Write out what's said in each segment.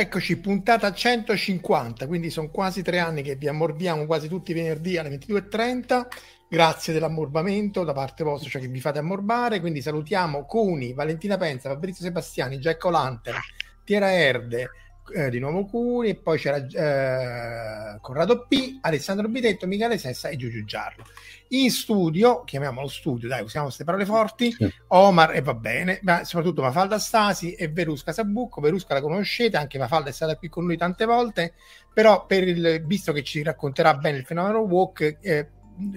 Eccoci, puntata 150, quindi sono quasi tre anni che vi ammorbiamo quasi tutti i venerdì alle 22.30. Grazie dell'ammorbamento da parte vostra, cioè che vi fate ammorbare. Quindi salutiamo Cuni, Valentina Penza, Fabrizio Sebastiani, Giacco Lanter, Tiera Erde, eh, di nuovo Cuni, e poi c'era eh, Corrado P, Alessandro Bitetto, Michele Sessa e Giugiu Giarlo in studio, chiamiamolo studio, dai, usiamo queste parole forti, sì. Omar e va bene, ma soprattutto Mafalda Stasi e Verusca Sabucco, Verusca la conoscete, anche Mafalda è stata qui con lui tante volte, però per il, visto che ci racconterà bene il fenomeno walk, eh,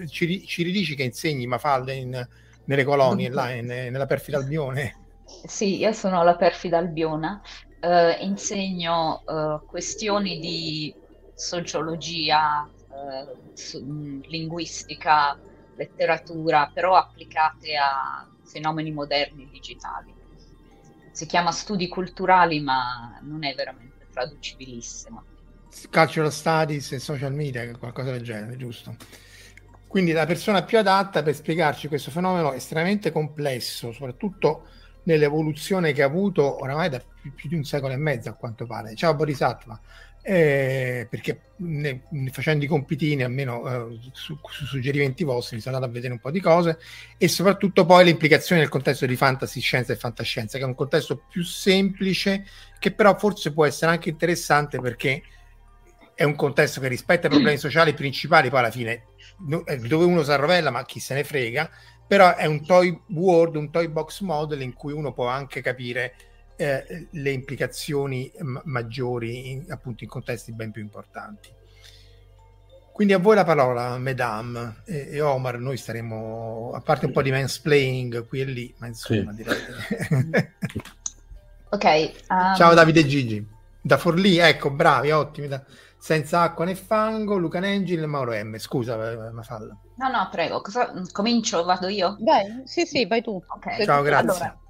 ci, ci, ridici che insegni Mafalda in, nelle colonie, là, in, nella perfida Albione? Sì, io sono la perfida Albiona, eh, insegno eh, questioni di sociologia, eh, linguistica, letteratura, però applicate a fenomeni moderni digitali. Si chiama studi culturali, ma non è veramente traducibilissimo. Cultural studies e social media, qualcosa del genere, giusto? Quindi la persona più adatta per spiegarci questo fenomeno estremamente complesso, soprattutto nell'evoluzione che ha avuto oramai da più, più, di un secolo e mezzo a quanto pare. Ciao Borisatva eh, perché ne, facendo i compitini, almeno eh, su, su, suggerimenti vostri, mi sono andato a vedere un po' di cose e soprattutto poi le implicazioni nel contesto di fantasy, scienza e fantascienza, che è un contesto più semplice, che però forse può essere anche interessante perché è un contesto che rispetta i problemi sociali principali, poi alla fine eh, dove uno si arrovella, ma chi se ne frega, però è un toy world, un toy box model in cui uno può anche capire eh, le implicazioni m- maggiori in, appunto in contesti ben più importanti. Quindi a voi la parola, Medam e, e Omar, noi staremo, a parte un po' di mansplaining qui e lì, ma insomma sì. direi... ok. Um... Ciao Davide e Gigi, da Forlì, ecco, bravi, ottimi, da... senza acqua né fango, Luca Nengil e Mauro M. Scusa, Mafalla. No, no, prego, Cosa... comincio, vado io? Vai, sì, sì, vai tu. Okay. Ciao, grazie. Allora,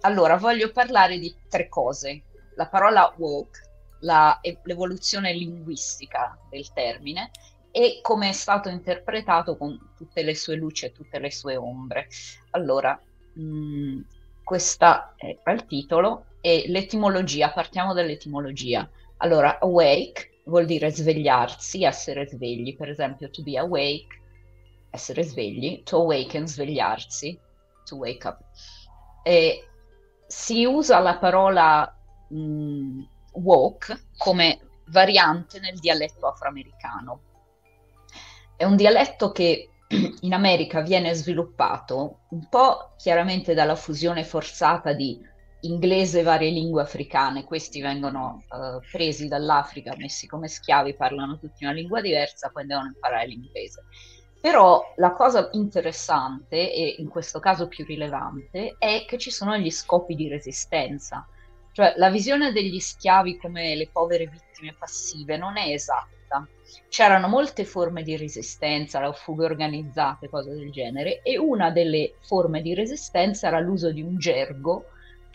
allora, voglio parlare di tre cose. La parola woke, la, l'evoluzione linguistica del termine e come è stato interpretato con tutte le sue luci e tutte le sue ombre. Allora, mh, mm, questo è il titolo e l'etimologia, partiamo dall'etimologia. Allora, awake vuol dire svegliarsi, essere svegli, per esempio to be awake, essere svegli, to awaken, svegliarsi, to wake up. E si usa la parola mh, mm, woke come variante nel dialetto afroamericano. È un dialetto che in America viene sviluppato un po' chiaramente dalla fusione forzata di inglese e varie lingue africane. Questi vengono uh, presi dall'Africa, messi come schiavi, parlano tutti una lingua diversa, poi devono imparare l'inglese. Però la cosa interessante, e in questo caso più rilevante, è che ci sono gli scopi di resistenza. Cioè la visione degli schiavi come le povere vittime passive non è esatta. C'erano molte forme di resistenza, la fughe organizzate, cose del genere, e una delle forme di resistenza era l'uso di un gergo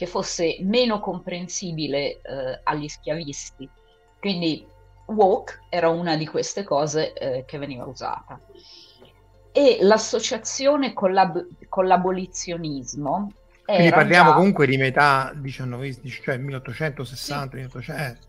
che fosse meno comprensibile eh, agli schiavisti. Quindi woke era una di queste cose eh, che veniva usata e l'associazione con, l'ab- con l'abolizionismo quindi parliamo già... comunque di metà XIX, cioè 1860, sì. 1800.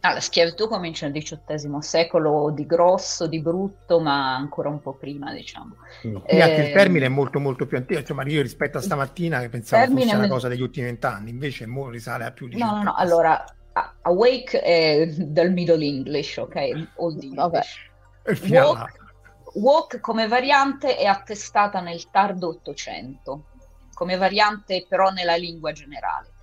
Ah, la schiavitù comincia nel XVIII secolo di grosso, di brutto, ma ancora un po' prima, diciamo. Mm. Eh, il termine è molto molto più antico, insomma io rispetto a stamattina che pensavo fosse una cosa degli ultimi vent'anni, invece risale a più di No, no, no, allora, awake è dal Middle English, ok? Old English. Walk, walk come variante è attestata nel tardo Ottocento, come variante però nella lingua generale.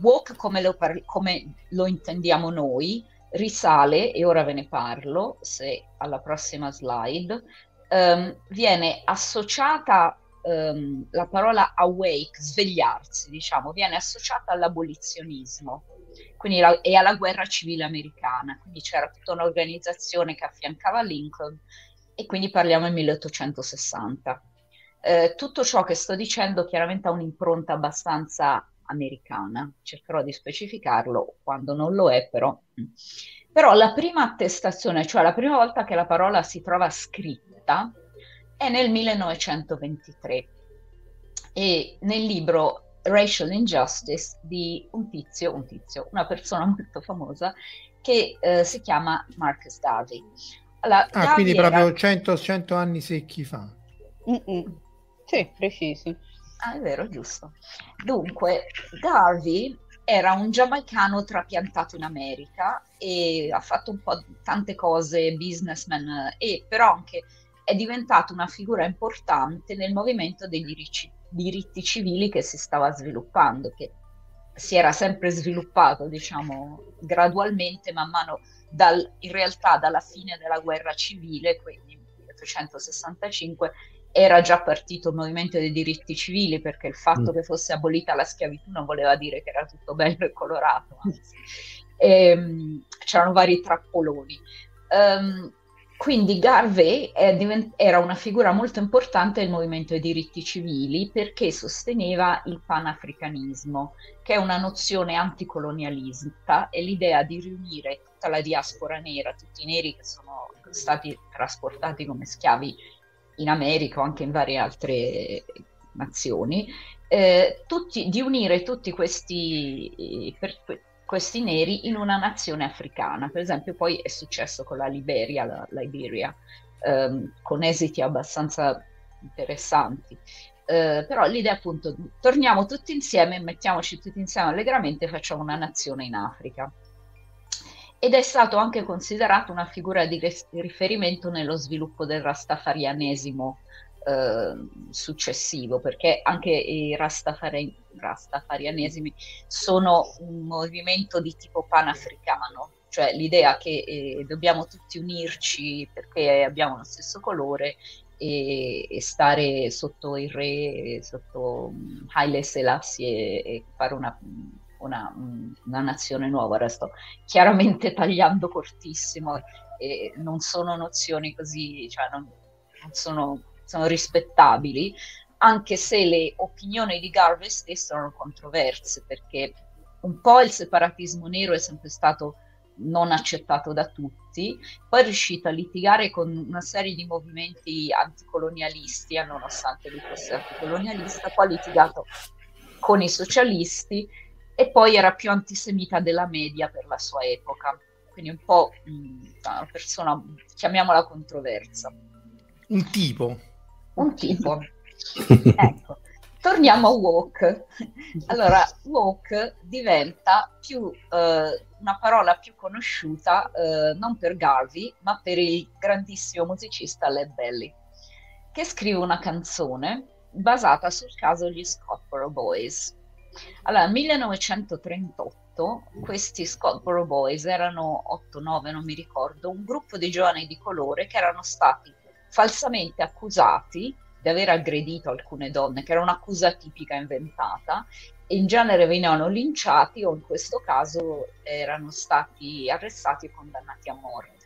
Walk come lo, par- come lo intendiamo noi risale, e ora ve ne parlo, se alla prossima slide, um, viene associata um, la parola awake, svegliarsi, diciamo, viene associata all'abolizionismo la, e alla guerra civile americana. Quindi c'era tutta un'organizzazione che affiancava Lincoln e quindi parliamo del 1860. Eh, tutto ciò che sto dicendo chiaramente ha un'impronta abbastanza americana, cercherò di specificarlo quando non lo è, però. Però la prima attestazione, cioè la prima volta che la parola si trova scritta, è nel 1923 e nel libro Racial Injustice di un tizio, un tizio, una persona molto famosa che eh, si chiama Marcus Darby. Allora, ah, Darby quindi era... proprio 100, 100 anni secchi fa. Mm-mm. Sì, precisi. Ah, è vero, giusto. Dunque, Garvey era un giamaicano trapiantato in America e ha fatto un po' tante cose, businessman, e però anche è diventato una figura importante nel movimento dei diritti, diritti civili che si stava sviluppando, che si era sempre sviluppato, diciamo, gradualmente, man mano, dal, in realtà dalla fine della guerra civile, quindi 1865, era già partito il movimento dei diritti civili perché il fatto mm. che fosse abolita la schiavitù non voleva dire che era tutto bello e colorato, e, um, c'erano vari trappoloni. Um, quindi Garvey divent- era una figura molto importante del movimento dei diritti civili perché sosteneva il panafricanismo, che è una nozione anticolonialista e l'idea di riunire tutta la diaspora nera, tutti i neri che sono stati trasportati come schiavi in America o anche in varie altre nazioni, eh, tutti, di unire tutti questi, per, questi neri in una nazione africana. Per esempio poi è successo con la Liberia, la Liberia, ehm, con esiti abbastanza interessanti. Eh, però l'idea è appunto torniamo tutti insieme, mettiamoci tutti insieme allegramente e facciamo una nazione in Africa ed è stato anche considerato una figura di riferimento nello sviluppo del rastafarianesimo eh, successivo, perché anche i rastafari- rastafarianesimi sono un movimento di tipo panafricano, cioè l'idea che eh, dobbiamo tutti unirci perché abbiamo lo stesso colore e, stare sotto il re, sotto Haile Selassie e fare una una, una nazione nuova. Ora sto chiaramente tagliando cortissimo e non sono nozioni così, cioè non, non sono, sono rispettabili, anche se le opinioni di Garvey stesso erano controverse, perché un po' il separatismo nero è sempre stato non accettato da tutti, poi è riuscito a litigare con una serie di movimenti anticolonialisti, nonostante lui fosse anticolonialista, poi ha litigato con i socialisti e poi era più antisemita della media per la sua epoca, quindi un po' una persona, chiamiamola controversa. Un tipo. Un tipo. ecco. Torniamo a Walk. Allora, Walk diventa più, eh, una parola più conosciuta eh, non per Garvey, ma per il grandissimo musicista Led Belly, che scrive una canzone basata sul caso degli Scottsboro Boys. Allora, nel 1938 questi Scottsboro Boys erano 8-9, non mi ricordo, un gruppo di giovani di colore che erano stati falsamente accusati di aver aggredito alcune donne, che era un'accusa tipica inventata, e in genere venivano linciati o in questo caso erano stati arrestati e condannati a morte.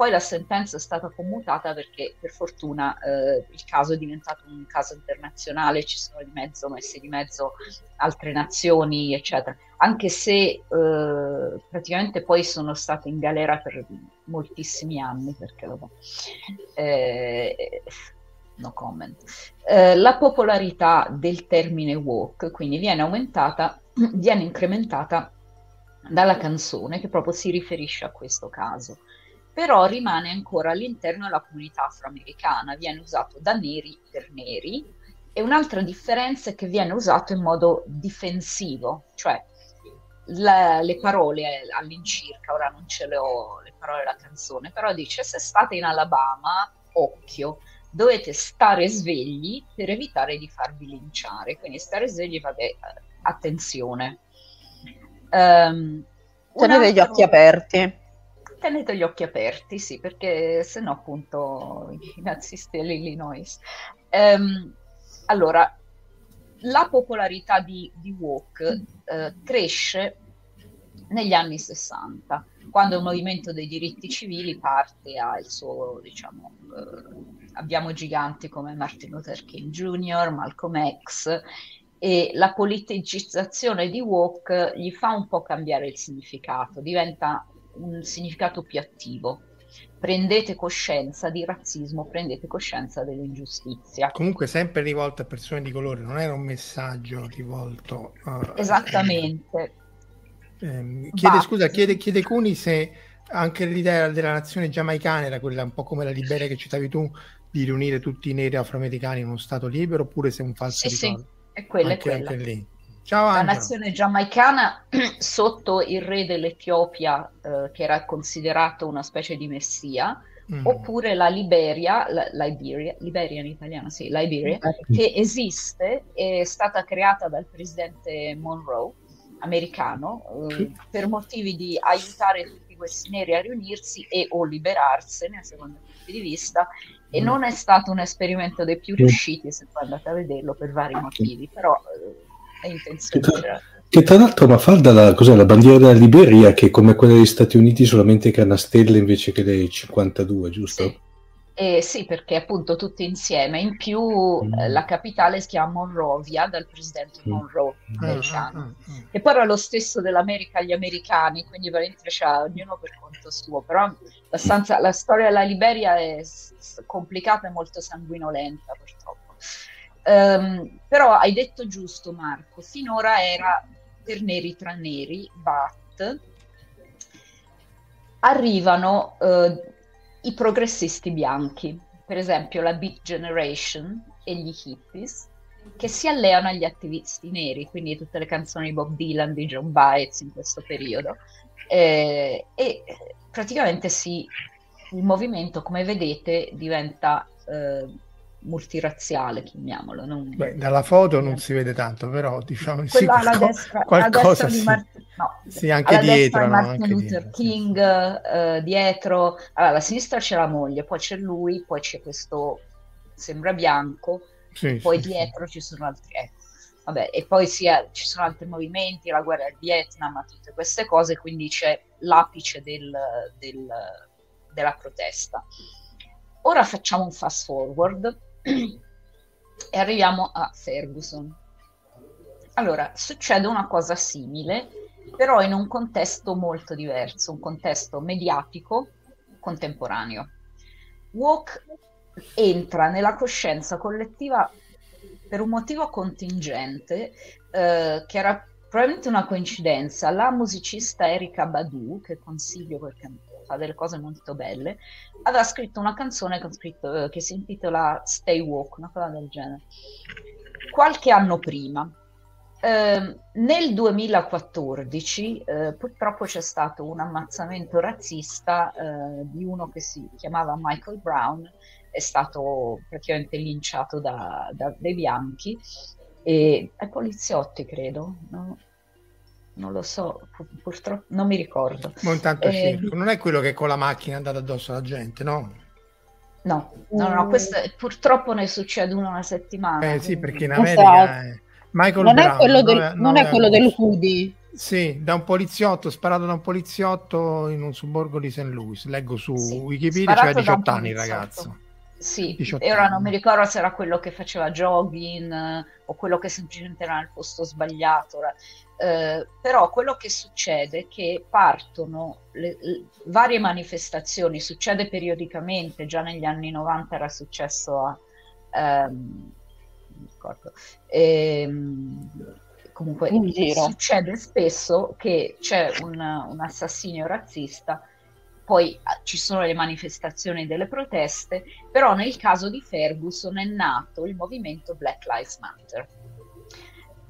Poi la sentenza è stata commutata perché per fortuna eh, il caso è diventato un caso internazionale, ci sono di mezzo messe di mezzo altre nazioni, eccetera. Anche se eh, praticamente poi sono state in galera per moltissimi anni, perché vabbè. Eh, no comment. Eh, la popolarità del termine walk quindi viene aumentata, viene incrementata dalla canzone che proprio si riferisce a questo caso però rimane ancora all'interno della comunità afroamericana, viene usato da neri per neri e un'altra differenza è che viene usato in modo difensivo, cioè la, le parole all'incirca, ora non ce le ho le parole della canzone, però dice se state in Alabama, occhio, dovete stare svegli per evitare di farvi linciare, quindi stare svegli, vabbè, attenzione. Um, Tenete gli occhi aperti. Tenete gli occhi aperti, sì, perché se no appunto i nazisti dell'Illinois. Um, allora, la popolarità di, di Walk eh, cresce negli anni 60, quando il movimento dei diritti civili parte al suo, diciamo, eh, abbiamo giganti come Martin Luther King Jr., Malcolm X, e la politicizzazione di Walk gli fa un po' cambiare il significato, diventa un significato più attivo prendete coscienza di razzismo, prendete coscienza dell'ingiustizia. Comunque sempre rivolto a persone di colore, non era un messaggio rivolto a... Esattamente. Eh, eh, chiede, scusa, chiede, chiede Cuni se anche l'idea della nazione giamaicana era quella un po' come la Liberia che citavi tu, di riunire tutti i neri afroamericani in uno stato libero, oppure se è un falso sì, ricordo? Sì, è quella, anche, è quella. Anche lì. Ciao, la nazione giamaicana sotto il re dell'Etiopia, eh, che era considerato una specie di messia, mm. oppure la Liberia, la, Liberia, Liberia in italiano, sì, Liberia, mm. che esiste, è stata creata dal presidente Monroe, americano, eh, per motivi di aiutare tutti questi neri a riunirsi e o liberarsene, a seconda dei punti di vista, e mm. non è stato un esperimento dei più riusciti, se poi andate a vederlo, per vari motivi, però... Eh, è intenzione. Che tra, l'altro Mafalda, la, cos'è, la bandiera della Liberia, che è come quella degli Stati Uniti, solamente che ha una stella invece che le 52, giusto? Sì. Eh, sì, perché appunto tutti insieme. In più mm. eh, la capitale si chiama Monrovia dal presidente mm. Monroe mm. americano, mm. che poi era lo stesso dell'America agli americani, quindi veramente c'è ognuno per conto suo. Però la, storia della Liberia è complicata e molto sanguinolenta purtroppo. Um, però hai detto giusto Marco, finora era per neri tra neri, but arrivano uh, i progressisti bianchi, per esempio la Beat Generation e gli hippies, che si alleano agli attivisti neri, quindi tutte le canzoni di Bob Dylan, di John Baez in questo periodo. Eh, e praticamente sì, il movimento, come vedete, diventa... Eh, multirazziale, chiamiamolo. Non... Beh, dalla foto non si vede tanto, però diciamo sì, qualco, destra, qualcosa sì. Mart- no, sì, anche dietro. No, Martin anche Luther dietro, King sì. uh, dietro, allora, alla sinistra c'è la moglie, poi c'è lui, poi c'è questo, sembra bianco, sì, poi dietro ci sono altri... Ecco. Vabbè, e poi sia, ci sono altri movimenti, la guerra del Vietnam, tutte queste cose, quindi c'è l'apice del, del, della protesta. Ora facciamo un fast forward e arriviamo a Ferguson. Allora, succede una cosa simile, però in un contesto molto diverso, un contesto mediatico contemporaneo. Walk entra nella coscienza collettiva per un motivo contingente, eh, che era probabilmente una coincidenza. La musicista Erika Badu, che consiglio perché fa delle cose molto belle, aveva scritto una canzone che, scritto, eh, che si intitola Stay Walk, una cosa del genere. Qualche anno prima, eh, nel 2014 eh, purtroppo c'è stato un ammazzamento razzista eh, di uno che si chiamava Michael Brown, è stato praticamente linciato da, da, dai bianchi e ai poliziotti credo, no? Non lo so, purtroppo non mi ricordo. Ma intanto eh, non è quello che con la macchina è andato addosso alla gente, no? No, no, no, questo purtroppo ne succede uno una settimana. Eh sì, perché in America esatto. è... Michael non, Brown, è quello, del, non, non è quello del hoodie. Sì, da un poliziotto, sparato da un poliziotto in un sobborgo di St. Louis. Leggo su sì, Wikipedia, cioè 18 anni il ragazzo. Sì, e ora non mi ricordo se era quello che faceva jogging eh, o quello che semplicemente era nel posto sbagliato. Eh, però quello che succede è che partono le, le, varie manifestazioni, succede periodicamente, già negli anni 90 era successo a... Ehm, ehm, comunque succede spesso che c'è un, un assassinio razzista poi ah, ci sono le manifestazioni delle proteste, però nel caso di Ferguson è nato il movimento Black Lives Matter.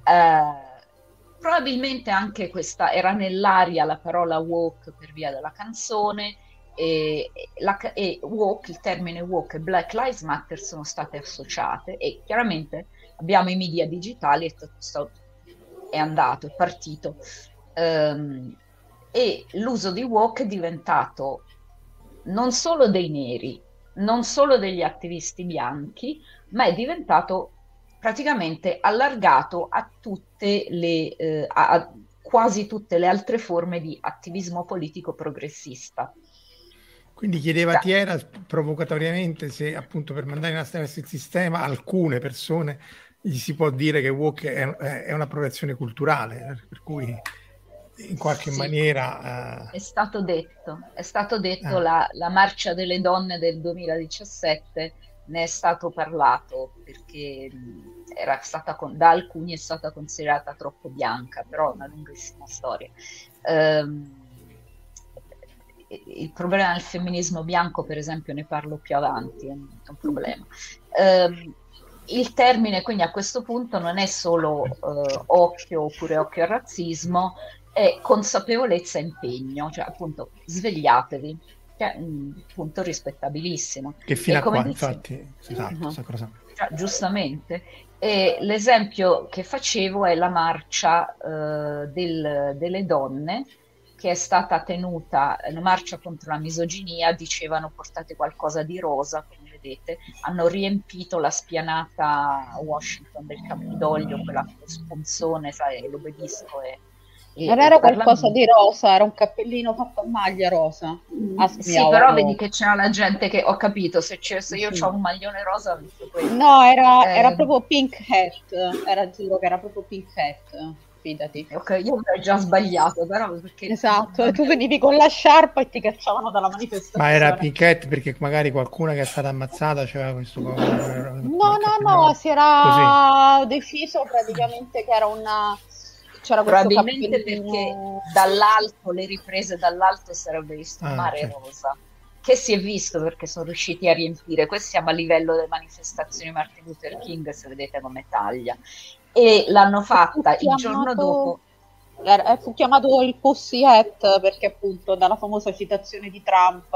Uh, probabilmente anche questa era nell'aria la parola walk per via della canzone e, la, e walk, il termine walk e Black Lives Matter sono state associate e chiaramente abbiamo i media digitali e tutto è andato, è partito. Um, e l'uso di walk è diventato non solo dei neri, non solo degli attivisti bianchi, ma è diventato praticamente allargato a tutte le, eh, a quasi tutte le altre forme di attivismo politico progressista. Quindi chiedeva Tiera provocatoriamente se appunto per mandare in astensione il sistema alcune persone gli si può dire che Walk è, è un'appropriazione culturale, per cui in qualche sì, maniera... Uh... È stato detto, è stato detto uh. la, la, marcia delle donne del 2017, ne è stato parlato perché era stata con, da alcuni è stata considerata troppo bianca, però è una lunghissima storia. Um, il problema del femminismo bianco, per esempio, ne parlo più avanti, è un, problema. Um, il termine quindi a questo punto non è solo uh, occhio oppure occhio al razzismo, è consapevolezza e impegno, cioè appunto svegliatevi, che è un punto rispettabilissimo. Che fino a qua, dice, infatti, esatto, uh-huh. cioè, giustamente. E l'esempio che facevo è la marcia uh, del, delle donne che è stata tenuta, la marcia contro la misoginia, dicevano portate qualcosa di rosa, come vedete, hanno riempito la spianata Washington del Campidoglio, quella con lo spunzone, sai, l'obelisco e non era qualcosa di rosa, era un cappellino fatto a maglia rosa. Ah, sì, però vedi che c'era la gente che ho capito, se, se io sì. ho un maglione rosa... No, era, eh... era, proprio pink hat, era giuro che era proprio pink hat, fidati. Ok, io avrei già sbagliato, però perché... Esatto, e tu venivi con la sciarpa e ti cacciavano dalla manifestazione. Ma era pink hat perché magari qualcuno che è stata ammazzata c'era questo... No, no, no, si era Così. deciso praticamente che era una c'era probabilmente perché dall'alto le riprese dall'alto sarebbe visto un ah, mare certo. rosa che si è visto perché sono riusciti a riempire questo siamo a livello delle manifestazioni Martin Luther King se vedete come taglia e l'hanno fatta il giorno dopo fu chiamato il Pussy Hat perché appunto dalla famosa citazione di Trump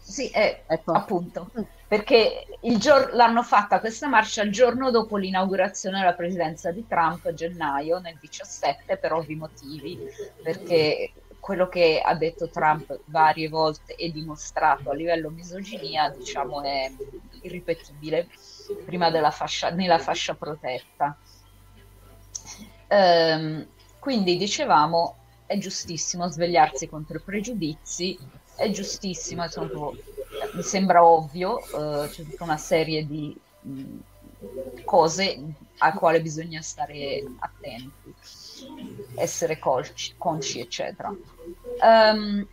sì, eh, ecco. appunto mm perché gior- l'hanno fatta questa marcia il giorno dopo l'inaugurazione della presidenza di Trump a gennaio nel 17 per ovvi motivi, perché quello che ha detto Trump varie volte e dimostrato a livello misoginia, diciamo, è irripetibile prima della fascia, nella fascia protetta. Ehm, quindi dicevamo, è giustissimo svegliarsi contro i pregiudizi, è giustissimo, insomma, mi sembra ovvio, uh, c'è tutta una serie di mh, cose a quale bisogna stare attenti, essere colci, consci, eccetera. Um,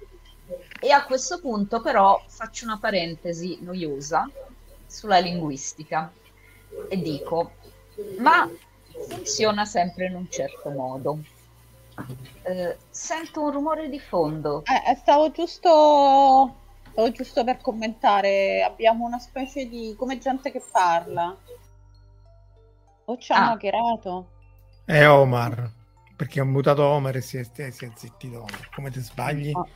e a questo punto però faccio una parentesi noiosa sulla linguistica e dico, ma funziona sempre in un certo modo. Uh, sento un rumore di fondo. Eh, stavo giusto Stavo giusto per commentare, abbiamo una specie di... come gente che parla. O ci hanno ah. hackerato? È Omar, perché ho mutato Omar e si è, si è zittito Omar. Come ti sbagli? Oh.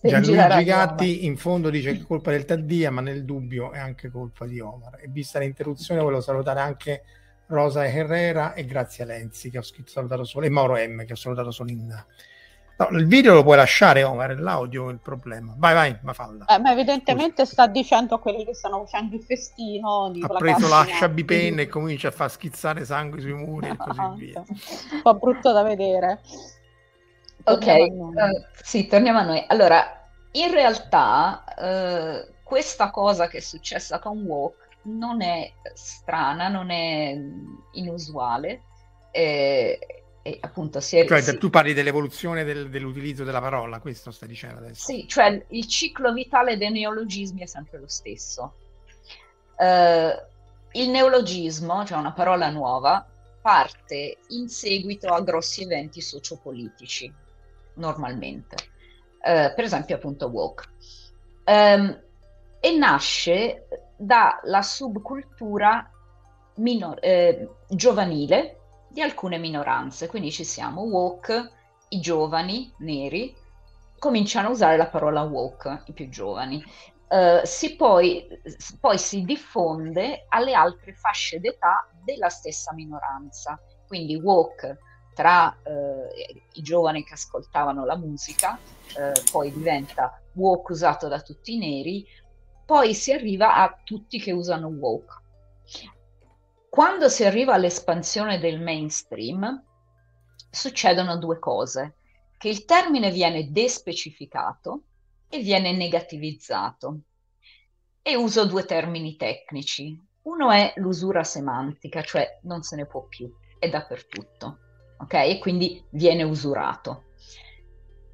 Gianluigi Gatti in fondo dice che è colpa del Taddia, ma nel dubbio è anche colpa di Omar. E vista l'interruzione volevo salutare anche Rosa Herrera e grazie a Lenzi che ho scritto salutato solo e Mauro M che ho salutato solo in, No, il video lo puoi lasciare, Omar, l'audio è il problema. Vai, vai, ma falla. Eh, ma evidentemente Scusa. sta dicendo a quelli che stanno facendo il festino. Ha preso la sciabipenna e comincia a far schizzare sangue sui muri e così via. Un po' brutto da vedere. Ok, uh, sì, torniamo a noi. Allora, in realtà uh, questa cosa che è successa con Walk non è strana, non è inusuale. Eh, e appunto si è, cioè si... tu parli dell'evoluzione del, dell'utilizzo della parola questo stai dicendo adesso? Sì cioè il ciclo vitale dei neologismi è sempre lo stesso. Uh, il neologismo cioè una parola nuova parte in seguito a grossi eventi sociopolitici normalmente. Uh, per esempio appunto woke. Um, e nasce dalla subcultura minor- eh, giovanile di alcune minoranze. Quindi ci siamo woke, i giovani neri cominciano a usare la parola woke, i più giovani. Uh, si poi, poi si diffonde alle altre fasce d'età della stessa minoranza. Quindi woke tra eh, i giovani che ascoltavano la musica, eh, poi diventa woke usato da tutti i neri, poi si arriva a tutti che usano woke. Quando si arriva all'espansione del mainstream, succedono due cose, che il termine viene despecificato e viene negativizzato. E uso due termini tecnici. Uno è l'usura semantica, cioè non se ne può più, è dappertutto, ok? E quindi viene usurato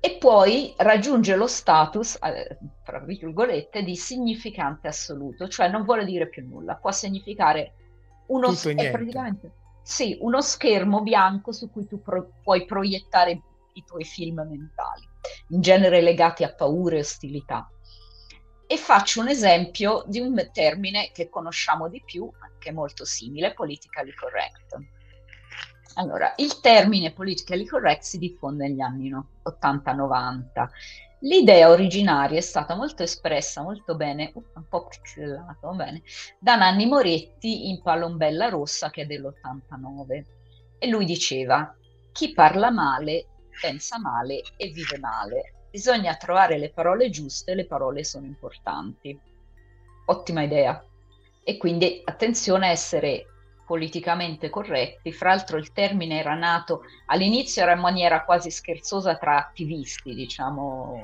e poi raggiunge lo status, eh, tra virgolette, di significante assoluto, cioè non vuole dire più nulla, può significare uno, s- sì, uno schermo bianco su cui tu pro- puoi proiettare i tuoi film mentali, in genere legati a paure e ostilità. E faccio un esempio di un termine che conosciamo di più, che è molto simile, politically correct allora, il termine politically correct si diffonde negli anni 80-90. L'idea originaria è stata molto espressa molto bene, uh, un po' pixelato, bene, da Nanni Moretti in Palombella Rossa che è dell'89. E lui diceva, chi parla male pensa male e vive male. Bisogna trovare le parole giuste, le parole sono importanti. Ottima idea. E quindi attenzione a essere politicamente corretti. Fra l'altro il termine era nato all'inizio era in maniera quasi scherzosa tra attivisti, diciamo,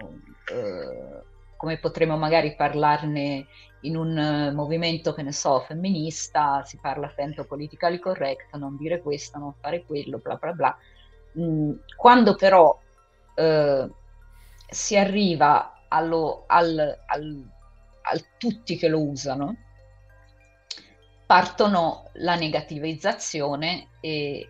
eh, come potremmo magari parlarne in un uh, movimento, che ne so, femminista, si parla sempre politically correct, non dire questo, non fare quello, bla bla bla. Mm, quando però eh, si arriva allo, al, al, al tutti che lo usano, partono la negativizzazione e,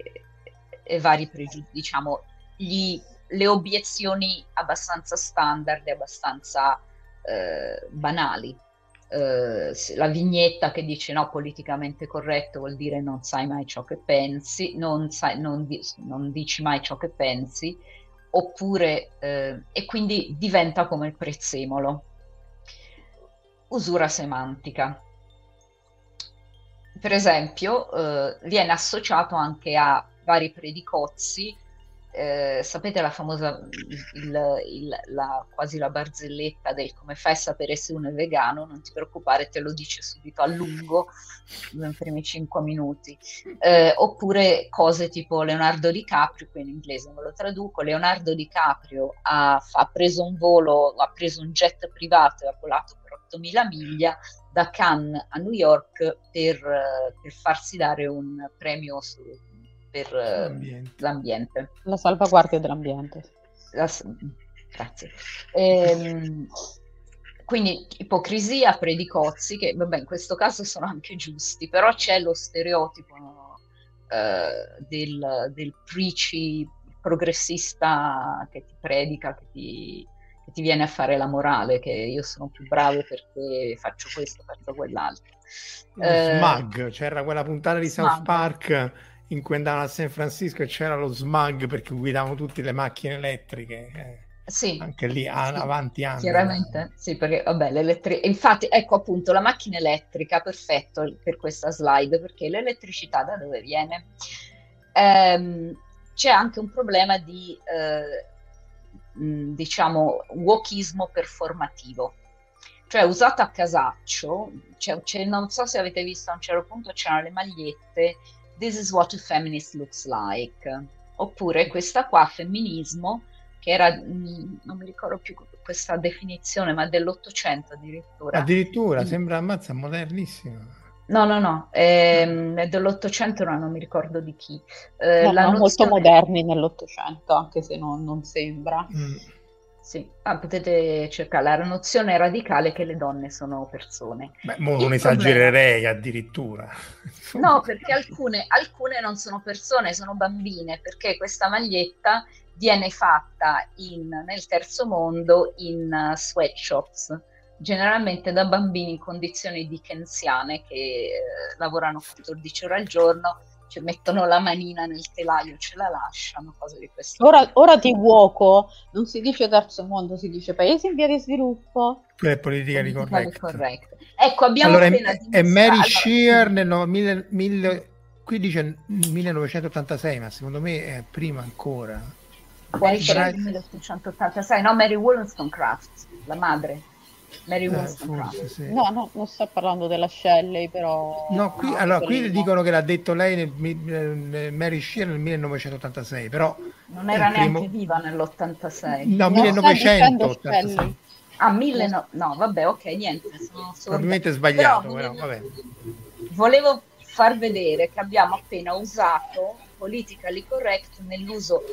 e vari pregiudizi, diciamo, gli, le obiezioni abbastanza standard e abbastanza eh, banali. Eh, la vignetta che dice no, politicamente corretto vuol dire non sai mai ciò che pensi, non, sai, non, di, non dici mai ciò che pensi, oppure, eh, e quindi diventa come il prezzemolo. Usura semantica per esempio, eh, viene associato anche a vari predicozzi. Eh, sapete la famosa, il, il, la, quasi la barzelletta del come fai a sapere se uno è vegano? Non ti preoccupare, te lo dice subito a lungo, nei primi cinque minuti. Eh, oppure cose tipo Leonardo DiCaprio, qui in inglese me lo traduco, Leonardo DiCaprio ha, ha preso un volo, ha preso un jet privato e ha volato per 8000 miglia da Cannes a New York per, per farsi dare un premio su, per l'ambiente. l'ambiente. La salvaguardia dell'ambiente. La, grazie. Ehm, quindi ipocrisia, predicozzi, che vabbè in questo caso sono anche giusti, però c'è lo stereotipo no, eh, del, del preachy progressista che ti predica, che ti, che ti viene a fare la morale, che io sono più bravo perché faccio questo, faccio quell'altro. Eh, smug, c'era quella puntata di smug. South Park in cui andavano a San Francisco e c'era lo smug perché guidavano tutte le macchine elettriche. Eh. Sì, anche lì sì, avanti anni. Chiaramente, sì, perché vabbè, l'elettrica. Infatti, ecco appunto la macchina elettrica, perfetto per questa slide, perché l'elettricità da dove viene? Ehm, c'è anche un problema di eh, diciamo, wokismo performativo. Cioè, usato a casaccio, c'è, non so se avete visto a un certo punto c'erano le magliette This is what a feminist looks like. Oppure questa qua, femminismo, che era, non mi ricordo più questa definizione, ma dell'Ottocento addirittura. Addirittura, mm. sembra ammazza modernissimo. No, no, no, ehm, è dell'Ottocento, ma non mi ricordo di chi. Eh, no, nozione... molto moderni nell'Ottocento, anche se non, non sembra. Mm. Sì, ah, potete cercare la nozione radicale che le donne sono persone. Beh, non esagererei problema... addirittura. No, perché alcune, alcune non sono persone, sono bambine, perché questa maglietta viene fatta in, nel terzo mondo in uh, sweatshops generalmente da bambini in condizioni dickensiane che eh, lavorano 14 ore al giorno, ci mettono la manina nel telaio, ce la lasciano, cose di questo Ora, ora ti vuoco, non si dice terzo mondo, si dice paesi in via di sviluppo. Quella è politica di correct. Ecco, abbiamo Allora, appena è, è Mary allora, Shear nel no- mille- mille- qui dice 1986, ma secondo me è prima ancora. Mary Shelley Bright- 1886, no, Mary Wollstonecraft, la madre. Mary Eh, forse sì. No, no, non sto parlando della Shelley, però... No, qui, no, allora, qui dicono che l'ha detto lei nel, mi- nel Mary Shear nel 1986, però Non era il primo- neanche viva nell'86. no, No, sta dicendo 1986. Shelley. Ah, mille no, no, vabbè, ok, niente, sono. Probabilmente sbagliato, Però, però, vabbè. Volevo far vedere che abbiamo appena usato politically correct nell'uso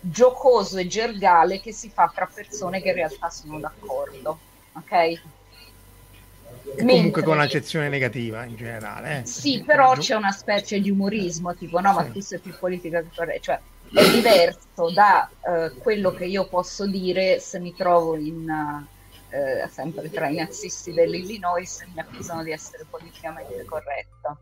giocoso e gergale che si fa tra persone che in realtà sono d'accordo, ok? E comunque Mentre- con un'accezione negativa in generale. eh. Sì, Perché- però c'è una specie di umorismo, tipo no, ma Sì. tu sei più politica che corretta, cioè è diverso da eh, quello che io posso dire se mi trovo in, eh, sempre tra i nazisti dell'Illinois e mi accusano di essere politicamente corretta.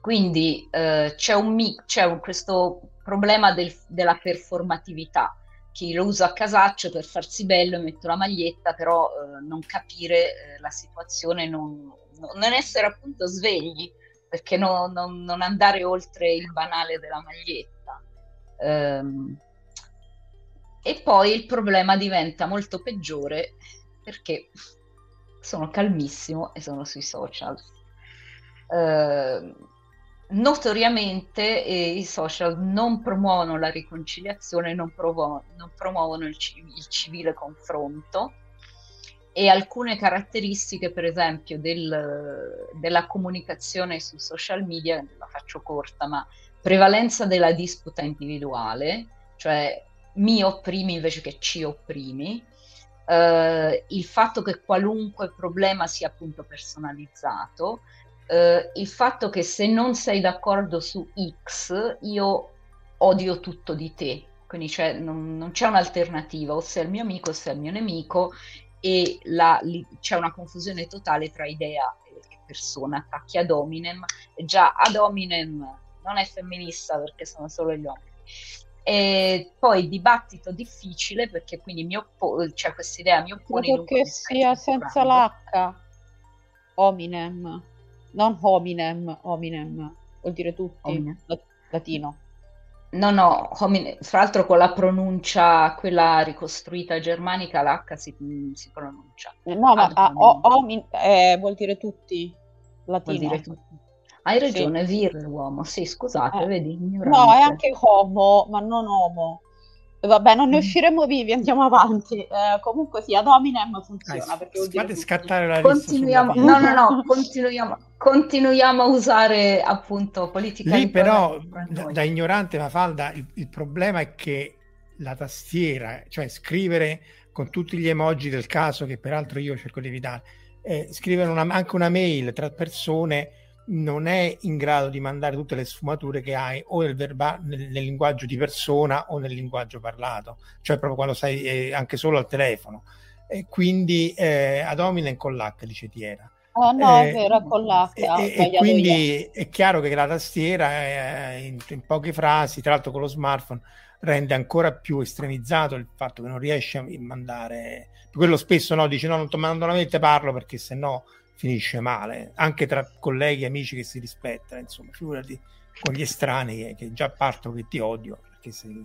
Quindi eh, c'è, un c'è un- questo problema del- della performatività. Chi lo usa a casaccio per farsi bello mette la maglietta, però eh, non capire eh, la situazione, non, non essere appunto svegli, perché no- non- non andare oltre il banale della maglietta. Ehm, e poi il problema diventa molto peggiore perché sono calmissimo e sono sui social. Eh, notoriamente eh, i social non promuovono la riconciliazione, non, promuovono, non promuovono il, ci- il civile confronto e alcune caratteristiche, per esempio, del- della comunicazione su social media, la faccio corta, ma prevalenza della disputa individuale, cioè mi opprimi invece che ci opprimi, eh, il fatto che qualunque problema sia appunto personalizzato, eh, il fatto che se non sei d'accordo su X, io odio tutto di te, quindi c'è- non, non c'è un'alternativa, o sei il mio amico o sei il mio nemico, e la- li- c'è una confusione totale tra idea e persona, attacchi ad hominem, e già ad hominem non è femminista perché sono solo gli uomini. E poi dibattito difficile perché quindi mi oppo- cioè questa idea mi oppone perché contesto sia senza l'H? Hominem, non hominem, hominem, vuol dire tutti, Hominem. la- latino. No, no, homine- fra l'altro con la pronuncia, quella ricostruita germanica, l'H si, si pronuncia. No, ma ah, o- homin- eh, vuol dire tutti, Vuol latino. dire tutto. Hai ragione, vir l'uomo. Sì, scusate, Eh. vedi, No, ignorante. è anche homo, ma non homo. Vabbè, non ne Mm. usciremo vivi, andiamo avanti. Eh, comunque sì, ad hominem funziona Dai, perché fate scattare la lista Continuiamo, no, no, no, continuiamo, continuiamo a usare appunto politica Lì però, da, da ignorante Mafalda, il, il problema è che la tastiera, cioè scrivere con tutti gli emoji del caso, che peraltro io cerco di evitare, eh, scrivere una- anche una mail tra persone non è in grado di mandare tutte le sfumature che hai o nel, verba- nel, nel linguaggio di persona o nel linguaggio parlato, cioè proprio quando sai eh, anche solo al telefono. E quindi eh, ad hominem con l'H, dice Tiera. Oh no, Eh, è vero, con l'H, E, e- io. quindi è chiaro che la tastiera eh, in, in poche frasi, tra l'altro con lo smartphone, rende ancora più estremizzato il fatto che non riesce a mandare. Quello spesso no, dice no, non ti mando la mail, te parlo perché sennò finisce male, anche tra colleghi e amici che si rispettano, insomma, figurati con gli estranei che, già partono che ti odio. Perché sei...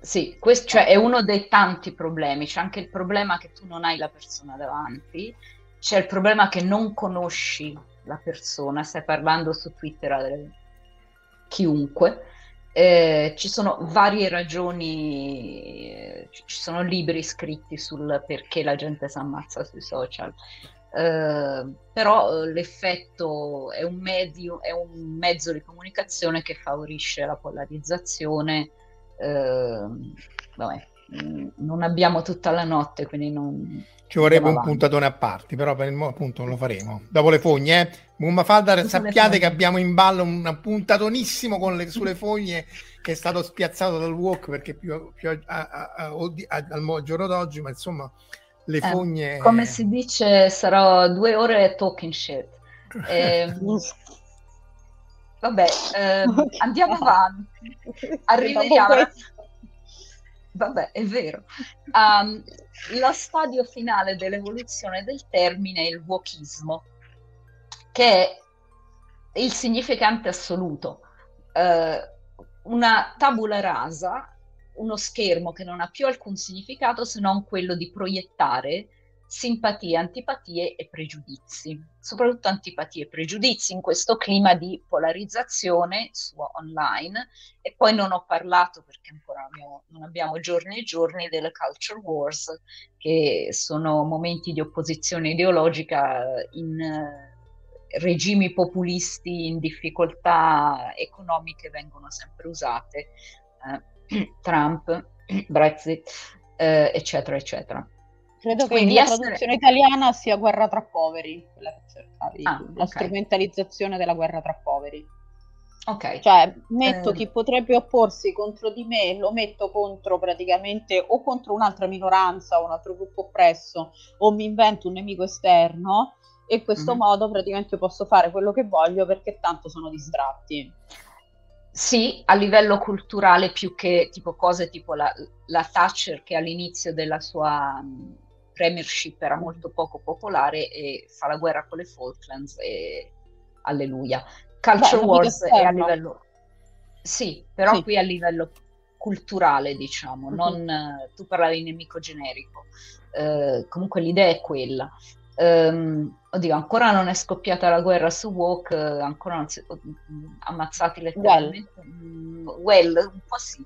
Sì, questo cioè, è uno dei tanti problemi. C'è anche il problema che tu non hai la persona davanti, c'è il problema che non conosci la persona, stai parlando su Twitter a chiunque. Eh, ci sono varie ragioni, eh, ci sono libri scritti sul perché la gente si ammazza sui social. Eh, però eh, l'effetto è un, medio, è un mezzo di comunicazione che favorisce la polarizzazione. Eh, vabbè, mm, non abbiamo tutta la notte, quindi non... Ci vorrebbe un avanti. puntatone a parti, però per il mo- appunto non lo faremo. Dopo le fogne, eh. Mummafalda, Dopo le sappiate che abbiamo in ballo un puntatonissimo con le, sulle fogne che è stato spiazzato dal walk perché più, più a- a- a- al giorno d'oggi, ma insomma le Eh, fogne... Come si dice, sarò due ore talking shit. Eh, Vabbè, ehm, andiamo avanti. Arriviamo. Vabbè, è vero. Um, lo stadio finale dell'evoluzione del termine è il wokismo, che è il significante assoluto. Uh, una tabula rasa, uno schermo che non ha più alcun significato se non quello di proiettare simpatie, antipatie e pregiudizi, soprattutto antipatie e pregiudizi in questo clima di polarizzazione su online. E poi non ho parlato perché ancora abbiamo, non abbiamo giorni e giorni delle culture wars, che sono momenti di opposizione ideologica in uh, regimi populisti in difficoltà economiche vengono sempre usate, uh, Trump, Brexit, uh, eccetera, eccetera. Credo che Quindi la essere... traduzione italiana sia guerra tra poveri, quella che cercavi, ah, la okay. strumentalizzazione della guerra tra poveri. Ok. Cioè, metto eh... chi potrebbe opporsi contro di me, lo metto contro praticamente o contro un'altra minoranza o un altro gruppo oppresso, o mi invento un nemico esterno e in questo mm-hmm. modo praticamente posso fare quello che voglio perché tanto sono distratti. Sì, a livello culturale più che tipo cose tipo la, la Thatcher che all'inizio della sua premiership era molto poco popolare e fa la guerra con le Falklands e alleluia. Culture Beh, Wars è a livello... Sì, però sì. qui a livello culturale, diciamo, uh-huh. non tu parlavi di nemico generico. Uh, comunque l'idea è quella. Um, oddio, ancora non è scoppiata la guerra su Walk, ancora non si sono ammazzati letteralmente. Well. Mm, well, un po' sì.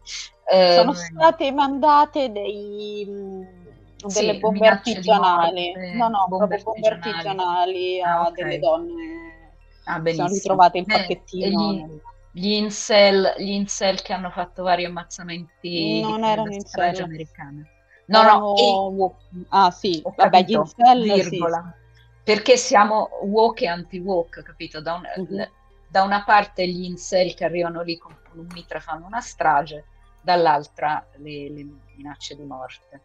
Sono uh, state mandate dei delle sì, bombe artigianali. no, no, bombe proprio bombe artigianali a ah, okay. delle donne. Ah, benissimo. Sono ritrovate in eh, pacchettino. Gli, gli, incel, gli incel che hanno fatto vari ammazzamenti non erano incel americana. No, erano... no, e... ah sì, Ho vabbè, capito, gli incel virgola. Sì. Perché siamo woke e anti-woke, capito? Da, un, uh-huh. da una parte gli incel che arrivano lì con un mitra fanno una strage, dall'altra le, le minacce di morte.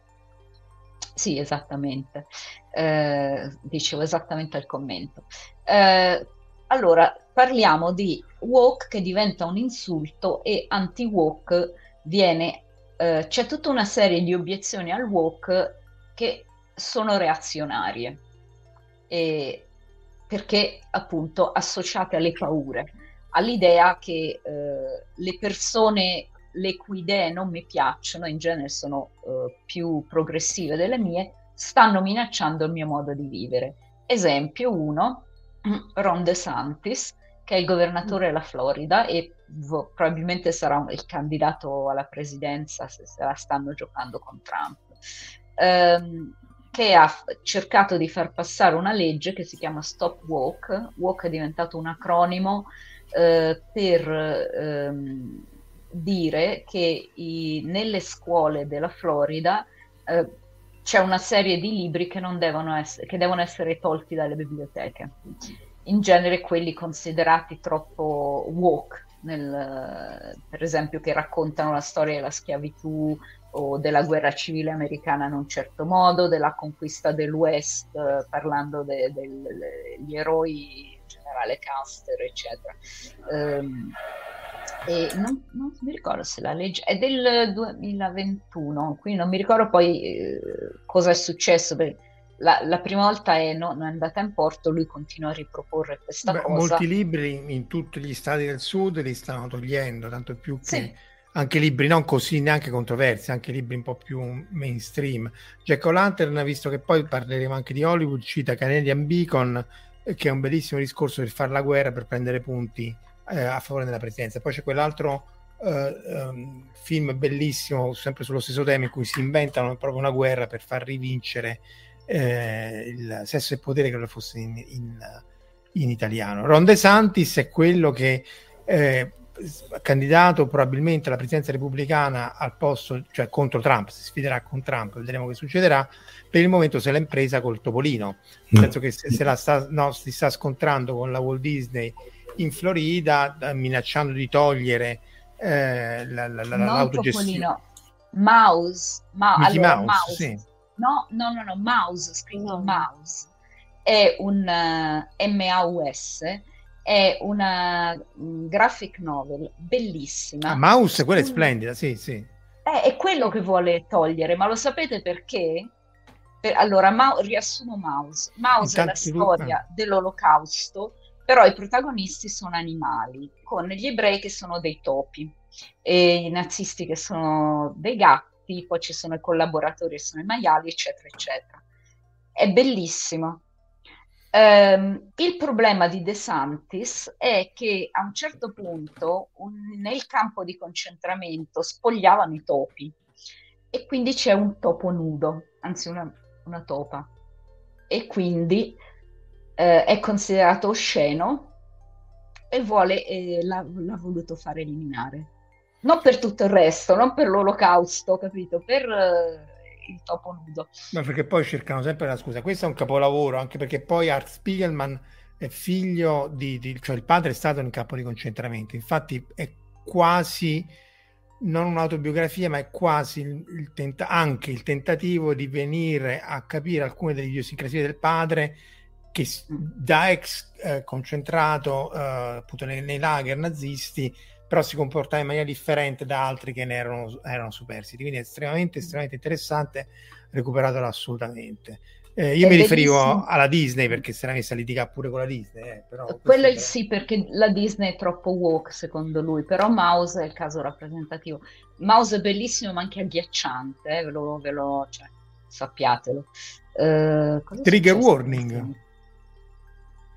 Sì, esattamente. Eh, dicevo esattamente al commento. Eh, allora, parliamo di woke che diventa un insulto e anti-woke viene... Eh, c'è tutta una serie di obiezioni al woke che sono reazionarie, e perché appunto associate alle paure, all'idea che eh, le persone le cui idee non mi piacciono, in genere sono uh, più progressive delle mie, stanno minacciando il mio modo di vivere. Esempio 1, Ron DeSantis, che è il governatore della Florida e v- probabilmente sarà il candidato alla presidenza se, se la stanno giocando con Trump, ehm, che ha cercato di far passare una legge che si chiama Stop Walk. Walk è diventato un acronimo eh, per ehm, dire che i, nelle scuole della Florida eh, c'è una serie di libri che, devono essere, che devono essere tolti dalle biblioteche, in genere quelli considerati troppo woke, nel, per esempio che raccontano la storia della schiavitù o della guerra civile americana in un certo modo, della conquista dell'West, eh, parlando degli de, de, eroi, generale Custer, eccetera. Um, e non, non, mi ricordo se la legge è del 2021, quindi non mi ricordo poi eh, cosa è successo. La, la, prima volta è, no, non è andata in porto, lui continua a riproporre questa Beh, cosa. Molti libri in tutti gli stati del sud li stanno togliendo, tanto più che sì. Anche libri non così neanche controversi, anche libri un po' più mainstream. Jack O'Lantern, visto che poi parleremo anche di Hollywood, cita Canadian Beacon, eh, che è un bellissimo discorso per fare la guerra, per prendere punti eh, a favore della presidenza. Poi c'è quell'altro eh, um, film bellissimo, sempre sullo stesso tema, in cui si inventano proprio una guerra per far rivincere eh, il sesso e potere, che lo fosse in, in, in, italiano. Ron De Santis è quello che eh, candidato probabilmente alla presidenza repubblicana al posto, cioè contro Trump, si sfiderà con Trump, vedremo che succederà. Per il momento se l'ha impresa col Topolino, nel senso che se, se la sta, no, si sta scontrando con la Walt Disney in Florida minacciando di togliere eh, la, la, la, l'autogestione. Mouse, ma, allora, Mouse, mouse. Sì. No, no, no, no, Mouse, scritto no. Mouse, è un uh, eh, MAUS è una um, graphic novel bellissima. Ah, Mouse, quella è splendida, sì, sì. Eh, è quello che vuole togliere, ma lo sapete perché? Per, allora, ma, riassumo Mouse. Mouse è la storia dell'olocausto, però i protagonisti sono animali, con gli ebrei che sono dei topi, e i nazisti che sono dei gatti, poi ci sono i collaboratori che sono i maiali, eccetera, eccetera. È bellissimo. Um, il problema di De Santis è che a un certo punto un, nel campo di concentramento spogliavano i topi e quindi c'è un topo nudo, anzi una, una topa, e quindi eh, è considerato osceno e vuole, eh, l'ha, l'ha, voluto far eliminare. Non per tutto il resto, non per l'olocausto, capito? Per eh, il topo nudo. Ma perché poi cercano sempre la scusa. Questo è un capolavoro, anche perché poi Art Spiegelman è figlio di, di cioè il padre è stato in campo di concentramento. Infatti è quasi non un'autobiografia, ma è quasi il, il tenta- anche il tentativo di venire a capire alcune delle idiosincrasie del padre che da ex eh, concentrato eh, appunto nei, nei, lager nazisti però si comportava in maniera differente da altri che ne erano, erano superstiti quindi è estremamente estremamente interessante recuperatelo assolutamente eh, io è mi riferivo bellissimo. alla Disney perché se l'ha messa a litigare pure con la Disney. Eh, però Quello è... sì, perché la Disney è troppo woke secondo lui, però Mouse è il caso rappresentativo. Mouse è bellissimo ma anche agghiacciante, eh, ve lo, ve lo cioè, sappiatelo. Uh, Trigger warning.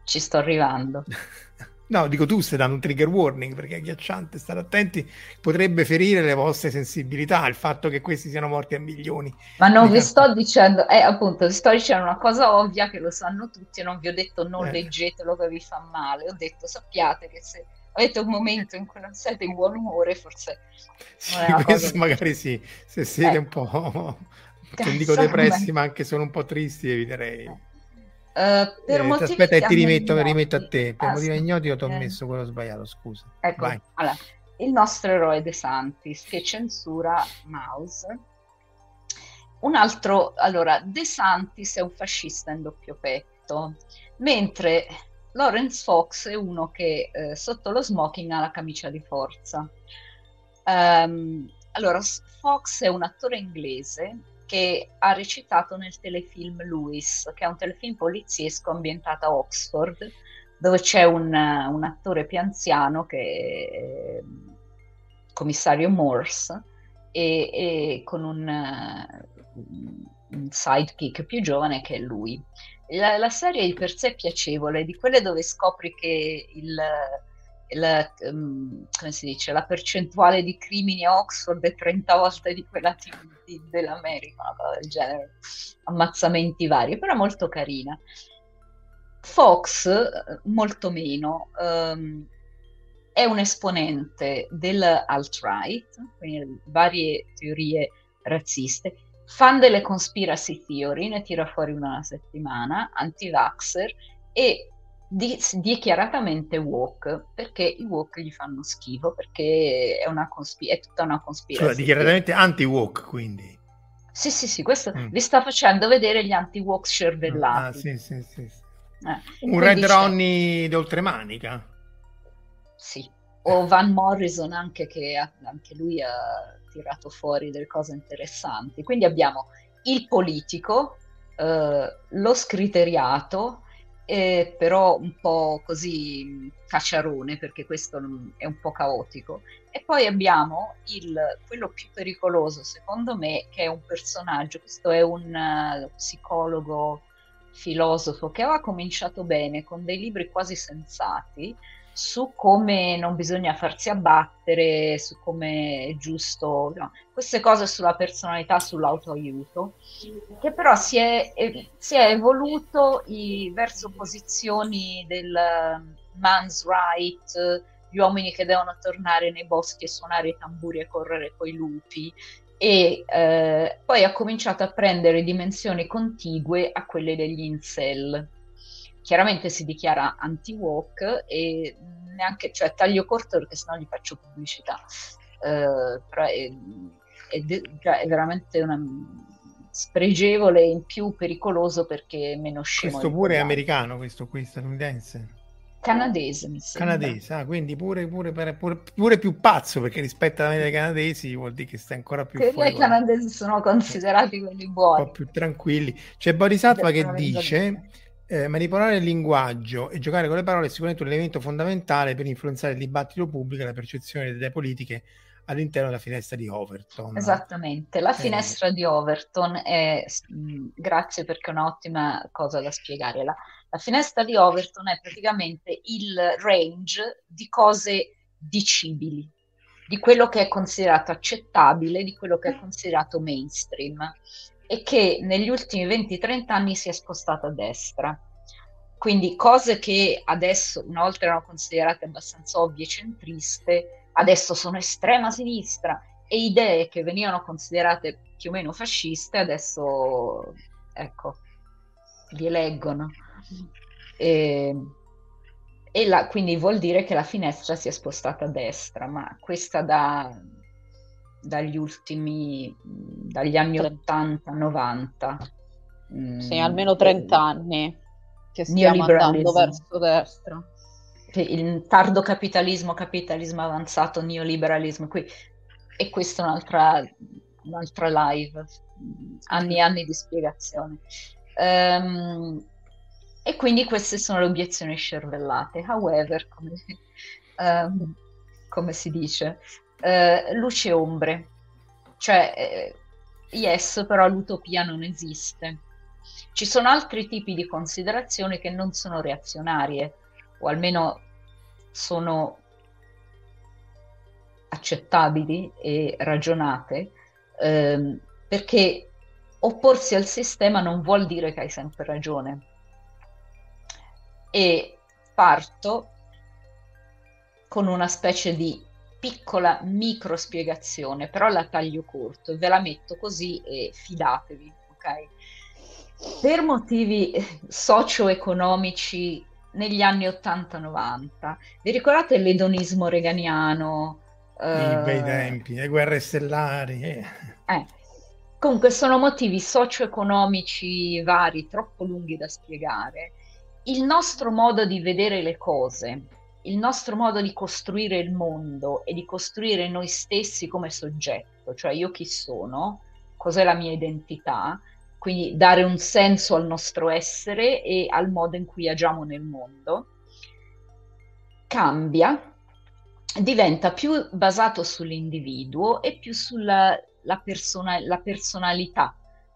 Ci sto arrivando. No, dico tu stai dando un trigger warning perché è agghiacciante, state attenti, potrebbe ferire le vostre sensibilità il fatto che questi siano morti a milioni. Ma non vi sto dicendo, eh, appunto, vi sto dicendo una cosa ovvia che lo sanno tutti e non vi ho detto non eh. leggetelo che vi fa male, ho detto sappiate che se avete un momento in cui non siete in buon umore forse... Sì, questo magari sì, se siete eh. un po', non dico depressi ma anche solo un po' tristi eviterei. Eh. Uh, per eh, aspetta, ti rimetto, rimetto, a te. Per ah, motivi ignoti io ti ho messo quello sbagliato, scusa. Ecco, allora, il nostro eroe De Santis che censura Mouse. Un altro, allora, De Santis è un fascista in doppio petto, mentre Lawrence Fox è uno che eh, sotto lo smoking ha la camicia di forza. Um, allora, Fox è un attore inglese che ha recitato nel telefilm Louis, che è un telefilm poliziesco ambientato a Oxford, dove c'è un, un attore più anziano che è commissario Morse e, e con un, un, sidekick più giovane che è lui. La, la, serie di per sé è piacevole, di quelle dove scopri che il la, come si dice, la percentuale di crimini a Oxford è 30 volte di quella di, di, dell'America, una cosa del genere, ammazzamenti vari, però molto carina. Fox, molto meno, um, è un esponente dell'alt-right, quindi varie teorie razziste, fan delle conspiracy theory, ne tira fuori una settimana, anti-vaxxer e di, dichiaratamente woke perché i woke gli fanno schifo perché è, una conspi- è tutta una conspirazione. Cioè, dichiaratamente anti-woke quindi. Sì, sì, sì, questo mm. vi sta facendo vedere gli anti-woke cervellati. Ah, sì, sì, sì. Eh. Un Red Ronnie d'oltremanica. Sì, o Van Morrison anche che ha, anche lui ha tirato fuori delle cose interessanti. Quindi abbiamo il politico, eh, lo scriteriato, eh, però un po' così cacciarone perché questo è un po' caotico. E poi abbiamo il, quello più pericoloso secondo me che è un personaggio, questo è un uh, psicologo filosofo che aveva cominciato bene con dei libri quasi sensati su come non bisogna farsi abbattere, su come è giusto, no, queste cose sulla personalità, sull'autoaiuto, che però si è, si è evoluto i, verso posizioni del man's right, gli uomini che devono tornare nei boschi e suonare i tamburi e correre coi lupi, e eh, poi ha cominciato a prendere dimensioni contigue a quelle degli incel chiaramente si dichiara anti-walk e neanche, cioè taglio corto perché sennò gli faccio pubblicità, uh, però è, è, de- cioè, è, veramente una spregevole e in più pericoloso perché è meno scemo. Questo pure è americano, questo qui statunitense. Canadese, mi sembra. Canadese, ah, quindi pure, pure, pure, pure, più pazzo perché rispetto alla media canadesi vuol dire che sta ancora più fuori. I canadesi sono considerati quelli buoni. Un po' più tranquilli. C'è Bodhisattva che dice eh, manipolare il linguaggio e giocare con le parole è sicuramente un elemento fondamentale per influenzare il dibattito pubblico e la percezione delle politiche all'interno della finestra di Overton. Esattamente, la eh. finestra eh. di Overton è, grazie perché è un'ottima cosa da spiegare, la, la finestra di Overton è praticamente il range di cose dicibili, di quello che è considerato accettabile, di quello che è considerato mainstream e che negli ultimi 20-30 anni si è spostato a destra. Quindi cose che adesso una volta erano considerate abbastanza ovvie e centriste, adesso sono estrema sinistra e idee che venivano considerate più o meno fasciste, adesso ecco, li eleggono. E, e la, quindi vuol dire che la finestra si è spostata a destra, ma questa da, dagli ultimi, dagli anni 80-90. Sì, almeno 30 anni che stiamo andando verso destra. Il tardo capitalismo, capitalismo avanzato, neoliberalismo, qui. e questa è un'altra, un'altra live, anni e anni di spiegazione. Um, e quindi queste sono le obiezioni scervellate. However, come, um, come si dice, uh, luce e ombre. Cioè, uh, yes, però l'utopia non esiste. Ci sono altri tipi di considerazioni che non sono reazionarie, o almeno sono accettabili e ragionate, ehm, perché opporsi al sistema non vuol dire che hai sempre ragione e parto con una specie di piccola micro spiegazione, però la taglio corto e ve la metto così e fidatevi, ok? Per motivi socio-economici negli anni 80-90, vi ricordate l'edonismo reganiano? I bei tempi, le guerre stellari. Eh. Eh. Comunque sono motivi socio-economici vari, troppo lunghi da spiegare, il nostro modo di vedere le cose, il nostro modo di costruire il mondo e di costruire noi stessi come soggetto, cioè io chi sono, cos'è la mia identità, quindi dare un senso al nostro essere e al modo in cui agiamo nel mondo, cambia, diventa più basato sull'individuo e più sulla la persona, la personalità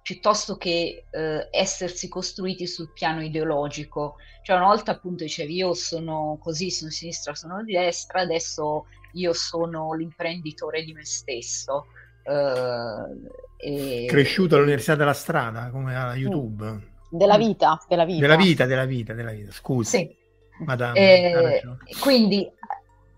piuttosto che eh, essersi costruiti sul piano ideologico. Cioè una volta appunto dicevi io sono così, sono sinistra, sono di destra, adesso io sono l'imprenditore di me stesso. Eh, e... Cresciuto all'Università della Strada, come a YouTube. Mm. Della vita, della vita. Della vita, della vita, della vita. scusi. Sì. Madame, eh, quindi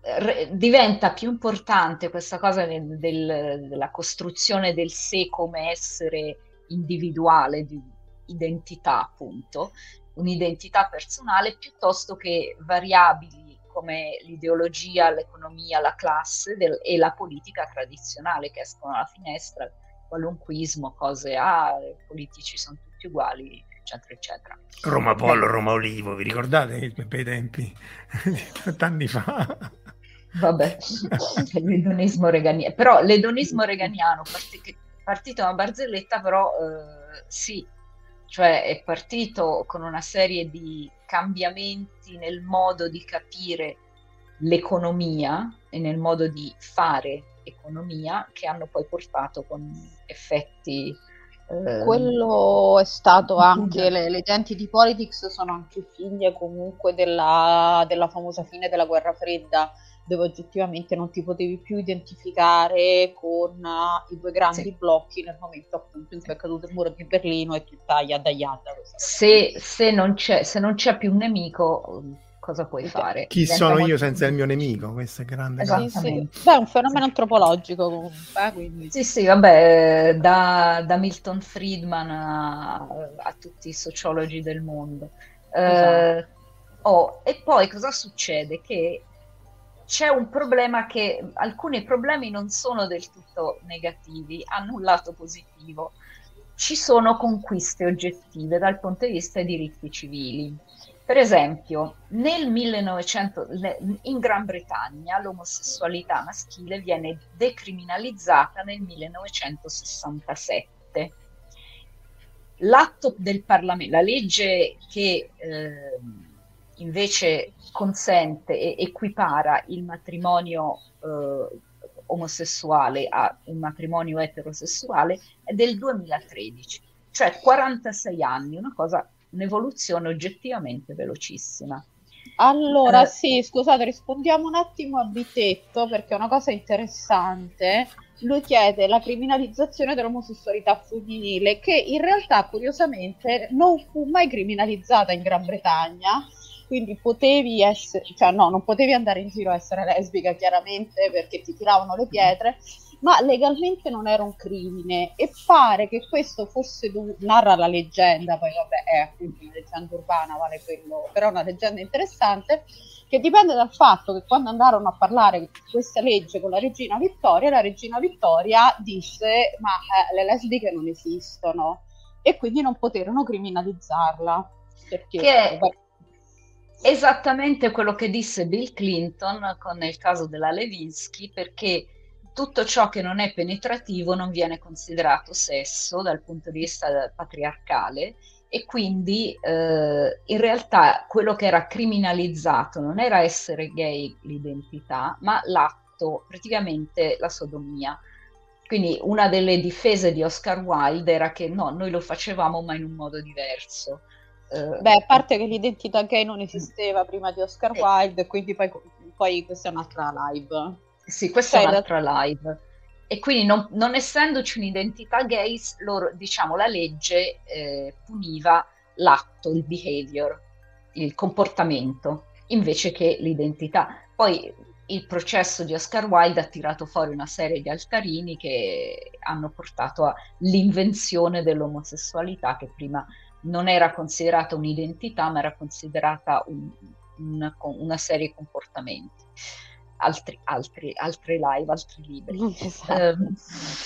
re, diventa più importante questa cosa del, del, della costruzione del sé come essere individuale, di identità appunto, un'identità personale piuttosto che variabili come l'ideologia, l'economia, la classe del, e la politica tradizionale che escono alla finestra, qualunquismo, cose, ah, i politici sono tutti uguali, eccetera, eccetera. Roma Pollo, Roma Olivo, vi ricordate i bei tempi di 30 anni fa? Vabbè, l'edonismo reganiano, però l'edonismo reganiano, che partito una barzelletta, però eh, sì, cioè è partito con una serie di cambiamenti nel modo di capire l'economia e nel modo di fare economia che hanno poi portato con effetti eh, quello è stato anche le, le, genti di politics sono anche figlie comunque della, della famosa fine della guerra fredda dove oggettivamente non ti potevi più identificare con uh, i due grandi sì. blocchi nel momento appunto in cui è caduto il muro di Berlino e tutta addaiata. Se, se, non c'è, se non c'è più un nemico, cosa puoi fare? Chi Diventa sono io senza il mio nemico? Questo è grande. Sì, sì. Beh, è un fenomeno antropologico comunque. Eh, quindi. Sì, sì, vabbè, da, da Milton Friedman a, a, tutti i sociologi del mondo. Esatto. Eh, oh, e poi cosa succede? Che c'è un problema che alcuni problemi non sono del tutto negativi, hanno un lato positivo. Ci sono conquiste oggettive dal punto di vista dei diritti civili. Per esempio, nel 1900, in Gran Bretagna l'omosessualità maschile viene decriminalizzata nel 1967. L'atto del Parlamento, la legge che eh, invece consente e equipara il matrimonio eh, omosessuale a un matrimonio eterosessuale è del 2013, cioè 46 anni, una cosa un'evoluzione oggettivamente velocissima. Allora, eh, sì, scusate, rispondiamo un attimo a Bitetto perché è una cosa interessante. Lui chiede la criminalizzazione dell'omosessualità femminile, che in realtà, curiosamente, non fu mai criminalizzata in Gran Bretagna. Quindi potevi essere, cioè no, non potevi andare in giro a essere lesbica, chiaramente, perché ti tiravano le pietre, ma legalmente non era un crimine e pare che questo fosse dov- narra la leggenda, poi vabbè è appunto una leggenda urbana, vale quello, però è una leggenda interessante, che dipende dal fatto che quando andarono a parlare di questa legge con la regina Vittoria, la regina Vittoria disse ma eh, le lesbiche non esistono e quindi non poterono criminalizzarla. Perché, che esattamente quello che disse Bill Clinton con il caso della Levinsky, perché tutto ciò che non è penetrativo non viene considerato sesso dal punto di vista patriarcale e quindi eh, in realtà quello che era criminalizzato non era essere gay l'identità, ma l'atto, praticamente la sodomia. Quindi una delle difese di Oscar Wilde era che no, noi lo facevamo ma in un modo diverso. Eh, Beh, a parte che l'identità gay non esisteva prima di Oscar eh. Wilde, quindi poi, poi questa è un'altra live. Sì, questa cioè, è un'altra live. E quindi non, non essendoci un'identità gay, loro, diciamo, la legge eh, puniva l'atto, il behavior, il comportamento, invece che l'identità. Poi il processo di Oscar Wilde ha tirato fuori una serie di altarini che hanno portato all'invenzione dell'omosessualità che prima non era considerata un'identità ma era considerata un, una, una serie di comportamenti altri, altri, altri live, altri libri. Esatto. Eh,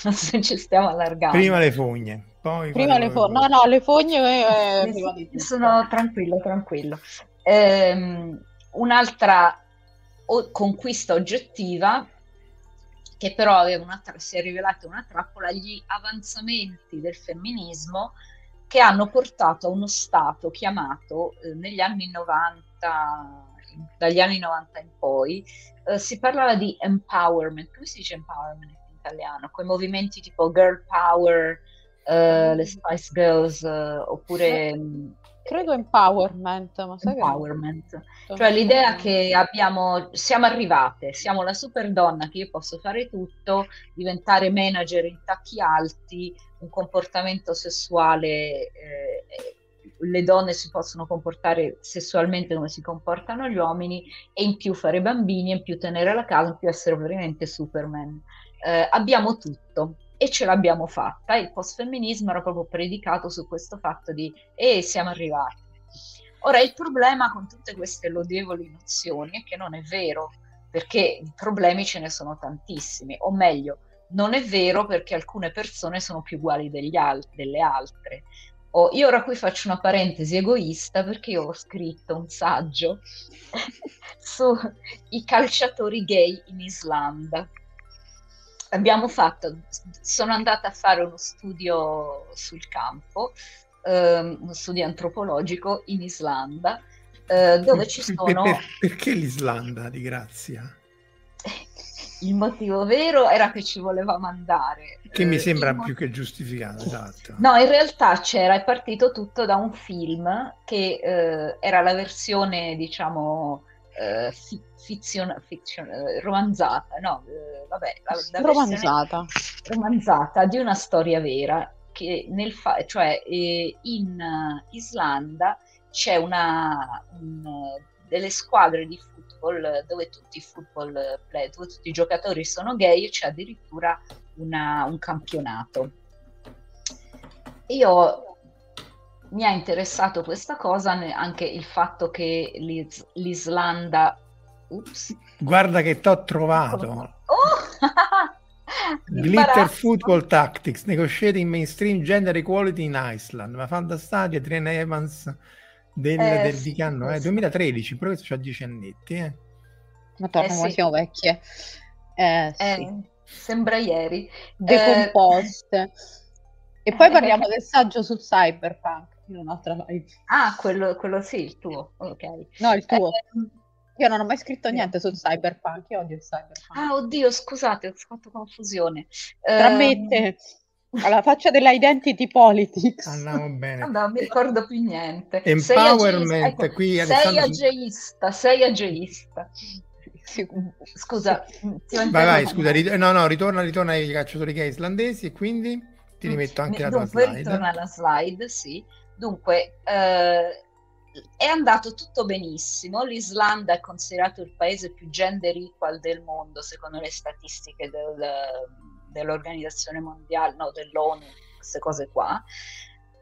non se ci stiamo allargando. Prima le fogne, poi... Prima le fogne, no, no, le fogne... Eh, di Sono tranquillo, tranquillo. Eh, un'altra o- conquista oggettiva che però una tra- si è rivelata una trappola, gli avanzamenti del femminismo che hanno portato a uno stato chiamato eh, negli anni 90 dagli anni 90 in poi, eh, si parlava di empowerment, come si dice empowerment in italiano? Quei movimenti tipo girl power, eh, le mm. Spice Girls, eh, oppure... Credo empowerment, ma sai empowerment. Che... Cioè l'idea che abbiamo, siamo arrivate, siamo la super donna che io posso fare tutto, diventare manager in tacchi alti, un comportamento sessuale eh, le donne si possono comportare sessualmente come si comportano gli uomini e in più fare bambini, in più tenere la casa, in più essere veramente Superman. Eh, abbiamo tutto e ce l'abbiamo fatta. Il postfemminismo era proprio predicato su questo fatto di e eh, siamo arrivati. Ora il problema con tutte queste lodevoli nozioni è che non è vero, perché problemi ce ne sono tantissimi, o meglio, non è vero perché alcune persone sono più uguali al- delle altre. Oh, io ora qui faccio una parentesi egoista perché io ho scritto un saggio sui calciatori gay in Islanda. Abbiamo fatto, sono andata a fare uno studio sul campo, ehm, uno studio antropologico in Islanda, eh, dove ci sono... Per, per, perché l'Islanda, di grazia? il motivo vero era che ci voleva mandare. Che mi eh, sembra più che giustificato, esatto. No, in realtà c'era, è partito tutto da un film che eh, era la versione, diciamo, eh, fi- fizion- eh, romanzata, no, eh, vabbè, la, la romanzata. romanzata di una storia vera, che nel fa- cioè in Islanda c'è una... Un, delle squadre di football dove tutti i football play, dove tutti i giocatori sono gay e c'è addirittura una, un campionato. Io mi ha interessato questa cosa, anche il fatto che l'Is- l'Islanda... Ups. Guarda che t'ho trovato. Oh! Glitter Football Tactics, negotiating mainstream gender equality in Iceland. Ma fantastico, Trina Evans del, Eh, del sì, anno? Eh, questo. 2013, però questo c'ha 10 annetti. Eh. Madonna, Eh, sì. siamo vecchie. Eh, sì. Eh, sembra ieri. Decomposte. E poi parliamo del saggio sul cyberpunk in un'altra live. Ah, quello, quello sì, il tuo. Ok. No, il tuo. Ehm, Io non ho mai scritto niente sul cyberpunk, io odio il cyberpunk. ah, oddio, scusate, ho fatto confusione. Tra Ehm, me te, alla faccia della identity politics. Andiamo bene. Non mi ricordo più niente. Empowerment, sei ageista, ecco, qui sei Alessandro- ageista, sei ageista. Scusa, ti Vai, vai, scusa, rit- no, no, ritorna, ritorna ai calciatori gay islandesi e quindi ti rimetto anche la tua Dunque, slide. ritorna alla slide, sì. Dunque, eh, è andato tutto benissimo. L'Islanda è considerato il paese più gender equal del mondo, secondo le statistiche del- dell'Organizzazione Mondiale, no, dell'ONU, queste cose qua.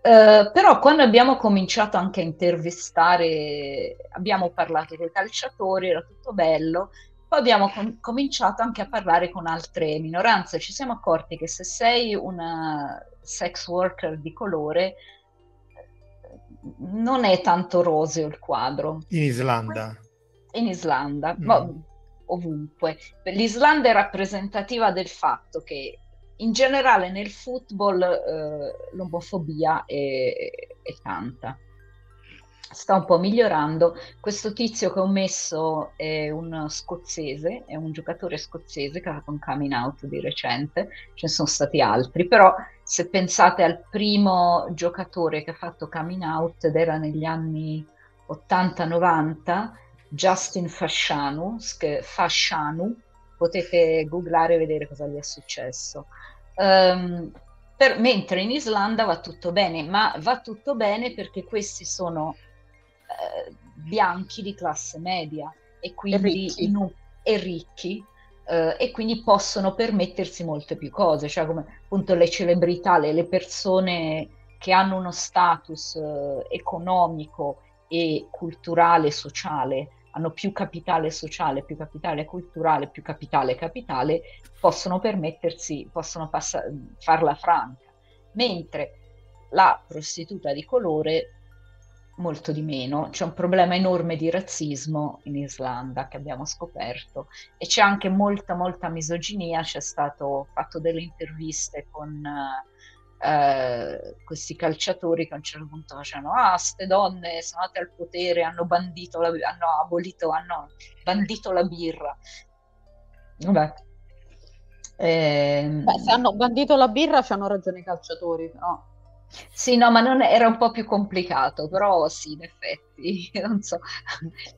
Eh, però quando abbiamo cominciato anche a intervistare, abbiamo parlato con i calciatori, era tutto bello, poi abbiamo com- cominciato anche a parlare con altre minoranze. Ci siamo accorti che se sei una sex worker di colore, non è tanto roseo il quadro. In Islanda. In Islanda, Mm. ma ovunque. L'Islanda è rappresentativa del fatto che in generale nel football eh, l'omofobia è, è tanta. Sta un po' migliorando. Questo tizio che ho messo è un scozzese, è un giocatore scozzese che ha fatto un coming out di recente, ce ne sono stati altri, però se pensate al primo giocatore che ha fatto coming out ed era negli anni 80-90, Justin Fascianu, Fascianu, potete googlare e vedere cosa gli è successo. Ehm, per- mentre in Islanda va tutto bene, ma va tutto bene perché questi sono eh, bianchi di classe media e quindi ricchi. in un- e ricchi eh, e quindi possono permettersi molte più cose, cioè come appunto le celebrità, le, le persone che hanno uno status eh, economico e culturale, sociale, hanno più capitale sociale, più capitale culturale, più capitale capitale, possono permettersi, possono passa- farla franca, mentre la prostituta di colore molto di meno. C'è un problema enorme di razzismo in Islanda che abbiamo scoperto e c'è anche molta, molta misoginia. C'è stato fatto delle interviste con eh, questi calciatori che a un certo punto facevano: Ah, ste donne sono andate al potere, hanno bandito la, hanno abolito, hanno bandito la birra. Vabbè. Ehm, Beh, se hanno bandito la birra, ci hanno ragione i calciatori, però. Sì, no, ma non era un po' più complicato, però sì, in effetti, non so.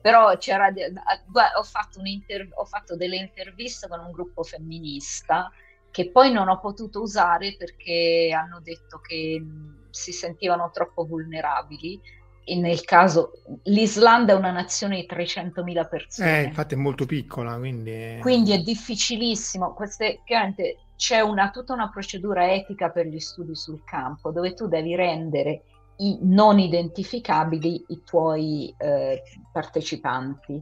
Però c'era, ho fatto, ho fatto delle interviste con un gruppo femminista che poi non ho potuto usare perché hanno detto che si sentivano troppo vulnerabili e nel caso l'Islanda è una nazione di 300.000 persone. Eh, infatti è molto piccola, quindi... Quindi è difficilissimo. Queste, chiaramente c'è una, tutta una procedura etica per gli studi sul campo dove tu devi rendere i non identificabili i tuoi eh, partecipanti.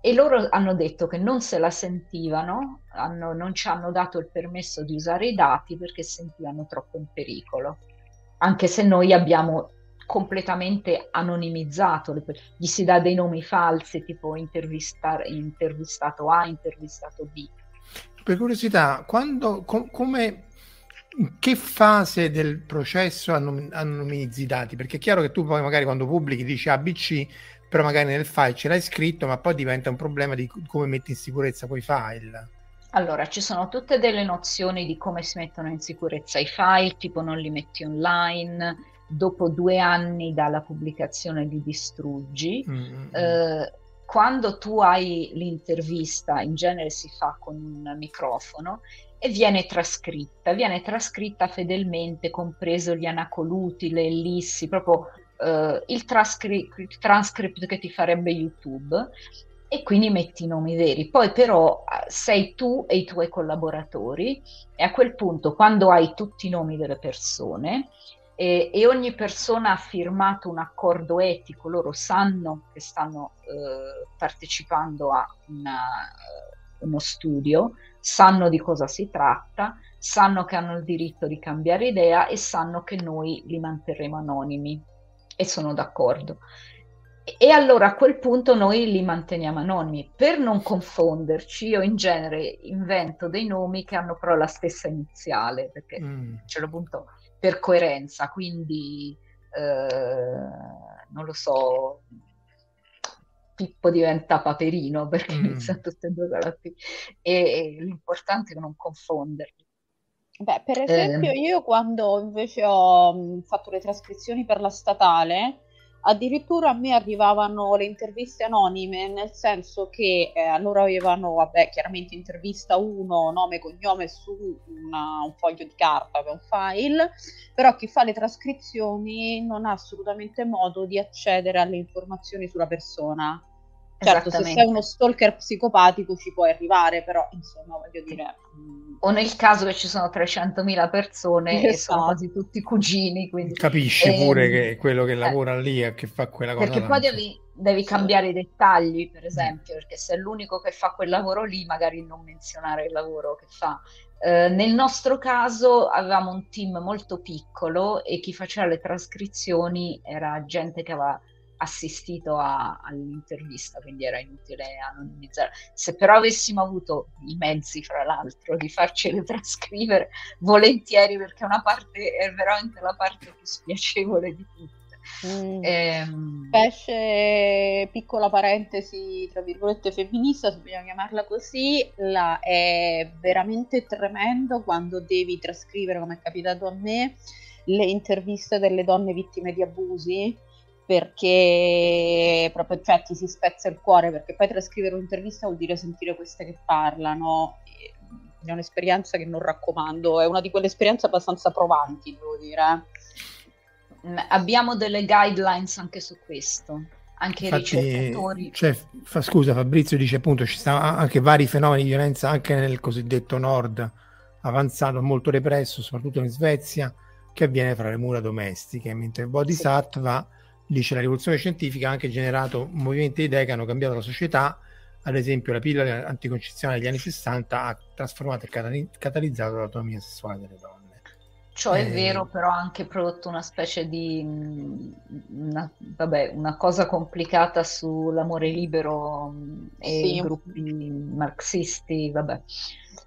E loro hanno detto che non se la sentivano, hanno, non ci hanno dato il permesso di usare i dati perché sentivano troppo in pericolo. Anche se noi abbiamo completamente anonimizzato, gli si dà dei nomi falsi, tipo intervistato A, intervistato B. Per curiosità, quando, com- come, in che fase del processo anonimizzi i dati? Perché è chiaro che tu poi magari quando pubblichi dici ABC, però magari nel file ce l'hai scritto, ma poi diventa un problema di come metti in sicurezza quei file. Allora, ci sono tutte delle nozioni di come si mettono in sicurezza i file, tipo non li metti online, dopo due anni dalla pubblicazione li distruggi. Mm, Eh, quando tu hai l'intervista, in genere si fa con un microfono e viene trascritta, viene trascritta fedelmente, compreso gli anacoluti, le ellissi, proprio eh, il, trascri- il transcript che ti farebbe YouTube e quindi metti i nomi veri. Poi però eh, sei tu e i tuoi collaboratori e a quel punto quando hai tutti i nomi delle persone e, e ogni persona ha firmato un accordo etico, loro sanno che stanno eh, partecipando a una, uno studio, sanno di cosa si tratta, sanno che hanno il diritto di cambiare idea e sanno che noi li manterremo anonimi e sono d'accordo. e allora a quel punto noi li manteniamo anonimi. Per non confonderci, io in genere invento dei nomi che hanno però la stessa iniziale, perché mm. ce l'ho appunto per coerenza, quindi eh, non lo so, Pippo diventa Paperino perché mm. inizia tutte e due con la P. E, e l'importante è non confonderli. Beh, per esempio, eh. io quando invece ho fatto le trascrizioni per la statale, addirittura a me arrivavano le interviste anonime, nel senso che eh, loro avevano, vabbè, chiaramente intervista 1, nome, cognome su una, un foglio di carta, un file, però chi fa le trascrizioni non ha assolutamente modo di accedere alle informazioni sulla persona. Certo, se sei uno stalker psicopatico ci puoi arrivare, però insomma, voglio dire... Mm, o nel caso che ci sono 300.000 persone esatto. e sono esatto. quasi tutti cugini, quindi... Capisci eh, pure che quello che lavora eh, lì e che fa quella cosa... Perché poi devi, devi cambiare i dettagli, per esempio, perché se è l'unico che fa quel lavoro lì, magari non menzionare il lavoro che fa. Eh, nel nostro caso avevamo un team molto piccolo e chi faceva le trascrizioni era gente che aveva assistito a, all'intervista, quindi era inutile anonimizzare. Se però avessimo avuto i mezzi, fra l'altro, di farcele trascrivere, volentieri, perché una parte è veramente la parte più spiacevole di tutte. Mm. Ehm... Pesce, piccola parentesi, tra virgolette, femminista, se vogliamo chiamarla così, la, è veramente tremendo quando devi trascrivere, come è capitato a me, le interviste delle donne vittime di abusi perché proprio cioè, ti si spezza il cuore perché poi trascrivere un'intervista vuol dire sentire queste che parlano. È un'esperienza che non raccomando è una di quelle esperienze abbastanza provanti devo dire mm, abbiamo delle guidelines anche su questo anche Infatti, i ricercatori. cioè, fa, scusa Fabrizio dice appunto ci stanno anche vari fenomeni di violenza anche nel cosiddetto nord avanzato molto represso soprattutto in Svezia che avviene fra le mura domestiche mentre il bodhisattva sì dice la rivoluzione scientifica ha anche generato movimenti di idee che hanno cambiato la società ad esempio la pillola anticoncezionale degli anni 60 ha trasformato e catalizzato l'autonomia sessuale delle donne Ciò è eh... vero, però ha anche prodotto una specie di mm, una, vabbè, una cosa complicata sull'amore libero mm, e sì. gruppi marxisti, vabbè.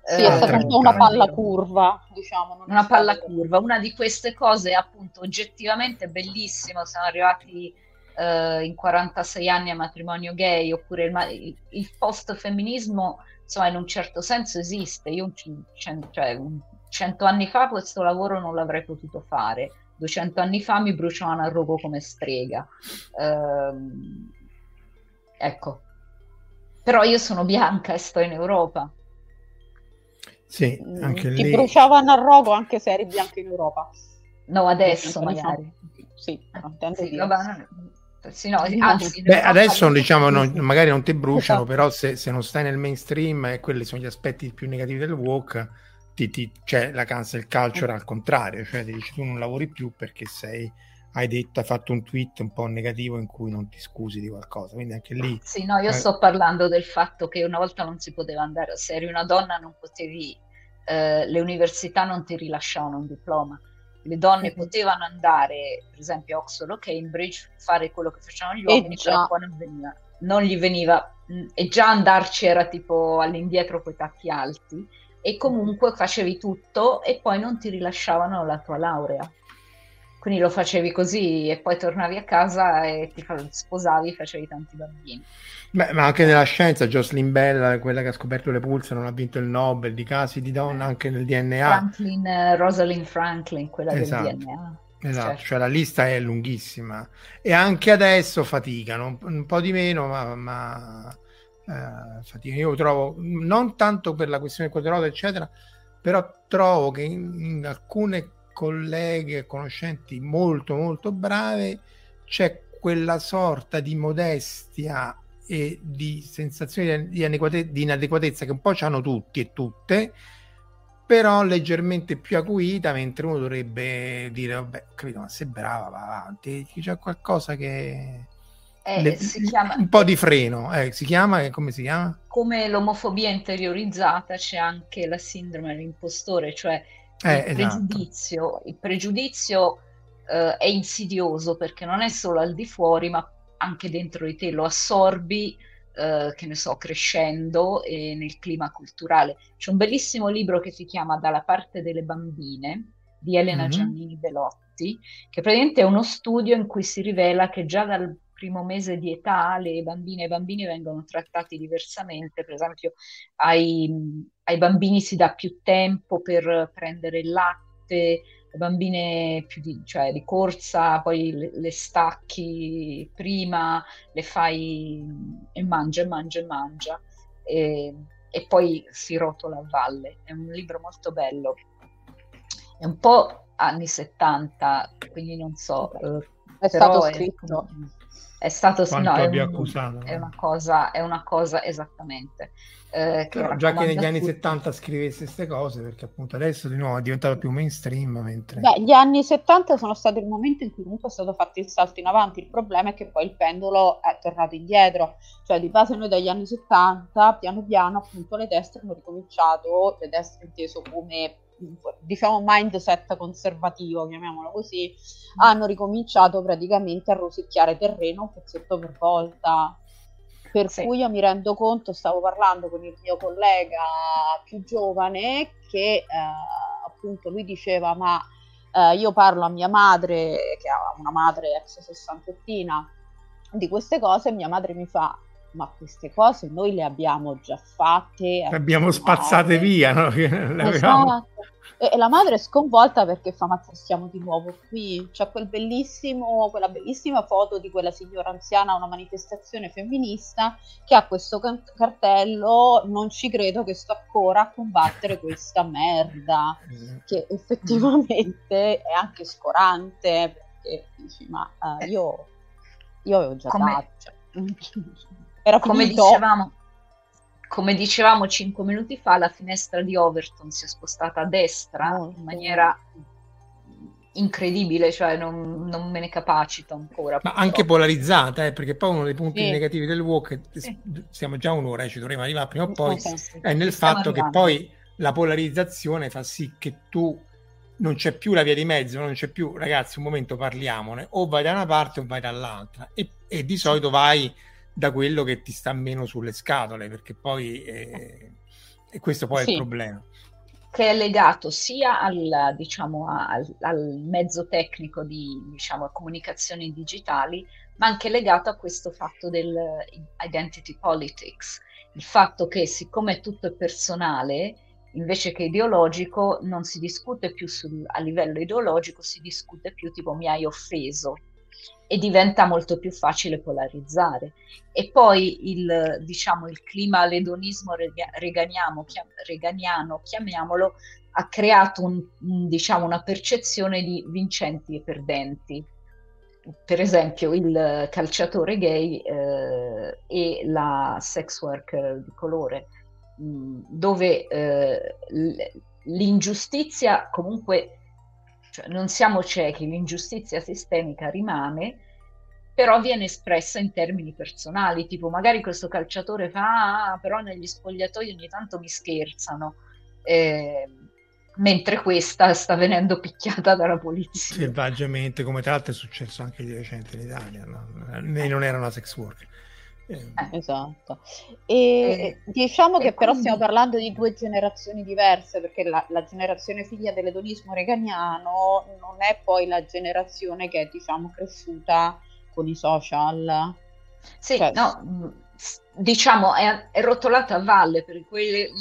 Sì, è stata una palla curva, diciamo. Una palla curva. Una di queste cose, appunto, oggettivamente bellissimo. Siamo arrivati eh, in 46 anni a matrimonio gay, oppure il, il post-femminismo, insomma, in un certo senso esiste. Io, cioè, cento anni fa questo lavoro non l'avrei potuto fare. 200 anni fa mi bruciavano a rogo come strega. Ehm, ecco. Però io sono bianca e sto in Europa sì, mm, anche Ti lì... bruciavano a rogo anche se eri bianco in Europa. No, adesso magari. Sì, sì, vabbè, sì, no, anzi, Beh, adesso diciamo non, magari non ti bruciano, esatto. però se, se, non stai nel mainstream e quelli sono gli aspetti più negativi del walk, ti, ti, cioè, la cancel culture al contrario, cioè ti dici tu non lavori più perché sei hai detto, hai fatto un tweet un po' negativo in cui non ti scusi di qualcosa, quindi anche lì... Sì, no, io eh... sto parlando del fatto che una volta non si poteva andare, se eri una donna non potevi, eh, le università non ti rilasciavano un diploma, le donne mm-hmm. potevano andare, per esempio a Oxford o Cambridge, fare quello che facevano gli uomini, però poi non, veniva, non gli veniva, mm, e già andarci era tipo all'indietro con i tacchi alti, e comunque facevi tutto e poi non ti rilasciavano la tua laurea. Quindi lo facevi così e poi tornavi a casa e ti sposavi e facevi tanti bambini. Beh, ma anche nella scienza, Jocelyn Bell, quella che ha scoperto le pulse, non ha vinto il Nobel di casi di donna anche nel DNA. Franklin, uh, Rosalind Franklin, quella esatto. del DNA. Esatto, certo. cioè la lista è lunghissima e anche adesso faticano, un po' di meno, ma, ma eh, faticano. Io trovo, non tanto per la questione del quadro eccetera, però trovo che in, in alcune colleghe e conoscenti molto molto brave c'è quella sorta di modestia e di sensazione di, inadeguate- di inadeguatezza che un po' hanno tutti e tutte però leggermente più acuita mentre uno dovrebbe dire vabbè capito ma sei brava va avanti c'è qualcosa che eh, Le, chiama, un po' di freno eh, si chiama come si chiama? come l'omofobia interiorizzata c'è anche la sindrome dell'impostore cioè eh, il, esatto. pregiudizio, il pregiudizio eh, è insidioso perché non è solo al di fuori, ma anche dentro di te, lo assorbi, eh, che ne so, crescendo e nel clima culturale. C'è un bellissimo libro che si chiama Dalla parte delle bambine di Elena mm-hmm. Giannini Belotti, che praticamente è uno studio in cui si rivela che già dal primo mese di età le bambine e i bambini vengono trattati diversamente, per esempio ai, ai bambini si dà più tempo per prendere il latte, le bambine più di, cioè, di corsa, poi le, le, stacchi prima, le fai e mangia e mangia e mangia e, e poi si rotola a valle. È un libro molto bello. È un po' anni 70, quindi non so. Eh, è stato scritto. È, è stato no, è, un, è, una cosa, è una cosa esattamente. Eh, Però, già che negli anni 70 scrivesse queste cose, perché appunto adesso di nuovo è diventato più mainstream. Mentre... Beh, gli anni 70 sono stati il momento in cui comunque è stato fatto il salto in avanti. Il problema è che poi il pendolo è tornato indietro, cioè di base noi dagli anni 70, piano piano, appunto, le destre hanno ricominciato, le destre inteso come diciamo mindset conservativo, chiamiamolo così, hanno ricominciato praticamente a rosicchiare terreno un pezzetto per volta. Per sì. cui io mi rendo conto, stavo parlando con il mio collega più giovane che eh, appunto lui diceva ma eh, io parlo a mia madre, che ha una madre ex sessantottina, di queste cose e mia madre mi fa ma queste cose noi le abbiamo già fatte. Le abbiamo spazzate via, no? Esatto. E, la madre è sconvolta perché fa, ma siamo di nuovo qui. C'è quel bellissimo, quella bellissima foto di quella signora anziana a una manifestazione femminista che ha questo can- cartello, non ci credo che sto ancora a combattere questa merda, che effettivamente è anche scorante, perché dici, ma uh, io, io avevo già Come... dato. Cioè, era come dicevamo, come dicevamo cinque minuti fa, la finestra di Overton si è spostata a destra oh, in maniera incredibile, cioè non, non, me ne capacito ancora. Ma anche polarizzata, eh, perché poi uno dei punti sì. negativi del walk, sì. siamo già un'ora, eh, ci dovremo arrivare prima o poi, sì, è nel fatto arrivando. che poi la polarizzazione fa sì che tu non c'è più la via di mezzo, non c'è più, ragazzi, un momento parliamone, o vai da una parte o vai dall'altra, e, e di solito vai da quello che ti sta meno sulle scatole, perché poi eh, e questo poi sì. è il problema. Che è legato sia al, diciamo, al, al mezzo tecnico di diciamo, comunicazioni digitali, ma anche legato a questo fatto del identity politics, il fatto che siccome tutto è personale, invece che ideologico, non si discute più sul, a livello ideologico, si discute più tipo mi hai offeso, e diventa molto più facile polarizzare. E poi il, diciamo, il clima l'edonismo reganiano, chiam, reganiano, chiamiamolo, ha creato un, diciamo, una percezione di vincenti e perdenti. Per esempio il calciatore gay eh, e la sex worker di colore, mh, mm, dove eh, l'ingiustizia comunque cioè, non siamo ciechi, l'ingiustizia sistemica rimane, però viene espressa in termini personali, tipo magari questo calciatore fa, ah, però negli spogliatoi ogni tanto mi scherzano, eh, mentre questa sta venendo picchiata dalla polizia. Selvaggiamente, come tra l'altro è successo anche di recente in Italia, no? lei non era una sex worker. Eh, esatto. E eh, diciamo che però quindi... stiamo parlando di due generazioni diverse, perché la, la, generazione figlia dell'edonismo reganiano non è poi la generazione che è, diciamo, cresciuta con i social. Sì, cioè, no, mm, diciamo, è, è, rotolata a valle, per quelle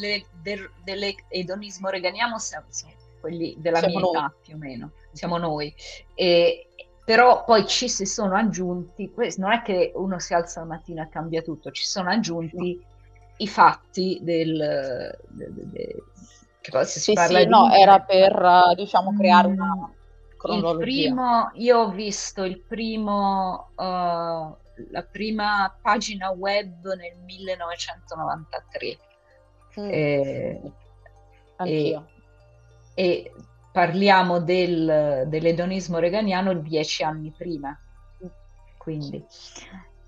de, dell'edonismo reganiano siamo, siamo quelli della siamo mia età più o meno, siamo noi. E, però poi ci si sono aggiunti, non è che uno si alza la mattina e cambia tutto, ci sono aggiunti i fatti del... De, de, de, che poi si sì, parla sì, di... no, era per, diciamo, creare una cronologia. Il primo, io ho visto il primo, uh, la prima pagina web nel 1993. Mm. Eh, Anch'io. E, e parliamo del, dell'edonismo reganiano dieci anni prima. Quindi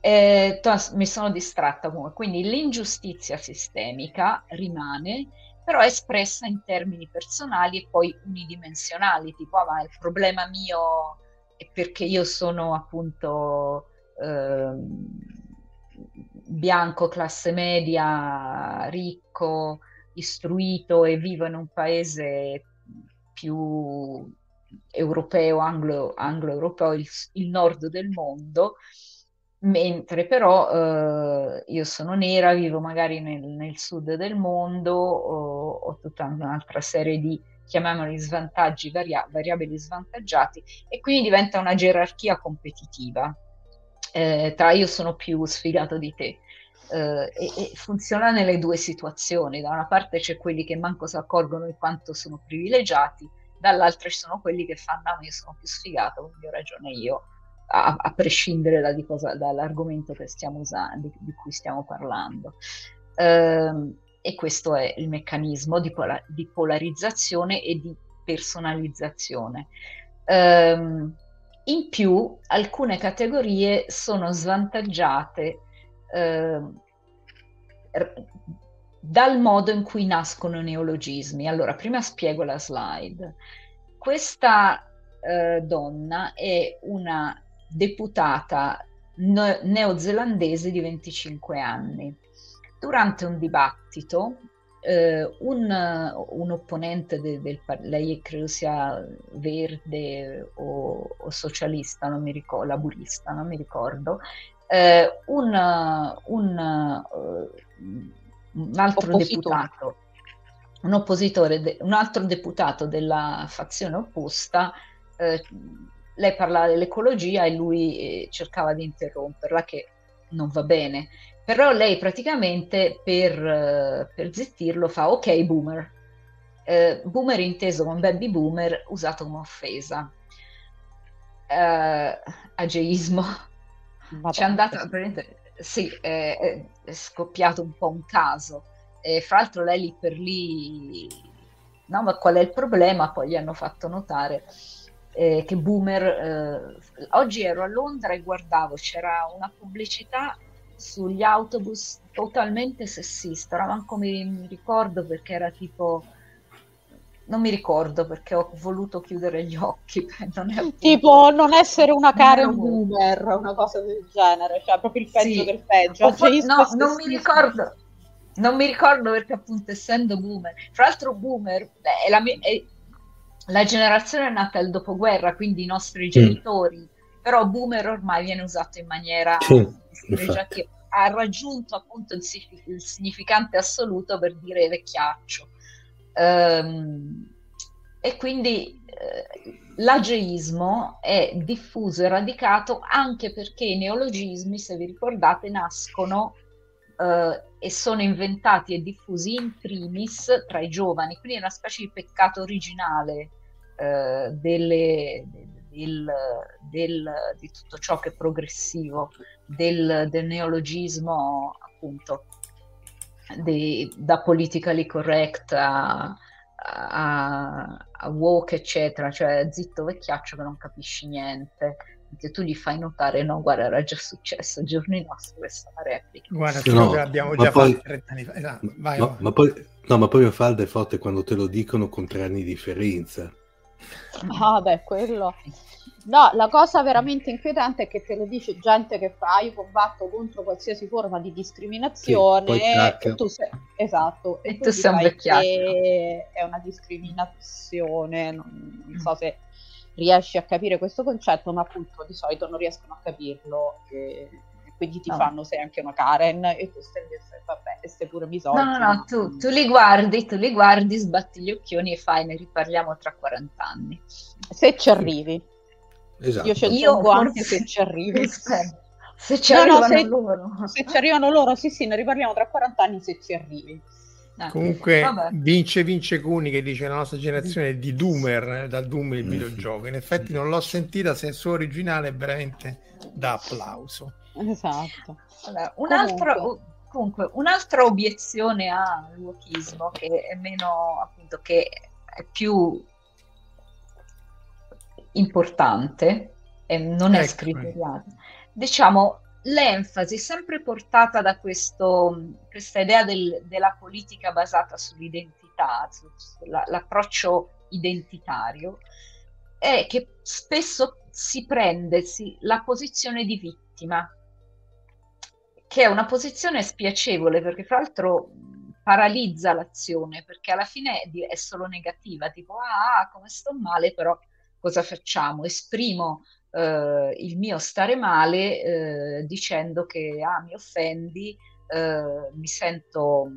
eh, mi sono distratta comunque. Quindi l'ingiustizia sistemica rimane, però espressa in termini personali e poi unidimensionali, tipo ah, ma il problema mio è perché io sono appunto eh, bianco, classe media, ricco, istruito e vivo in un paese più europeo, anglo, anglo-europeo, il, il nord del mondo, mentre però eh, io sono nera, vivo magari nel, nel sud del mondo, ho, ho, tutta un'altra serie di, chiamiamoli svantaggi, varia, variabili svantaggiati, e quindi diventa una gerarchia competitiva. Eh, tra io sono più sfigato di te. Eh, e, e, funziona nelle due situazioni. Da una parte c'è quelli che manco si accorgono di quanto sono privilegiati, dall'altra ci sono quelli che fanno, no, io sono più sfigato, quindi ho ragione io a, a prescindere da cosa, dall'argomento usando, di, di, cui stiamo parlando. Um, e questo è il meccanismo di, pola- di polarizzazione e di personalizzazione. Um, in più, alcune categorie sono svantaggiate eh, dal modo in cui nascono i neologismi. Allora, prima spiego la slide. Questa eh, donna è una deputata no- neozelandese di 25 anni. Durante un dibattito, eh, un, un, opponente de, del lei credo sia verde o, o, socialista, non mi ricordo, laburista, non mi ricordo, eh, un, un, uh, un, altro deputato, un oppositore, de, un altro deputato della fazione opposta eh, lei parlava dell'ecologia e lui eh, cercava di interromperla, che non va bene. Però lei praticamente per, eh, per zittirlo fa ok boomer. Eh, boomer inteso come baby boomer usato come offesa. Eh, ageismo. C'è andato, sì, è, è, scoppiato un po' un caso. E fra l'altro lei lì per lì, no, ma qual è il problema? Poi gli hanno fatto notare eh, che boomer. Eh, oggi ero a Londra e guardavo, c'era una pubblicità sugli autobus totalmente sessista, ora manco mi ricordo perché era tipo non mi ricordo perché ho voluto chiudere gli occhi. Non appunto... Tipo non essere una Karen boomer, una cosa del genere, cioè proprio il peggio sì. del peggio. Cioè, no, non mi ricordo. Non mi ricordo perché appunto essendo boomer, fra l'altro boomer beh, è, la mia, è la generazione è nata al dopoguerra, quindi i nostri mm. genitori, però boomer ormai viene usato in maniera sì, che ha raggiunto appunto il, il, significante assoluto per dire vecchiaccio. Um, e quindi eh, l'ageismo è diffuso e radicato anche perché i neologismi, se vi ricordate, nascono eh, e sono inventati e diffusi in primis tra i giovani, quindi è una specie di peccato originale eh, delle, del, del, di tutto ciò che è progressivo, del, del neologismo appunto di, da politically correct a, a, a, woke eccetera, cioè zitto vecchiaccio che non capisci niente. Che tu gli fai notare no guarda era già successo giorni nostri questa replica. Guarda no, l'abbiamo già poi, fatto 30 anni fa. Esatto, vai, no, ma poi, no ma poi Falda è forte quando te lo dicono con tre anni di differenza. Ah, beh, quello. No, la cosa veramente inquietante è che te lo dice gente che fa io combatto contro qualsiasi forma di discriminazione sì, e tu sei esatto e, e tu sei un vecchiato è una discriminazione non, non, so se riesci a capire questo concetto ma appunto di solito non riescono a capirlo e quindi ti no. fanno sei anche una Karen e tu stai e vabbè, stai pure misogino. No, no, no, tu, tu, li guardi, tu li guardi, sbatti gli occhioni e fai, ne riparliamo tra 40 anni. Se ci arrivi. Esatto. Io ci aggiungo anche se ci arrivi. se ci no, arrivano no, se, loro. Se ci arrivano loro, sì, sì, ne riparliamo tra 40 anni se ci arrivi. Ah, Comunque vabbè. vince vince Cuni che dice la nostra generazione è di Doomer, eh, dal Doom il mm. videogioco. In effetti non l'ho sentita, se è suo originale è veramente da applauso. Esatto. Allora, un altro, comunque, un'altra obiezione al wokismo che è meno appunto che è più importante e non è ecco. scriteriata. Diciamo l'enfasi sempre portata da questo, questa idea del, della politica basata sull'identità, sull'approccio identitario, è che spesso si prende si, la posizione di vittima che è una posizione spiacevole perché fra l'altro paralizza l'azione perché alla fine è solo negativa, tipo ah, come sto male, però cosa facciamo? Esprimo eh, il mio stare male eh, dicendo che ah, mi offendi, eh, mi sento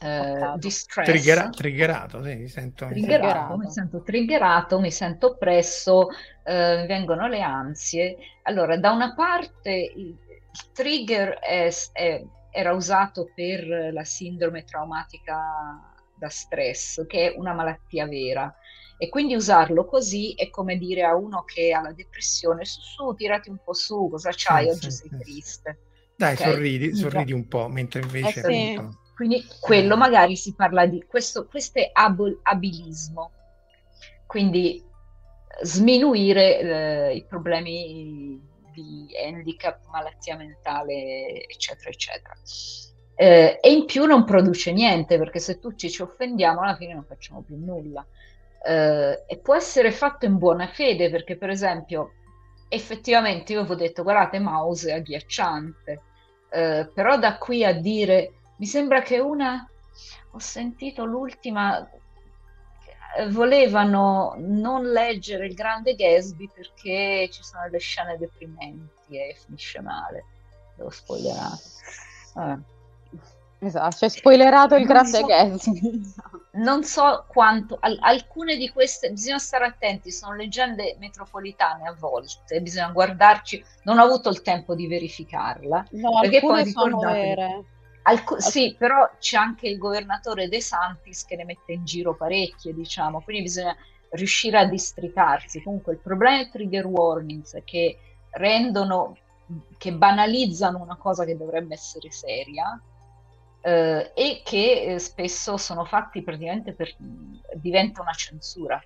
eh, distress. Triggera- triggerato, sì, mi sento triggerato, triggerato. mi sento triggerato, mi sento oppresso, eh, vengono le ansie. Allora, da una parte il, il trigger è, è, era usato per la sindrome traumatica da stress, che è una malattia vera. E quindi usarlo così è come dire a uno che ha la depressione, su, su, tirati un po' su, cosa c'hai? Sì, Oggi sì, sei sì. triste. Dai, okay. sorridi, sorridi un po', mentre invece... Eh, sì. Quindi quello magari si parla di questo, questo è ab- abilismo. Quindi sminuire eh, i problemi di handicap, malattia mentale, eccetera, eccetera. Eh, e in più non produce niente, perché se tutti ci offendiamo alla fine non facciamo più nulla. Eh, e può essere fatto in buona fede, perché per esempio effettivamente io avevo detto guardate Mouse è agghiacciante, eh, però da qui a dire mi sembra che una ho sentito l'ultima eh, volevano non leggere il grande Gatsby perché ci sono delle scene deprimenti e finisce male. L'ho spoilerato. Vabbè. Esatto, cioè spoilerato il grande so, Gatsby. Non so quanto, al, alcune di queste, bisogna stare attenti, sono leggende metropolitane a volte, bisogna guardarci, non ho avuto il tempo di verificarla. No, perché poi sono vere. Alc- sì, però c'è anche il governatore De Santis che ne mette in giro parecchie, diciamo, quindi bisogna riuscire a districarsi. Comunque il problema dei trigger warnings è che rendono, che banalizzano una cosa che dovrebbe essere seria eh, e che eh, spesso sono fatti praticamente per... diventa una censura.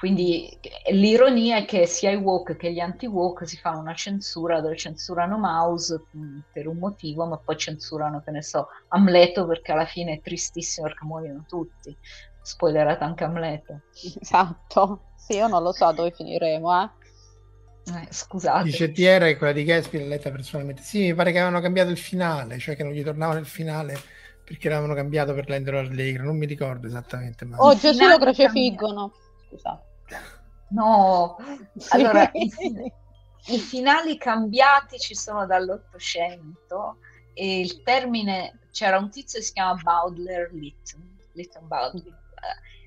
Quindi l'ironia è che sia i woke che gli anti-woke si fanno una censura dove censurano Mouse per un motivo, ma poi censurano, che ne so, Amleto perché alla fine è tristissimo perché muoiono tutti. Spoilerato anche Amleto. Esatto, sì, io non lo so dove finiremo, eh. Eh, scusate. Dice Tiera che quella di Gatsby l'ha letta personalmente. Sì, mi pare che avevano cambiato il finale, cioè che non gli tornavano il finale perché l'avevano cambiato per renderlo allegro. Non mi ricordo esattamente. Ma... Oh, Gesù lo crocefiggono. Scusate. No, allora i, i finali cambiati ci sono dall'Ottocento e il termine c'era un tizio che si chiama Baudelaire Lytton, Lytton Baudelaire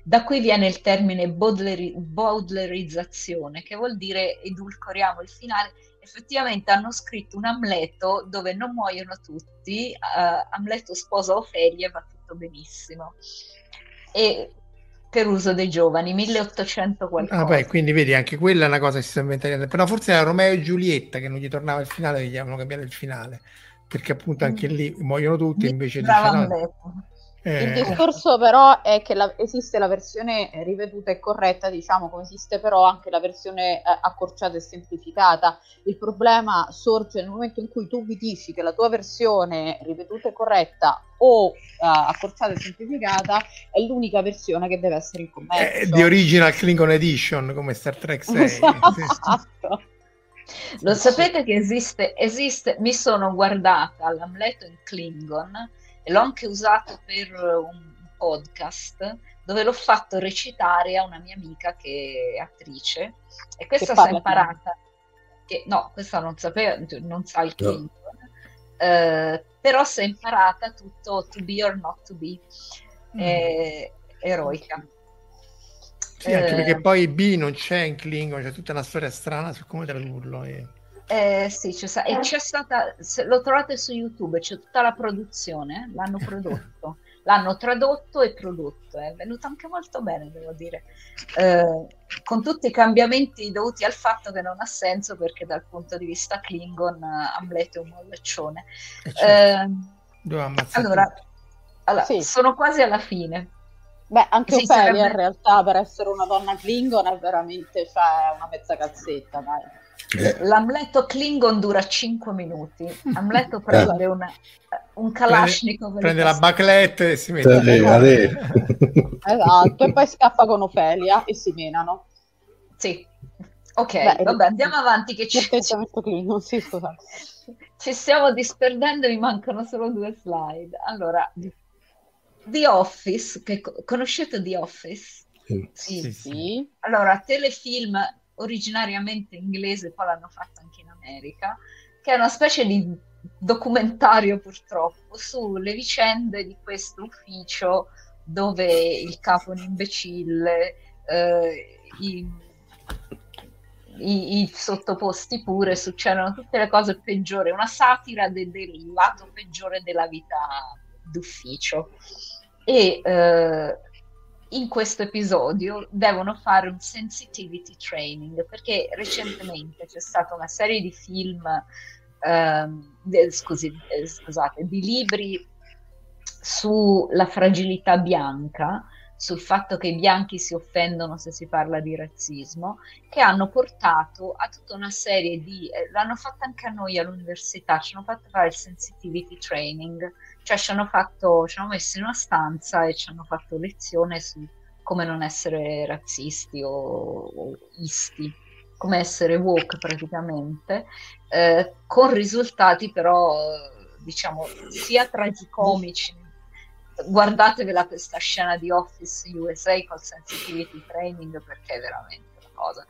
da qui viene il termine Baudelaire, Baudelairizzazione, che vuol dire edulcoriamo il finale. Effettivamente hanno scritto un Amleto dove non muoiono tutti, uh, Amleto sposa Ofelia e va tutto benissimo. E per uso dei giovani, 1800 qualcosa. Ah, beh, quindi vedi, anche quella è una cosa che si sta inventando. Però forse era Romeo e Giulietta che non gli tornava il finale, gli avevano cambiato il finale. Perché appunto anche mm. lì muoiono tutti, invece dice, no, eh. Il discorso però è che la, esiste la versione riveduta e corretta, diciamo come esiste però anche la versione eh, accorciata e semplificata. Il problema sorge nel momento in cui tu mi dici che la tua versione riveduta e corretta o uh, accorciata e semplificata è l'unica versione che deve essere in commercio. Eh, the Original Klingon Edition come Star Trek 6. Esatto. Lo sapete che esiste, esiste, mi sono guardata l'Amleto in Klingon l'ho anche usato per un podcast dove l'ho fatto recitare a una mia amica che è attrice e questa si è imparata che, no, questa non sapeva, non sa il Klingon no. eh, però si è imparata tutto to be or not to be mm. eh, eroica sì, anche eh, perché poi B non c'è in Klingon, c'è tutta una storia strana su come tradurlo. E... Eh, sì, c'è, e c'è stata, se lo trovate su YouTube, c'è tutta la produzione, l'hanno prodotto, l'hanno tradotto e prodotto, è venuto anche molto bene, devo dire, eh, con tutti i cambiamenti dovuti al fatto che non ha senso perché dal punto di vista Klingon Amleto è un mollaccione. Eh, certo. eh, allora, allora sì. sono quasi alla fine. Beh, anche sì, Ophelia sarebbe... in realtà per essere una donna Klingon è veramente cioè, una mezza calzetta, dai. Eh. L'Amleto Klingon dura 5 minuti. Amleto prende una, un Kalashnikov. Prende, la baclette e si mette a Esatto, e poi scappa con Ofelia e si menano. Sì, Ok, Beh, vabbè, andiamo avanti che ci... Clean, sì, scusate. ci stiamo disperdendo, mi mancano solo due slide. Allora, The Office, che conoscete The Office? Sì. Sì, sì. sì. Allora, telefilm originariamente inglese, poi l'hanno fatto anche in America, che è una specie di documentario purtroppo sulle vicende di questo ufficio dove il capo è un imbecille, eh, i, i, i, sottoposti pure, succedono tutte le cose peggiori, una satira de, del lato peggiore della vita d'ufficio. E eh, in questo episodio devono fare un sensitivity training perché recentemente c'è stata una serie di film, ehm, scusi, eh, scusate, di libri sulla fragilità bianca, sul fatto che i bianchi si offendono se si parla di razzismo, che hanno portato a tutta una serie di... Eh, l'hanno fatto anche a noi all'università, ci hanno fatto fare il sensitivity training, cioè ci hanno, fatto, ci hanno messo in una stanza e ci hanno fatto lezione su come non essere razzisti o, o isti, come essere woke praticamente, eh, con risultati però diciamo sia tragicomici guardatevela questa scena di Office USA col sensitivity training perché è veramente una cosa.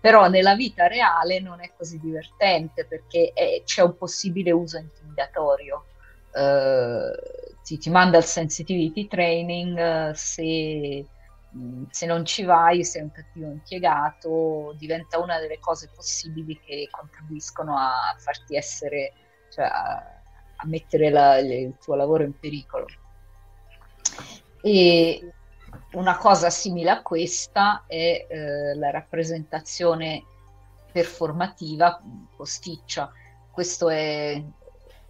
Però nella vita reale non è così divertente perché è, c'è un possibile uso intimidatorio. Uh, ti, ti, manda il sensitivity training uh, se, mh, se, non ci vai sei un cattivo impiegato diventa una delle cose possibili che contribuiscono a farti essere cioè a, a mettere la, il tuo lavoro in pericolo e una cosa simile a questa è eh, la rappresentazione performativa posticcia. Questo è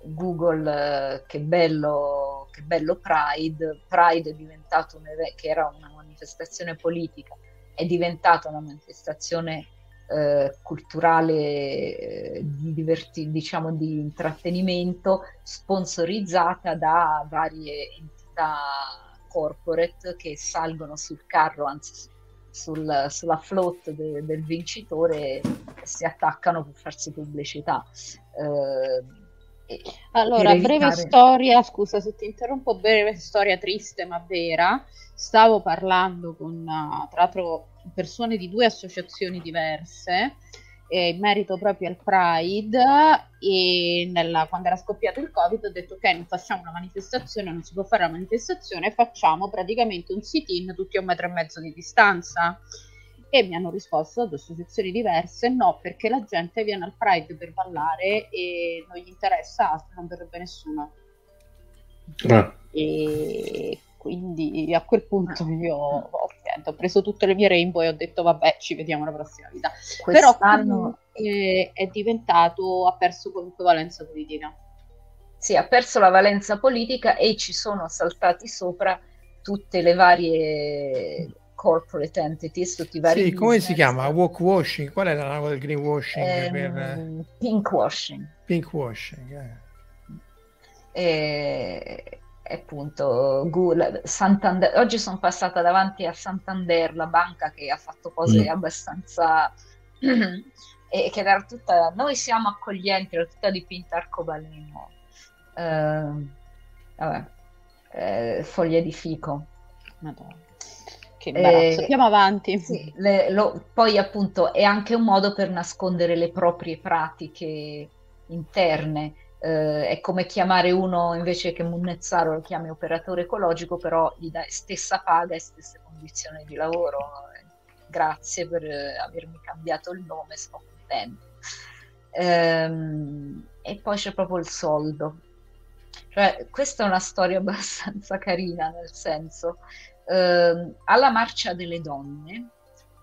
Google, eh, che, bello, che bello Pride. Pride è diventato un evento che era una manifestazione politica, è diventata una manifestazione eh, culturale eh, di, diverti- diciamo, di intrattenimento sponsorizzata da varie entità corporate che salgono sul carro, anzi sul, sulla float de, del vincitore e si attaccano per farsi pubblicità. Eh, allora, breve storia, scusa se ti interrompo, breve storia triste ma vera. Stavo parlando con, tra l'altro, persone di due associazioni diverse eh, in merito proprio al Pride e nella, quando era scoppiato il Covid ho detto ok non facciamo una manifestazione, non si può fare una manifestazione, facciamo praticamente un sit-in tutti a un metro e mezzo di distanza e mi hanno risposto da due associazioni diverse no perché la gente viene al Pride per ballare e non gli interessa altro, non verrebbe nessuno. Ah. E quindi a quel punto io ho, ho, preso tutte le mie rainbow e ho detto vabbè ci vediamo la prossima vita Quest'anno... però è, è diventato ha perso qualunque valenza politica sì ha perso la valenza politica e ci sono saltati sopra tutte le varie corporate entities, tutti i vari. Sì, come si chiama? Walk washing? Qual è la nuova del greenwashing? Eh, per... Pink washing. Pink washing, eh. E, appunto Google, Santander, oggi sono passata davanti a Santander, la banca che ha fatto cose mm. abbastanza e che era tutta noi siamo accoglienti, era tutta dipinta arcobaleno. Uh, vabbè, eh, foglie di fico. Madonna. Che imbarazzo. Eh, Andiamo avanti. Sì, le, lo, poi appunto è anche un modo per nascondere le proprie pratiche interne eh, è come chiamare uno invece che Munnezzaro lo chiami operatore ecologico, però gli dai stessa paga e stesse condizioni di lavoro. Grazie per avermi cambiato il nome, sto contento. Ehm, e poi c'è proprio il soldo. Cioè, questa è una storia abbastanza carina, nel senso, ehm, alla marcia delle donne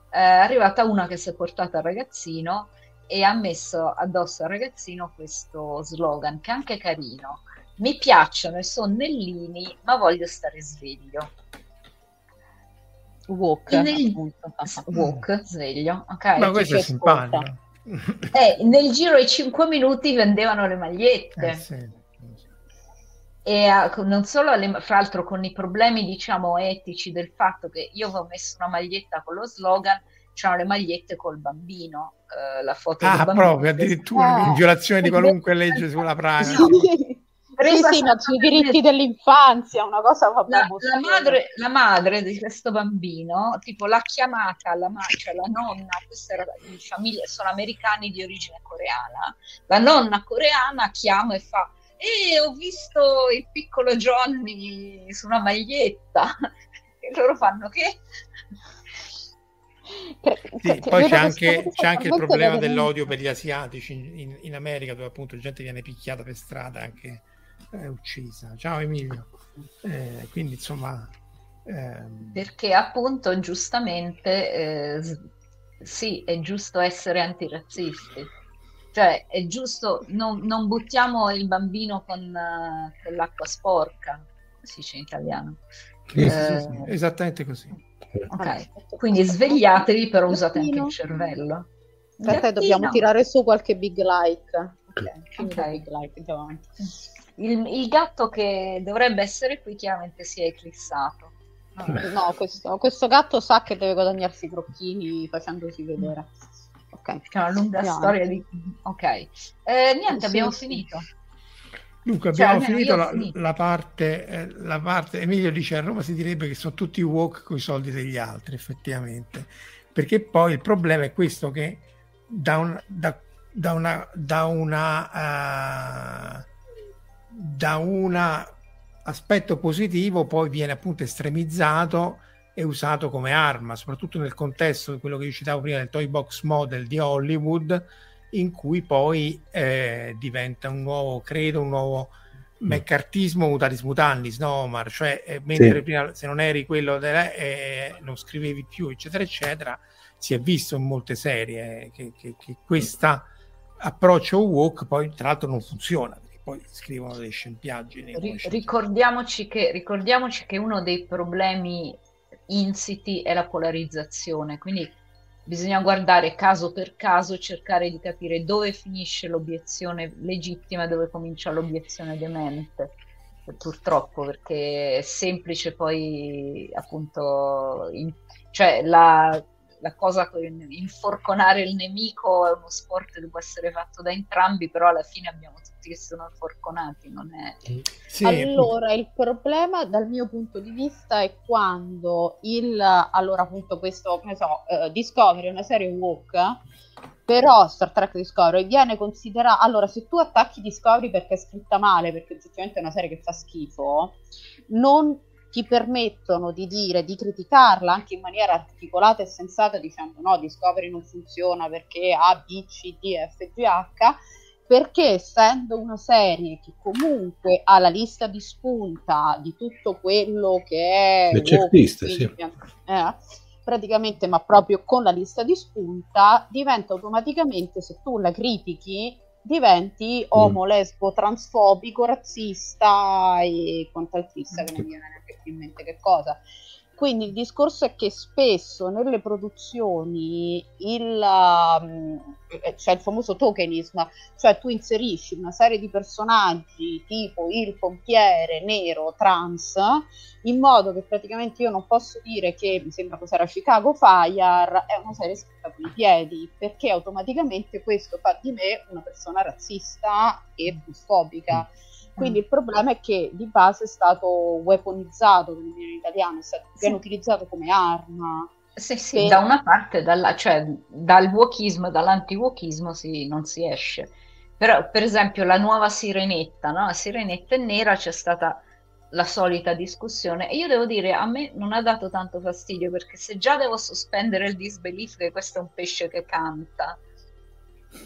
è arrivata una che si è portata il ragazzino e ha messo addosso al ragazzino questo slogan che è anche carino. Mi piacciono i sonnellini, ma voglio stare sveglio. Walk, nel... walk sveglio. Okay, ma questo è simpatico. Eh, nel giro di 5 minuti vendevano le magliette. Eh, sì. E uh, non solo, le, fra l'altro, con i problemi diciamo etici del fatto che io avevo messo una maglietta con lo slogan c'erano le magliette col bambino, eh, la foto ah, del bambino. proprio, addirittura in violazione di qualunque legge sulla privacy. No. Sì, sì, ma sui diritti dell'infanzia, una cosa la, la, madre, la madre di questo bambino, tipo l'ha chiamata la, cioè la nonna, questa era di famiglia, sono americani di origine coreana, la nonna coreana chiama e fa e ho visto il piccolo Johnny su una maglietta e loro fanno che sì, poi c'è anche, c'è anche il problema dell'odio per gli asiatici in, in, America dove appunto gente viene picchiata per strada anche eh, uccisa ciao Emilio eh, quindi insomma ehm... perché appunto giustamente eh, sì è giusto essere antirazzisti cioè, è giusto, non, non buttiamo il bambino con, uh, con l'acqua sporca, si dice in italiano. Sì, eh, sì, sì, esattamente così. Ok, quindi svegliatevi, però usate anche il cervello. Aspetta, dobbiamo tirare su qualche big like. Ok, okay. Big like, il, il, gatto che dovrebbe essere qui chiaramente si è eclissato. No, questo, questo gatto sa che deve guadagnarsi i crocchini facendosi vedere. Ok, c'è una lunga Andiamo. storia di... Ok, eh, niente, sì, abbiamo sì. finito. Dunque, cioè, abbiamo finito la, finito la, parte, eh, la parte, Emilio dice a Roma si direbbe che sono tutti walk con i soldi degli altri, effettivamente, perché poi il problema è questo che da, un, da, da una, da una, uh, da un aspetto positivo poi viene appunto estremizzato è usato come arma, soprattutto nel contesto di quello che io citavo prima del toy box model di Hollywood, in cui poi eh, diventa un nuovo, credo, un nuovo meccartismo mutatis mutandis, no Omar? Cioè, eh, mentre sì. prima se non eri quello della, eh, non scrivevi più, eccetera, eccetera, si è visto in molte serie che, che, che questo approccio walk poi tra l'altro non funziona perché poi scrivono delle scempiaggini. ricordiamoci, che, ricordiamoci che uno dei problemi insiti è la polarizzazione, quindi bisogna guardare caso per caso, cercare di capire dove finisce l'obiezione legittima e dove comincia l'obiezione demente. Purtroppo, perché è semplice poi appunto, in, cioè la, la cosa con inforconare il nemico è uno sport che può essere fatto da entrambi, però alla fine abbiamo tutti che sono inforconati, non è... Sì. Allora, il problema dal mio punto di vista è quando il... Allora, appunto, questo, ne so, uh, Discovery è una serie walk, però Star Trek Discovery viene considerata... Allora, se tu attacchi Discovery perché è scritta male, perché oggettivamente è una serie che fa schifo, non ti permettono di dire, di criticarla anche in maniera articolata e sensata dicendo no, Discovery non funziona perché A, B, C, D, F, G, H, perché essendo una serie che comunque ha la lista di spunta di tutto quello che è... Le checklist, sì. Eh, praticamente, ma proprio con la lista di spunta, diventa automaticamente, se tu la critichi, diventi omo, mm. lesbo, transfobico, razzista e quant'altrista che non viene neanche più in mente che cosa. Quindi il discorso è che spesso nelle produzioni il, um, c'è il famoso tokenismo, cioè tu inserisci una serie di personaggi tipo il pompiere nero trans in modo che praticamente io non posso dire che mi sembra cos'era Chicago Fire è una serie scritta con i piedi perché automaticamente questo fa di me una persona razzista e fobica. Mm quindi mm. il problema è che di base è stato weaponizzato, come dire in italiano, è stato, sì. viene utilizzato come arma. Sì, sì, per... da una parte, dalla, cioè dal wokismo e dall'anti-wokismo si, non si esce. Però, per esempio, la nuova sirenetta, no? La sirenetta è nera, c'è stata la solita discussione e io devo dire a me non ha dato tanto fastidio perché se già devo sospendere il disbelief che questo è un pesce che canta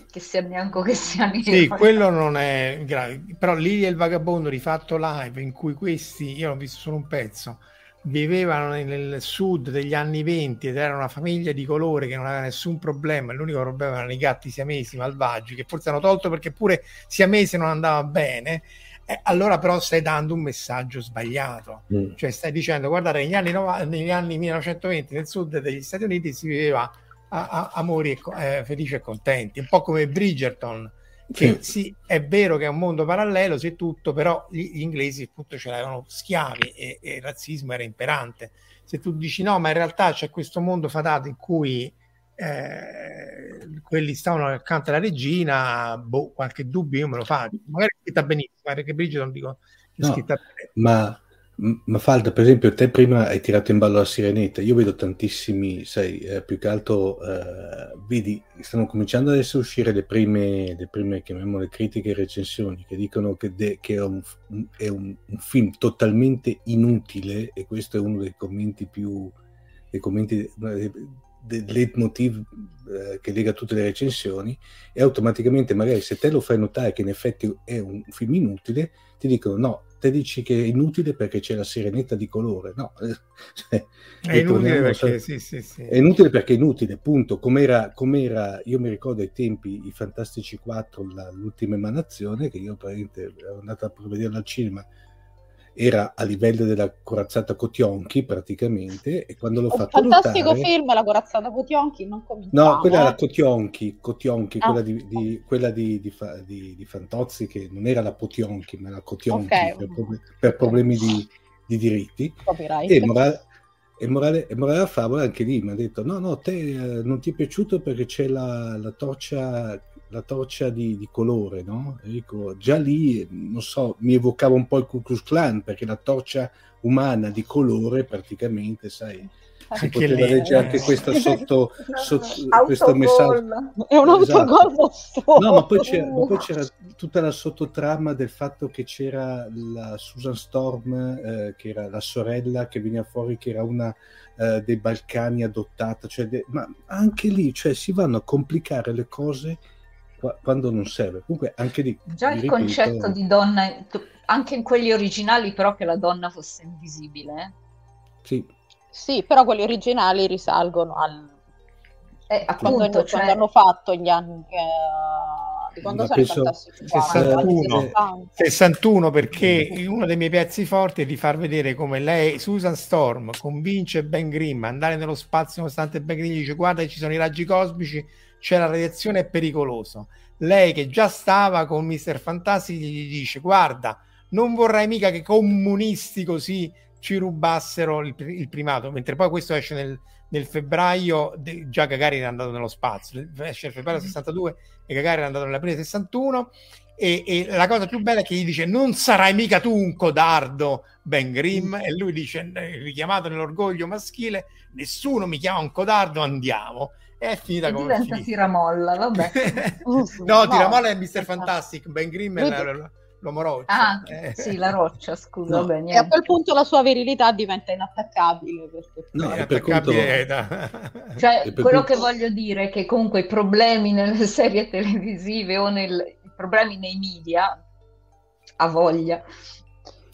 che sia bianco che sia nero. Sì, quello non è grave, però Lilia e il vagabondo rifatto live in cui questi, io ho visto solo un pezzo, vivevano nel sud degli anni 20 ed era una famiglia di colore che non aveva nessun problema, l'unico problema erano i gatti siamesi malvagi che forse hanno tolto perché pure siamese non andava bene. Eh, allora però stai dando un messaggio sbagliato, mm. cioè stai dicendo guardate negli anni, negli anni 1920 nel sud degli Stati Uniti si viveva a, a, amori e, eh, felici e contenti, un po' come Bridgerton, che sì. sì. è vero che è un mondo parallelo, se tutto, però gli, gli inglesi appunto ce l'avevano schiavi e, e, il razzismo era imperante. Se tu dici no, ma in realtà c'è questo mondo fatato in cui eh, quelli stavano accanto alla regina, boh, qualche dubbio io me lo faccio, magari è scritta benissimo, perché Brigida non dico scritta bene. Ma ma Falda, per esempio, te prima hai tirato in ballo la sirenetta. Io vedo tantissimi, sai, eh, più che altro, eh, vedi, stanno cominciando ad essere uscire le prime, le prime chiamiamole critiche e recensioni che dicono che, de- che è, un, è un, un, film totalmente inutile, e questo è uno dei commenti più, dei commenti, del leitmotiv eh, che lega tutte le recensioni, e automaticamente, magari se te lo fai notare che in effetti è un film inutile, ti dicono no te dici che è inutile perché c'è la sirenetta di colore, no. Cioè, è inutile perché, sì, sì, sì. è inutile perché è inutile, punto. Com'era, com'era, io mi ricordo ai tempi i Fantastici 4, la, l'ultima emanazione, che io praticamente ero andato a vederla al cinema era a livello della corazzata Cotionchi praticamente e quando l'ho un fatto fantastico notare... film la corazzata Cotionchi non cominciamo no quella era Cotionchi, Cotionchi ah. quella, di, di, quella di, di, di, Fantozzi che non era la Potionchi ma la Cotionchi okay. per, per, problemi di, diritti Copyright. e morale, e morale, e morale favola anche lì mi ha detto no no te eh, non ti è piaciuto perché c'è la, la torcia la torcia di, di colore, no? Dico, già lì, non so, mi evocava un po' il Ku Klux Klan, perché la torcia umana di colore praticamente, sai, si poteva leggere anche questa sotto, sotto questo messaggio. È un autogol esatto. no ma poi c'era, ma poi c'era, tutta la sottotrama del fatto che c'era la Susan Storm eh, che era la sorella che veniva fuori che era una eh, dei Balcani adottata cioè de- ma anche lì cioè, si vanno a complicare le cose quando non serve. Comunque anche lì... Già il ripeto, concetto di donna, anche in quelli originali però che la donna fosse invisibile. Eh? Sì. Sì, però quelli originali risalgono al... Eh, appunto, quando, cioè... quando hanno fatto gli anni... Eh, di quando sono penso... 61, 61 perché uno dei miei pezzi forti è di far vedere come lei, Susan Storm, convince Ben Grimm a andare nello spazio nonostante Ben Grimm dice guarda ci sono i raggi cosmici c'è la radiazione, è pericoloso. Lei che già stava con Mister Fantastic gli dice guarda, non vorrai mica che comunisti così ci rubassero il, il primato, mentre poi questo esce nel, nel febbraio, de, già Gagarin è andato nello spazio, esce nel febbraio 62 mm-hmm. e Gagarin è andato nell'aprile 61 e, e, la cosa più bella è che gli dice non sarai mica tu un codardo Ben Grimm. E lui dice richiamato nell'orgoglio maschile nessuno mi chiama un codardo andiamo è finita e come diventa tiramolla, vabbè. no, no, tiramolla è Mr. Fantastic, Ben Grimm è l'uomo roccia. Ah, eh. sì, la roccia, scusa. No. Vabbè, e a quel punto la sua virilità diventa inattaccabile. Perché... No, è inattaccabile conto... Cioè, quello conto... che voglio dire è che comunque i problemi nelle serie televisive o nel... i problemi nei media, a voglia.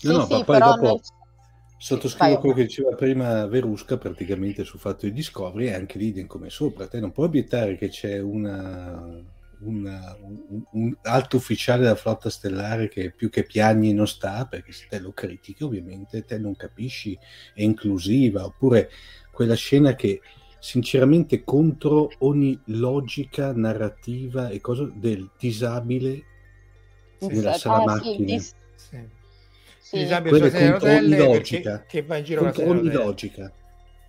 No, no, sì, poi dopo... Nel Sottoscrivo quello che diceva prima Verusca praticamente sul fatto di Discovery e anche l'idem come sopra. Te non puoi obiettare che c'è una, una, un, un, alto ufficiale della flotta stellare che più che piagni non sta, perché se te lo critichi ovviamente te non capisci, è inclusiva, oppure quella scena che sinceramente contro ogni logica narrativa e cosa del disabile sì. della sala ah, macchina. Sì, sì sì. disabile sulle rotelle logica. che va in giro contro ogni logica.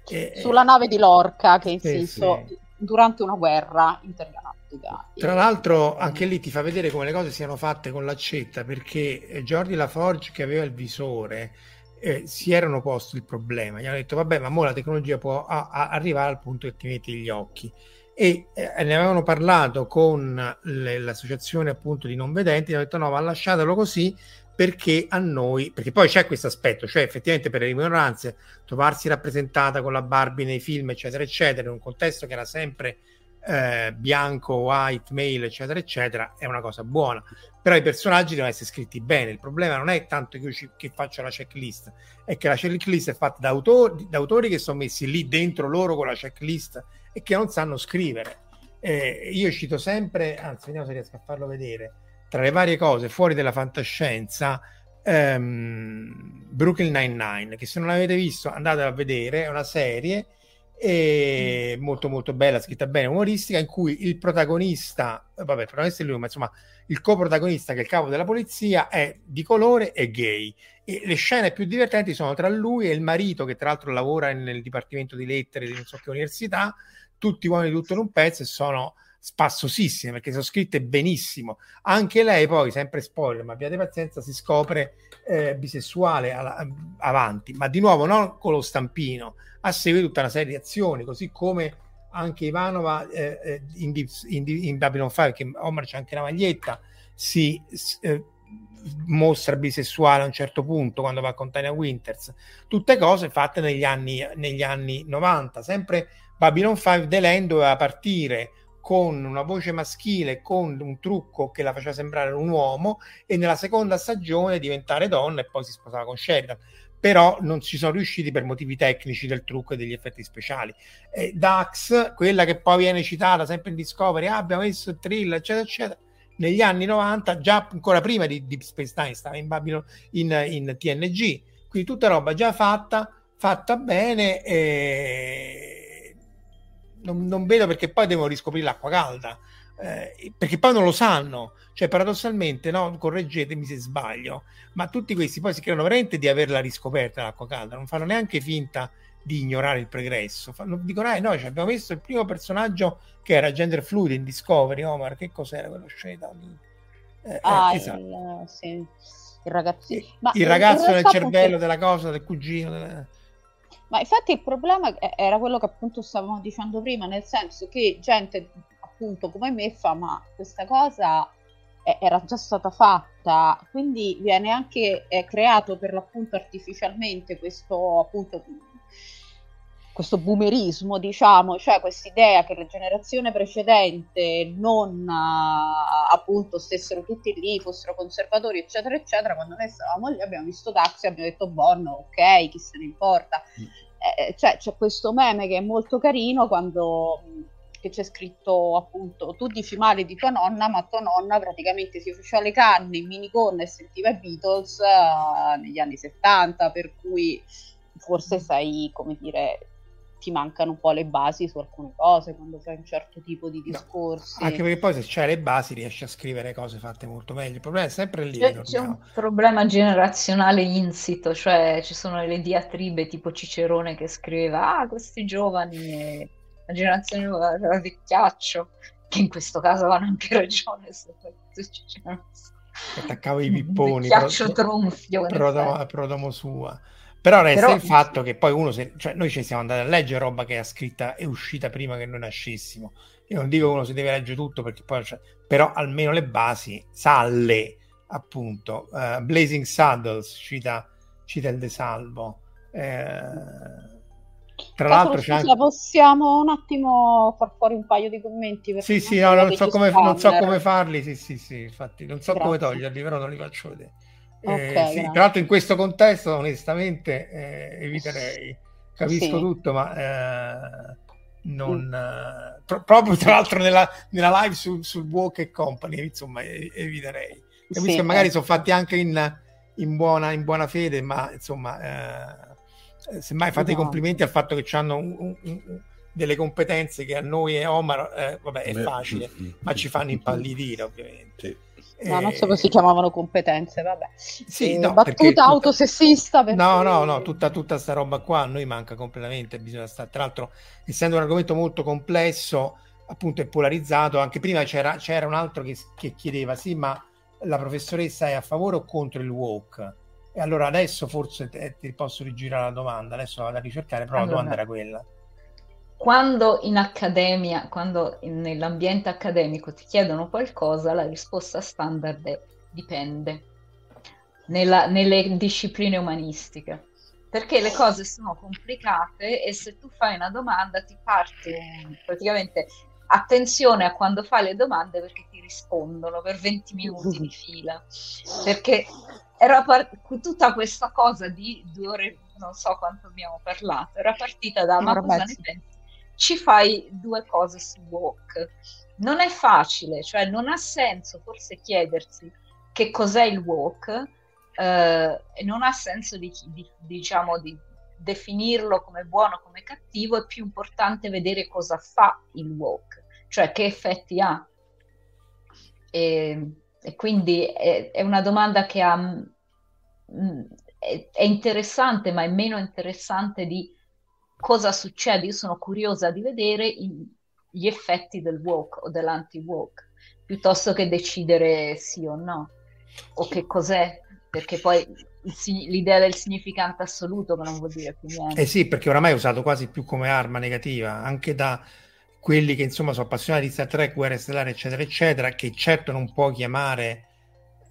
E, Sulla nave di Lorca che insisto sì, durante una guerra intergalattica. Tra l'altro anche lì ti fa vedere come le cose siano fatte con l'accetta perché eh, Jordi Laforge che aveva il visore eh, si erano posti il problema, gli hanno detto vabbè ma mo la tecnologia può a, a arrivare al punto che ti metti gli occhi e eh, ne avevano parlato con le, l'associazione appunto di non vedenti, hanno detto no ma lasciatelo così perché a noi, perché poi c'è questo aspetto, cioè effettivamente per le minoranze trovarsi rappresentata con la Barbie nei film, eccetera, eccetera, in un contesto che era sempre eh, bianco, white, male, eccetera, eccetera, è una cosa buona. Però i personaggi devono essere scritti bene. Il problema non è tanto che io ci, che faccio la checklist, è che la checklist è fatta da autori, da autori che sono messi lì dentro loro con la checklist e che non sanno scrivere. Eh, io cito sempre, anzi, vediamo se riesco a farlo vedere tra le varie cose fuori della fantascienza, um, Brooklyn Nine-Nine, che se non l'avete visto andate a vedere, è una serie e mm. molto molto bella, scritta bene, umoristica, in cui il protagonista, vabbè, il protagonista è lui, ma insomma il coprotagonista che è il capo della polizia è di colore e gay. E le scene più divertenti sono tra lui e il marito, che tra l'altro lavora nel dipartimento di lettere di non so che università, tutti uomini tutto in un pezzo e sono spassosissime perché sono scritte benissimo. Anche lei poi, sempre spoiler, ma abbiate pazienza, si scopre eh, bisessuale alla, avanti, ma di nuovo non con lo stampino, a seguito tutta una serie di azioni, così come anche Ivanova eh, eh in, in, in, Babylon 5, che Omar c'è anche la maglietta, si eh, mostra bisessuale a un certo punto quando va con Tania Winters, tutte cose fatte negli anni, negli anni 90, sempre Babylon 5 Delenn doveva partire con una voce maschile, con un trucco che la faceva sembrare un uomo e nella seconda stagione diventare donna e poi si sposava con Sheridan. Però non ci sono riusciti per motivi tecnici del trucco e degli effetti speciali. Eh, Dax, quella che poi viene citata sempre in Discovery, ah, abbiamo messo il thriller, eccetera, eccetera, negli anni 90, già ancora prima di Deep Space Nine, stava in, Babylon, in, in TNG, quindi tutta roba già fatta, fatta bene, e... non, non vedo perché poi devono riscoprire l'acqua calda eh, perché poi non lo sanno, cioè paradossalmente, no? correggetemi se sbaglio, ma tutti questi poi si credono veramente di averla riscoperta l'acqua calda, non fanno neanche finta di ignorare il progresso, fanno, dicono, eh, noi ci abbiamo messo il primo personaggio che era gender fluid in Discovery, Omar, che cos'era quello scelta? Eh, eh, ah, esatto. il, sì. il ragazzino. Ma il ragazzo nel cervello della cosa, del cugino. Delle... Ma infatti il problema era quello che appunto stavamo dicendo prima, nel senso che gente appunto come me fa ma questa cosa era già stata fatta, quindi viene anche è creato per l'appunto artificialmente questo appunto questo boomerismo, diciamo, cioè questa idea che la generazione precedente non uh, appunto stessero tutti lì, fossero conservatori, eccetera, eccetera. Quando noi stavamo lì abbiamo visto Taxi, abbiamo detto Bonno, ok, chi se ne importa. Mm. Eh, cioè c'è questo meme che è molto carino quando che c'è scritto appunto tu dici male di tua nonna, ma tua nonna praticamente si faceva le canne in minigonna e sentiva i Beatles uh, negli anni 70, per cui forse sai, come dire, ti mancano un po' le basi su alcune cose quando fai un certo tipo di discorsi. No, anche perché poi se c'hai le basi riesci a scrivere cose fatte molto meglio. Il problema è sempre lì. C'è, c'è un problema generazionale insito, cioè ci sono le diatribe tipo Cicerone che scriveva, ah, questi giovani... E la generazione nuova era vecchiaccio, che in questo caso avevano anche ragione. Se Attaccavo i pipponi. Vecchiaccio tronfio. Prodomo, prodomo sua. Però resta Però... il fatto che poi uno, se, cioè noi ci siamo andati a leggere roba che è scritta e uscita prima che noi nascessimo. Io non dico che uno si deve leggere tutto perché poi, cioè, però almeno le basi, salle, appunto. Uh, Blazing Saddles cita, cita il De Salvo. Eh, tra l'altro, scusa, anche... possiamo un attimo far fuori un paio di commenti? Sì, sì, no, non so, come, non so, come, farli. Sì, sì, sì, infatti, non so Grazie. come toglierli, però non li faccio vedere. Okay, eh, sì, tra l'altro, in questo contesto, onestamente, eh, eviterei. Capisco sì. tutto, ma eh, non mm. Eh, pro- proprio tra l'altro nella, nella live sul, sul Walk e Company, insomma, eviterei. Capisco sì, che magari eh. sono fatti anche in, in, buona, in buona fede, ma insomma eh, semmai fate i esatto. complimenti al fatto che hanno un, un, un, delle competenze che a noi e Omar, eh, vabbè, è facile, mm, mm, ma ci fanno impallidire, ovviamente. Sì. No, non so come si chiamavano competenze, vabbè. Sì, eh, no, battuta autosessista. Perché... No, no, no, tutta, tutta sta roba qua a noi manca completamente, bisogna stare, tra l'altro, essendo un argomento molto complesso, appunto è polarizzato, anche prima c'era, c'era un altro che, che chiedeva, sì, ma la professoressa è a favore o contro il walk? E allora adesso forse te, ti posso rigirare la domanda, adesso la vado a ricercare, però allora, la domanda era quella. Quando in accademia, quando nell'ambiente accademico ti chiedono qualcosa, la risposta standard è dipende. Nella, nelle discipline umanistiche perché le cose sono complicate e se tu fai una domanda ti parte praticamente attenzione a quando fai le domande perché ti rispondono per 20 minuti di fila perché era part- tutta questa cosa di due ore, non so quanto abbiamo parlato, era partita da ma cosa ne pensi? Ci fai due cose su walk. Non è facile, cioè non ha senso forse chiedersi che cos'è il walk eh, non ha senso di, di, diciamo di definirlo come buono, come cattivo, è più importante vedere cosa fa il walk, cioè che effetti ha. E, e quindi è, è, una domanda che ha, mm, è, è, interessante, ma è meno interessante di cosa succede. Io sono curiosa di vedere i, gli effetti del woke o dell'anti-woke, piuttosto che decidere sì o no, o che cos'è, perché poi l'idea del significante assoluto che non vuol dire più niente. Eh sì, perché oramai è usato quasi più come arma negativa, anche da quelli che insomma sono appassionati di Star Trek, Guerre Stellari, eccetera, eccetera, che certo non può chiamare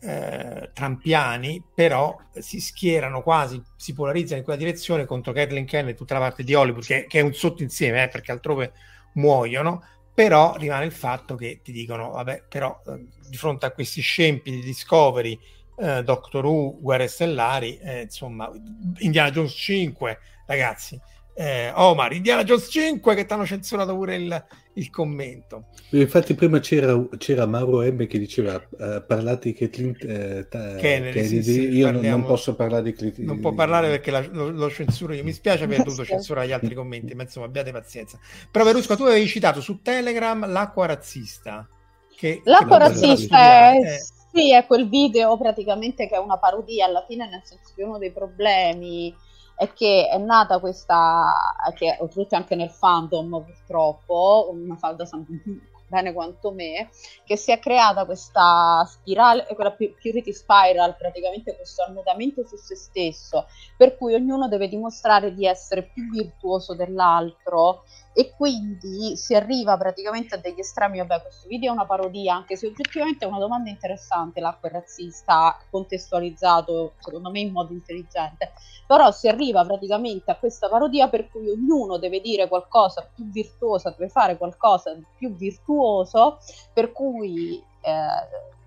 eh, trampiani, però si schierano quasi, si polarizzano in quella direzione contro Kathleen Kennedy e tutta la parte di Hollywood, che, che è un sottoinsieme, eh, perché altrove muoiono, però rimane il fatto che ti dicono, vabbè, però eh, di fronte a questi scempi di Discovery, eh, Doctor Who, Guerre Stellari, eh, insomma, Indiana Jones 5, ragazzi, eh, Omar, Indiana Jones 5 che ti hanno censurato pure il, il commento. Infatti prima c'era, c'era, Mauro M che diceva uh, parlate di Kathleen eh, Kennedy, Kennedy. Sì, sì, io non, non, posso parlare di Kathleen Non può parlare perché la, lo, lo, censuro io. Mi spiace aver dovuto censurare gli altri commenti, ma insomma abbiate pazienza. Però Verusco, tu avevi citato su Telegram l'acqua razzista. Che, l'acqua che razzista è... Eh. Sì, è quel video praticamente che è una parodia alla fine, nel senso che uno dei problemi è che è nata questa, che oltretutto anche nel fandom purtroppo, una falda bene quanto me, che si è creata questa spirale, quella purity spiral, praticamente questo annodamento su se stesso, per cui ognuno deve dimostrare di essere più virtuoso dell'altro e quindi si arriva praticamente a degli estremi. Vabbè, questo video è una parodia, anche se oggettivamente è una domanda interessante. L'acqua è razzista, contestualizzato secondo me in modo intelligente, però si arriva praticamente a questa parodia per cui ognuno deve dire qualcosa più virtuoso, deve fare qualcosa di più virtuoso, per cui. Eh,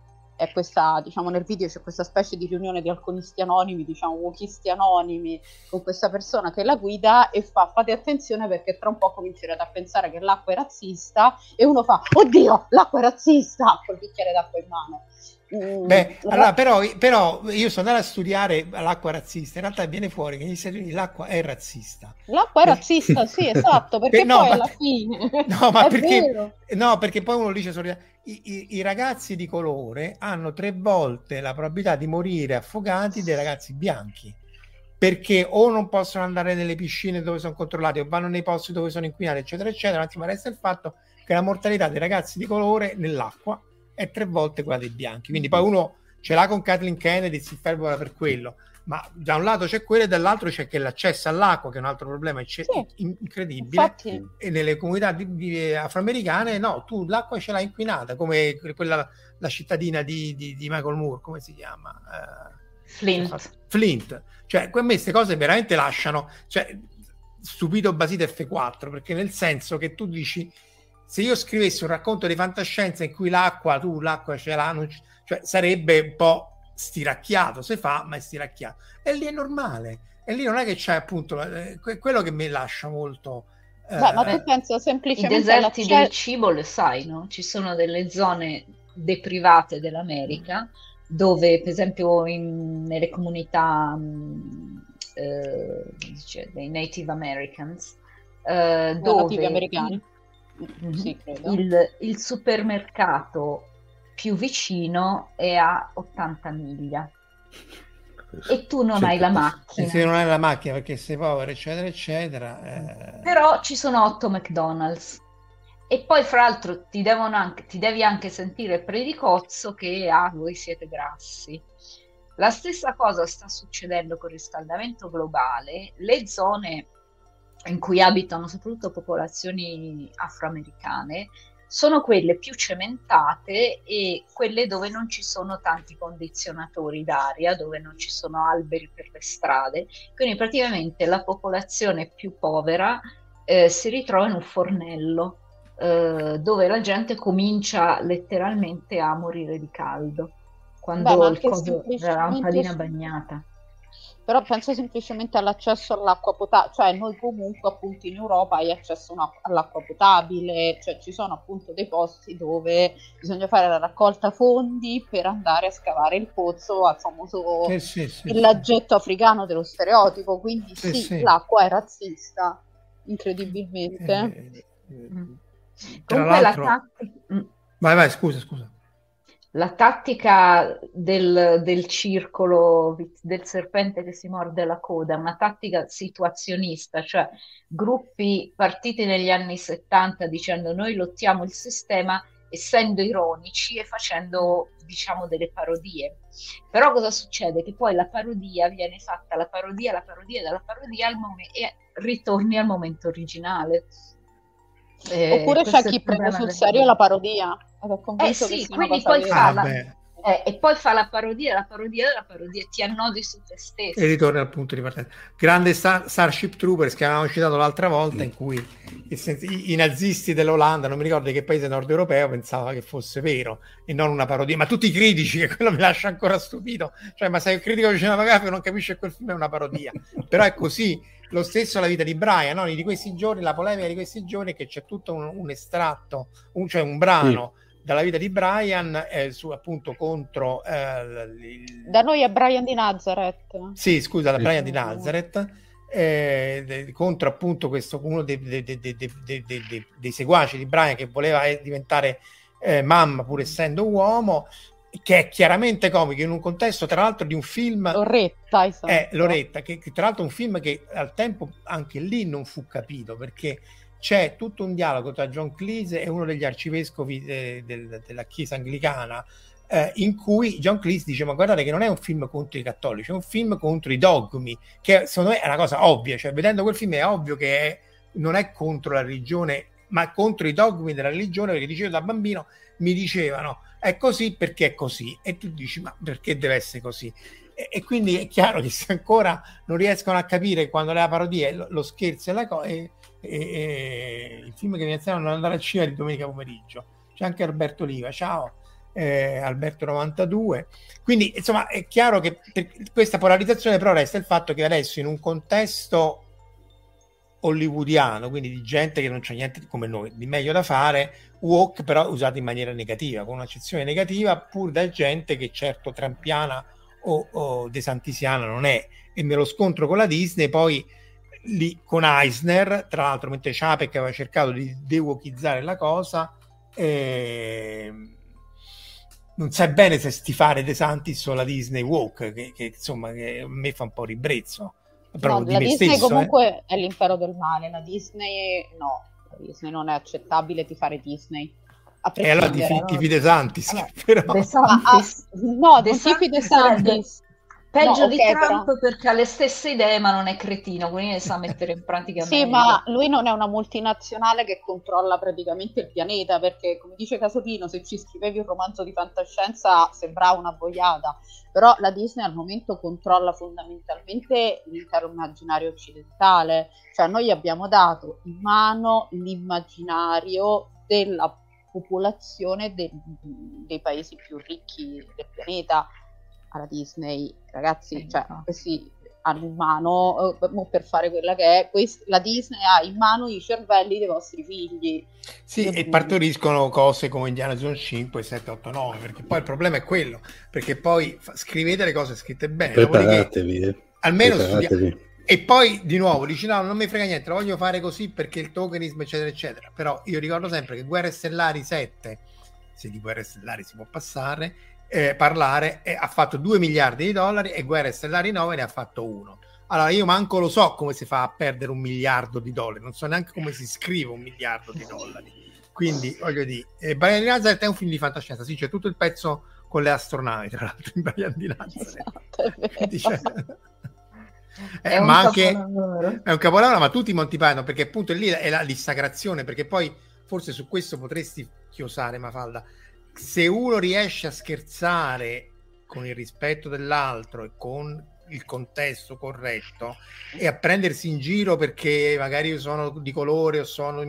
è questa, diciamo, nel video c'è questa specie di riunione di alconisti anonimi, diciamo, wokisti anonimi, con questa persona che la guida e fa, fate attenzione perché tra un po' comincerete a pensare che l'acqua è razzista e uno fa, oddio, l'acqua è razzista, col bicchiere d'acqua in mano. Mm, Beh, allora, però, però, io sono andato a studiare l'acqua razzista, in realtà viene fuori che negli Stati Uniti l'acqua è razzista. L'acqua è razzista, sì, esatto, perché no, poi alla fine... No, ma perché, no, perché poi uno dice, i, i, i, ragazzi di colore hanno tre volte la probabilità di morire affogati dei ragazzi bianchi, perché o non possono andare nelle piscine dove sono controllati o vanno nei posti dove sono inquinati, eccetera, eccetera, ma resta il fatto che la mortalità dei ragazzi di colore nell'acqua è tre volte quella dei bianchi. Quindi poi uno ce l'ha con Kathleen Kennedy, si ferma per quello. Ma da un lato c'è quello e dall'altro c'è che l'accesso all'acqua, che è un altro problema sì, incredibile. Infatti. E nelle comunità di, di afroamericane, no, tu l'acqua ce l'hai inquinata, come quella, la cittadina di, di, di Michael Moore, come si chiama? Uh, Flint. Flint. Cioè, a me queste cose veramente lasciano, cioè, stupito basito F4, perché nel senso che tu dici se io scrivessi un racconto di fantascienza in cui l'acqua, tu l'acqua ce l'ha, non c- cioè sarebbe un po' stiracchiato, se fa, ma è stiracchiato. E lì è normale. E lì non è che c'è appunto eh, quello che mi lascia molto... Eh, Beh, ma tu penso semplicemente... I deserti del cibo lo sai, no? Ci sono delle zone deprivate dell'America dove, per esempio, in, nelle comunità mh, eh, dice, dei Native Americans, eh, dove... americani. Sì, il, il, supermercato più vicino è a 80 miglia e tu non hai la macchina. Se non hai la macchina perché sei povero, eccetera, eccetera. Eh... Però ci sono 8 McDonald's. E poi, fra l'altro, ti, anche, ti devi anche sentire predicozzo che ah, voi siete grassi. La stessa cosa sta succedendo con il riscaldamento globale. Le zone in cui abitano soprattutto popolazioni afroamericane sono quelle più cementate e quelle dove non ci sono tanti condizionatori d'aria, dove non ci sono alberi per le strade. Quindi praticamente la popolazione più povera eh, si ritrova in un fornello eh, dove la gente comincia letteralmente a morire di caldo quando Beh, il coso, la lampadina bagnata però penso semplicemente all'accesso all'acqua potabile, cioè noi comunque appunto in Europa hai accesso all'acqua potabile, cioè ci sono appunto dei posti dove bisogna fare la raccolta fondi per andare a scavare il pozzo al famoso sì, sì, sì, villaggetto africano dello stereotipo, quindi sì, l'acqua è razzista, incredibilmente. Eh, eh, mm. Tra Comunque l'altro... la... Mm. Vai, vai, scusa, scusa. La tattica del, del, circolo del serpente che si morde la coda, una tattica situazionista, cioè gruppi partiti negli anni 70 dicendo noi lottiamo il sistema essendo ironici e facendo diciamo delle parodie. Però cosa succede? Che poi la parodia viene fatta, la parodia, la parodia della parodia al mom- e ritorni al momento originale. Eh, Oppure c'è chi prende sul serio la parodia eh sì, quindi poi fa ah, la, eh, e poi fa la parodia, la parodia della parodia, ti annodi su te stesso. E ritorna al punto di partenza. Grande Star, Starship Troopers che avevamo citato l'altra volta, in cui i, i, nazisti dell'Olanda, non mi ricordo di che paese nord europeo, pensava che fosse vero e non una parodia. Ma tutti i critici, che quello mi lascia ancora stupito. Cioè, ma sei un critico cinematografico non capisce che quel film è una parodia. Però è così. Lo stesso la vita di Brian, no? di questi giorni, la polemica di questi giorni è che c'è tutto un, un estratto, un, cioè un brano. Sì dalla vita di Brian eh, su, appunto contro eh, il... da noi è Brian di Nazareth sì scusa da Brian di Nazareth eh, contro appunto questo uno dei, dei, dei, dei, seguaci di Brian che voleva eh, diventare eh, mamma pur essendo uomo che è chiaramente comico in un contesto tra l'altro di un film Loretta esatto. è Loretta che, che tra l'altro è un film che al tempo anche lì non fu capito perché c'è tutto un dialogo tra John Cleese e uno degli arcivescovi de, de, della Chiesa anglicana eh, in cui John Cleese dice ma guardate che non è un film contro i cattolici, è un film contro i dogmi, che secondo me è una cosa ovvia, cioè vedendo quel film è ovvio che è, non è contro la religione, ma contro i dogmi della religione, perché dicevo da bambino mi dicevano è così perché è così e tu dici ma perché deve essere così? E, e quindi è chiaro che se ancora non riescono a capire quando le parodie, lo, lo scherzo e la cosa e, e il film che mi iniziano ad andare al cinema di domenica pomeriggio. C'è anche Alberto Liva, ciao. Eh, Alberto 92 quindi insomma è chiaro che questa polarizzazione però resta il fatto che adesso in un contesto hollywoodiano quindi di gente che non c'è niente come noi di meglio da fare walk però usato in maniera negativa con un'accezione negativa pur da gente che certo trampiana o, o desantisiana non è e me lo scontro con la Disney poi lì con Eisner, tra l'altro mentre Chapek aveva cercato di dewokizzare la cosa, eh, non sai bene se stifare De Santis o la Disney Walk, che, che, insomma che a me fa un po' ribrezzo. Però no, la Disney stesso, comunque eh. è l'impero del male, la Disney no, la Disney non è accettabile di fare Disney. E allora ti, ti fide Santis, allora, però... De Santis. Ah, no, De non ti fide Santis. Peggio no, di okay, Trump però... perché ha le stesse idee ma non è cretino, quindi le sa mettere in pratica Sì, ma lui non è una multinazionale che controlla praticamente il pianeta, perché come dice Casolino, se ci scrivevi un romanzo di fantascienza sembrava una boiata, però la Disney al momento controlla fondamentalmente l'intero immaginario occidentale, cioè noi abbiamo dato in mano l'immaginario della popolazione de- dei paesi più ricchi del pianeta alla Disney, ragazzi, cioè, questi hanno in mano, uh, per fare quella che è, quest- la Disney ha in mano i cervelli dei vostri figli. Sì, e partoriscono cose come Indiana Jones 5, 7, 8, 9, perché poi il problema è quello, perché poi fa- scrivete le cose scritte bene. Preparatevi. Eh. Almeno Preparatevi. E poi di nuovo dici no, non mi frega niente, lo voglio fare così perché il tokenismo eccetera eccetera. Però io ricordo sempre che Guerre Stellari 7, se di Guerre Stellari si può passare, eh, parlare e ha fatto 2 miliardi di dollari e Guerre Stellari 9 ne ha fatto uno. Allora io manco lo so come si fa a perdere un miliardo di dollari, non so neanche come si scrive un miliardo di dollari. Quindi voglio dire, eh, Brian di Nazareth è un film di fantascienza, sì, c'è tutto il pezzo con le astronavi, tra l'altro, in Brian di Nazareth. Esatto, dice... Eh, ma anche è un capolavoro, ma tutti Monty Python, perché appunto lì è la dissacrazione, perché poi forse su questo potresti chiosare Mafalda se uno riesce a scherzare con il rispetto dell'altro e con il contesto corretto e a prendersi in giro perché magari io sono di colore o sono uh,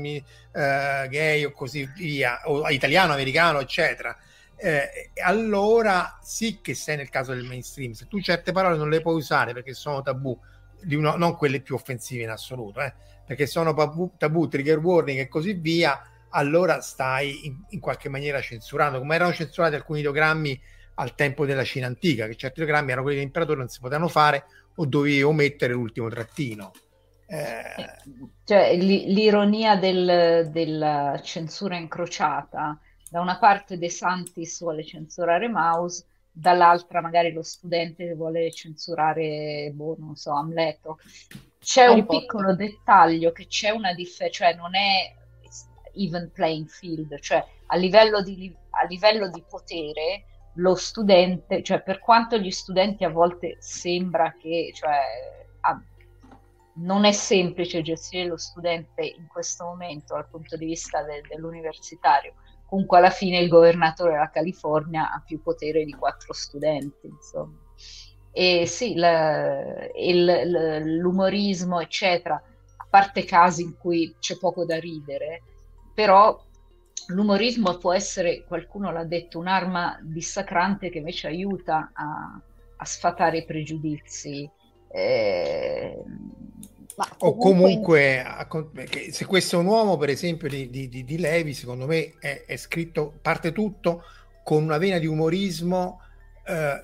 gay o così via, o italiano, americano, eccetera. Eh, allora sì che sei nel caso del mainstream. Se tu certe parole non le puoi usare perché sono tabù, uno, non quelle più offensive in assoluto, eh, perché sono tabù, trigger warning e così via, allora stai in, in qualche maniera censurando, come erano censurati alcuni ideogrammi al tempo della Cina antica, che certi ideogrammi erano quelli dell'imperatore, non si potevano fare o dovevi omettere l'ultimo trattino. Eh... Cioè, l'ironia del, della censura incrociata da una parte De Santis vuole censurare Maus, dall'altra magari lo studente che vuole censurare, boh, non so, Amleto. C'è Harry un Potter. piccolo dettaglio che c'è una differenza, cioè non è even playing field, cioè a livello di, a livello di potere lo studente, cioè per quanto gli studenti a volte sembra che, cioè, ah, non è semplice gestire lo studente in questo momento dal punto di vista de- dell'universitario, comunque alla fine il governatore della California ha più potere di quattro studenti, insomma. E sì, la, il, l'umorismo, eccetera, a parte casi in cui c'è poco da ridere, però l'umorismo può essere, qualcuno l'ha detto, un'arma dissacrante che invece aiuta a, a sfatare i pregiudizi. Eh, o comunque, se questo è un uomo, per esempio, di, di, di Levi, secondo me è, è, scritto, parte tutto con una vena di umorismo eh,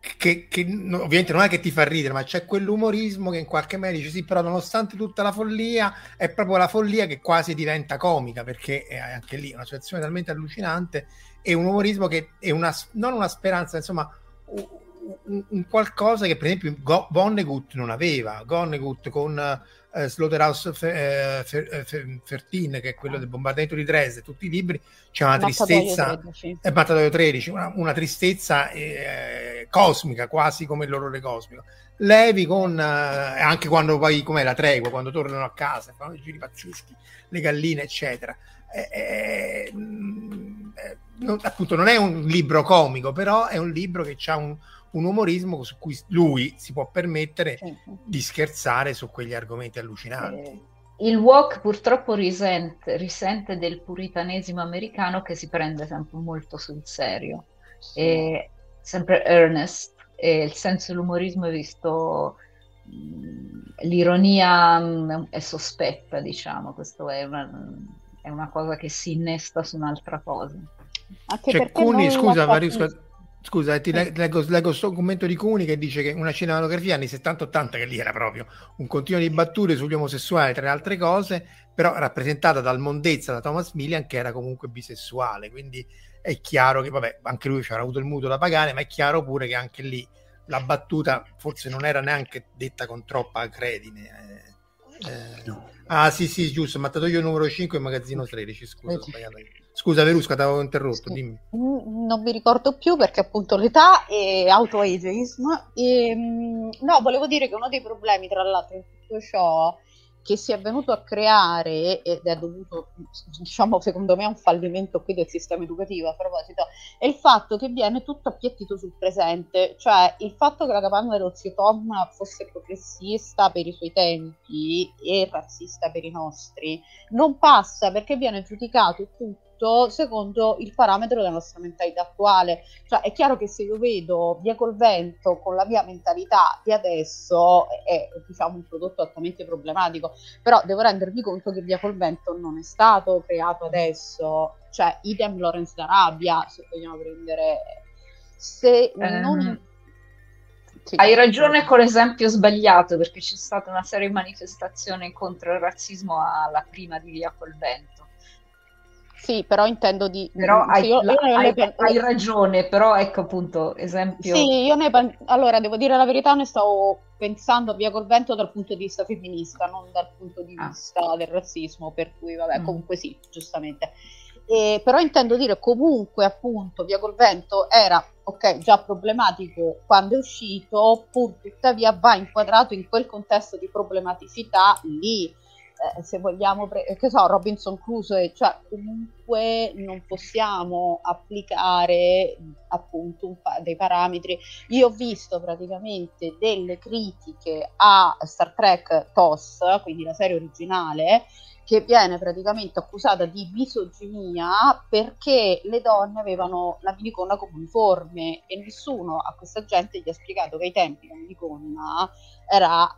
che, che ovviamente non è che ti fa ridere, ma c'è quell'umorismo che in qualche modo dice sì, però nonostante tutta la follia, è proprio la follia che quasi diventa comica, perché è anche lì una situazione talmente allucinante e un umorismo che è una, non una speranza, insomma, un, un qualcosa che per esempio Vonnegut non aveva. Vonnegut con eh, Slaughterhouse F- F- F- 13, che è quello del bombardamento di Dresde, tutti i libri, c'è una tristezza, 13. è Battatoio 13, una, una tristezza eh, cosmica, quasi come l'orrore cosmico. Levi con, eh, anche quando poi, com'è la tregua, quando tornano a casa, fanno i giri pazzeschi, le galline, eccetera. Eh, eh, non, appunto non è un libro comico, però è un libro che ha un, un umorismo su cui lui si può permettere certo. di scherzare su quegli argomenti allucinanti. Eh, il walk purtroppo risente, risente, del puritanesimo americano che si prende sempre molto sul serio, sì. e, sempre earnest, e il senso dell'umorismo è visto, l'ironia è sospetta, diciamo, questo è una, è una, cosa che si innesta su un'altra cosa. Anche C'è Cuni, scusa, Scusa, ti leggo, leggo questo commento di Cuni che dice che una cinematografia anni 70-80, che lì era proprio un continuo di battute sugli omosessuali, tra le altre cose, però rappresentata dal mondezza da Thomas Millian, che era comunque bisessuale. Quindi è chiaro che, vabbè, anche lui ci avrà avuto il mutuo da pagare, ma è chiaro pure che anche lì la battuta forse non era neanche detta con troppa credine. Eh, eh. No. Ah, sì, sì, giusto, Mattatoio numero 5 e magazzino 13, scusa, ho sbagliato io. Scusa Verusca, ti avevo interrotto, sì. dimmi. Non mi ricordo più perché appunto l'età e autoageism. E, mm, no, volevo dire che uno dei problemi, tra l'altro, in tutto ciò che si è venuto a creare ed è dovuto, diciamo, secondo me a un fallimento qui del sistema educativo a proposito, è il fatto che viene tutto appiattito sul presente, cioè il fatto che la capanna dello zio Tom fosse progressista per i suoi tempi e razzista per i nostri, non passa perché viene giudicato tutto tutto secondo il parametro della nostra mentalità attuale. Cioè, è chiaro che se io vedo Via col vento con la mia mentalità di adesso è diciamo un prodotto altamente problematico, però devo rendermi conto che Via col vento non è stato creato adesso, cioè idem Lawrence d'Arabia, se vogliamo prendere se um. non Hai ragione con l'esempio sbagliato perché c'è stata una serie di manifestazioni contro il razzismo alla prima di Via col Vento. Sì, però intendo di... Però hai, io, io hai, ne... hai, ragione, però ecco appunto, esempio... Sì, io ne... Allora, devo dire la verità, ne stavo pensando via col vento dal punto di vista femminista, non dal punto di ah. vista del razzismo, per cui vabbè, mm. comunque sì, giustamente. E, però intendo dire comunque appunto via col vento era ok già problematico quando è uscito pur tuttavia va inquadrato in quel contesto di problematicità lì eh, se vogliamo, pre- che so, Robinson Crusoe, cioè comunque non possiamo applicare appunto pa- dei parametri. Io ho visto praticamente delle critiche a Star Trek TOS, quindi la serie originale, che viene praticamente accusata di misoginia perché le donne avevano la miniconna come uniforme e nessuno a questa gente gli ha spiegato che ai tempi la miniconna era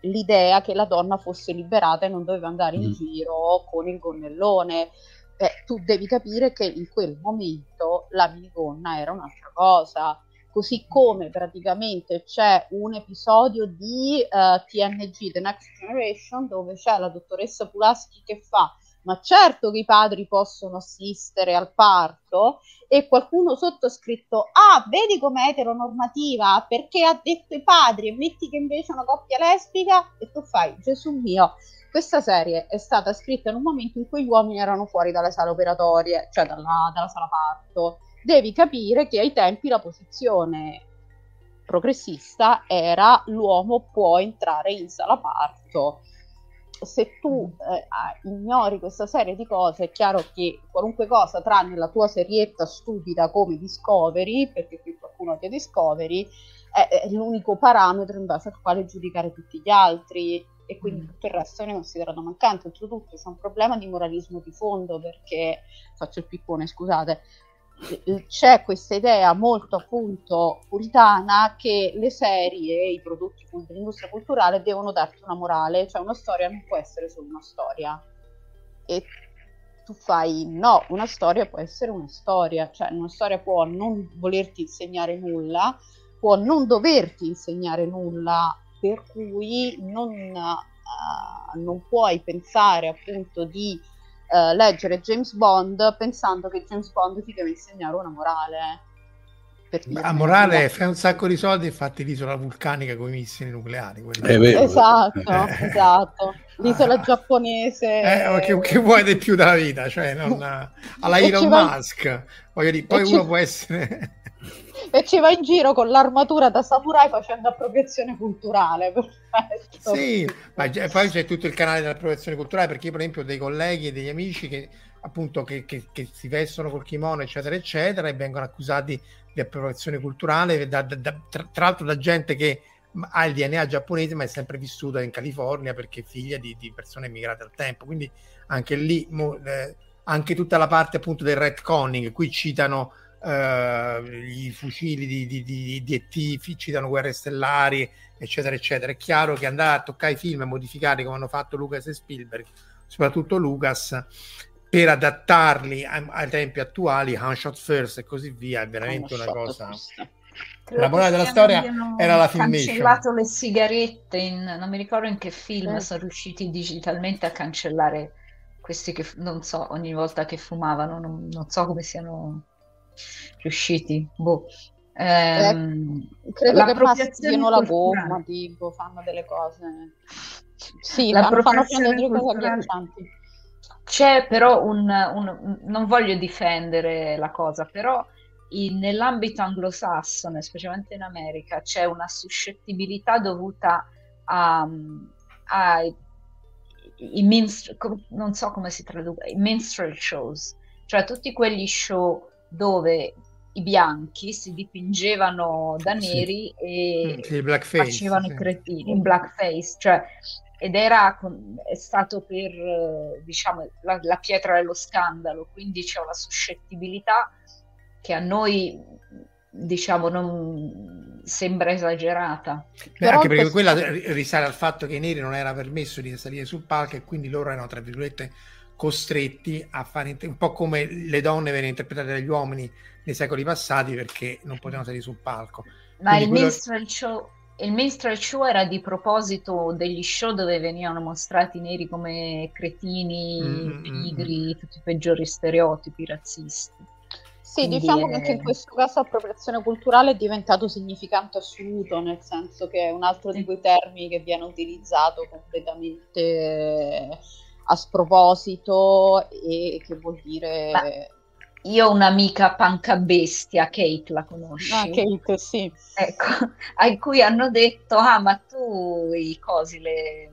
l'idea che la donna fosse liberata e non doveva andare in mm. giro con il gonnellone. Eh, tu devi capire che in quel momento la minigonna era un'altra cosa. Così come praticamente c'è un episodio di uh, eh, TNG The Next Generation dove c'è la dottoressa Pulaski che fa ma certo che i padri possono assistere al parto. E qualcuno sotto ha scritto ah vedi com'è eteronormativa? Perché ha detto i padri e metti che invece è una coppia lesbica? E tu fai Gesù mio questa serie è stata scritta in un momento in cui gli uomini erano fuori dalle sale operatorie cioè dalla, dalla sala parto. Devi capire che ai tempi la posizione progressista era l'uomo può entrare in sala parto se tu eh, ignori questa serie di cose, è chiaro che qualunque cosa, tranne la tua serietta stupida come Discovery, perché qui qualcuno odia Discovery, è, è, l'unico parametro in base al quale giudicare tutti gli altri e quindi mm. tutto il resto viene considerato mancante. Oltretutto c'è un problema di moralismo di fondo perché, faccio il pippone, scusate, c'è questa idea molto appunto puritana che le serie i prodotti dell'industria culturale devono darti una morale, cioè una storia non può essere solo una storia. E tu fai no, una storia può essere una storia, cioè una storia può non volerti insegnare nulla, può non doverti insegnare nulla, per cui non, uh, non puoi pensare appunto di uh, leggere James Bond pensando che James Bond ti deve insegnare una morale. La morale fai un sacco di soldi e fatti l'isola vulcanica con i missili nucleari. Vero, esatto, eh. esatto. L'isola ah. giapponese. Eh, che, che, vuoi di più dalla vita? Cioè, non, alla Elon Musk. Voglio dire, poi uno ci... può essere e ci va in giro con l'armatura da samurai facendo appropriazione culturale. Perfetto. Sì, ma poi c'è tutto il canale dell'appropriazione culturale perché io per esempio ho dei colleghi e degli amici che appunto che, che, che si vestono col kimono eccetera eccetera e vengono accusati di appropriazione culturale da, da, da, tra, tra, l'altro da gente che ha il DNA giapponese ma è sempre vissuta in California perché è figlia di, di persone immigrate al tempo quindi anche lì mo, eh, anche tutta la parte appunto del retconning qui citano Uh, i fucili di, di, di, di ET citano guerre stellari, eccetera, eccetera. È chiaro che andare a toccare i film e modificarli come hanno fatto Lucas e Spielberg, soprattutto Lucas, per adattarli ai, ai tempi attuali, one shot first e così via, è veramente una cosa. Credo la morale della storia era la filmation. Hanno cancellato le sigarette, in, non mi ricordo in che film eh. sono riusciti digitalmente a cancellare questi che non so, ogni volta che fumavano, non, non so come siano riusciti. Boh. Ehm, eh, credo che masticino la gomma, tipo, fanno delle cose. Sì, la fanno, fanno delle cose agghiaccianti. C'è però un, un, non voglio difendere la cosa, però in, nell'ambito anglosassone, specialmente in America, c'è una suscettibilità dovuta a, a i minstrel, non so come si traduce, i minstrel shows, cioè tutti quegli show dove i bianchi si dipingevano da neri sì. e facevano sì. i cretini in blackface, cioè, ed era è stato per diciamo la, la, pietra dello scandalo, quindi c'è una suscettibilità che a noi diciamo non sembra esagerata. Beh, anche perché quella risale al fatto che ai neri non era permesso di salire sul palco e quindi loro erano tra virgolette costretti a fare un po' come le donne venivano interpretate dagli uomini nei secoli passati perché non potevano salire sul palco. Ma Quindi il, quello... minstrel show, il minstrel show era di proposito degli show dove venivano mostrati i neri come cretini, mm-hmm. pigri, tutti i peggiori stereotipi razzisti. Sì, Quindi diciamo è... che anche in questo caso appropriazione culturale è diventato significante assoluto, nel senso che è un altro di quei termini che viene utilizzato completamente a sproposito e che vuol dire... Ma io ho un'amica panca bestia, Kate, la conosci? Ah, Kate, sì. Ecco, a cui hanno detto, ah, ma tu i cosi, le,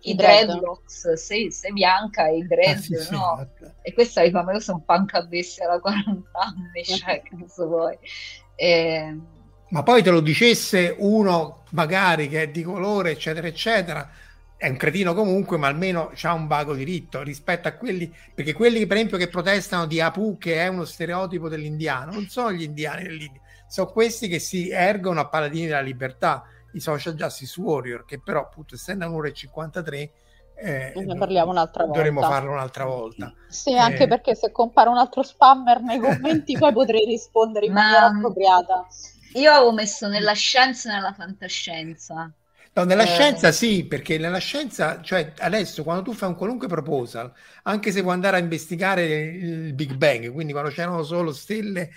i dreadlocks, sei, sei, bianca e i dread, ah, sì, no? Sì, e questa dico, ma io sono panca bestia da 40 anni, cioè, che cosa vuoi? E... Ma poi te lo dicesse uno magari che è di colore, eccetera, eccetera, è un cretino comunque, ma almeno ha un vago diritto rispetto a quelli, perché quelli per esempio che protestano di Apu, che è uno stereotipo dell'indiano, non sono gli indiani dell'India, sono questi che si ergono a paladini della libertà, i social justice warrior, che però appunto essendo un'ora e 53 eh, ne parliamo un'altra volta. Dovremmo farlo un'altra volta. Sì, eh, anche perché se compare un altro spammer nei commenti poi potrei rispondere in maniera appropriata. Io avevo messo nella scienza e nella fantascienza No, nella eh... scienza sì, perché nella scienza, cioè adesso quando tu fai un qualunque proposal, anche se vuoi andare a investigare il Big Bang, quindi quando c'erano solo stelle,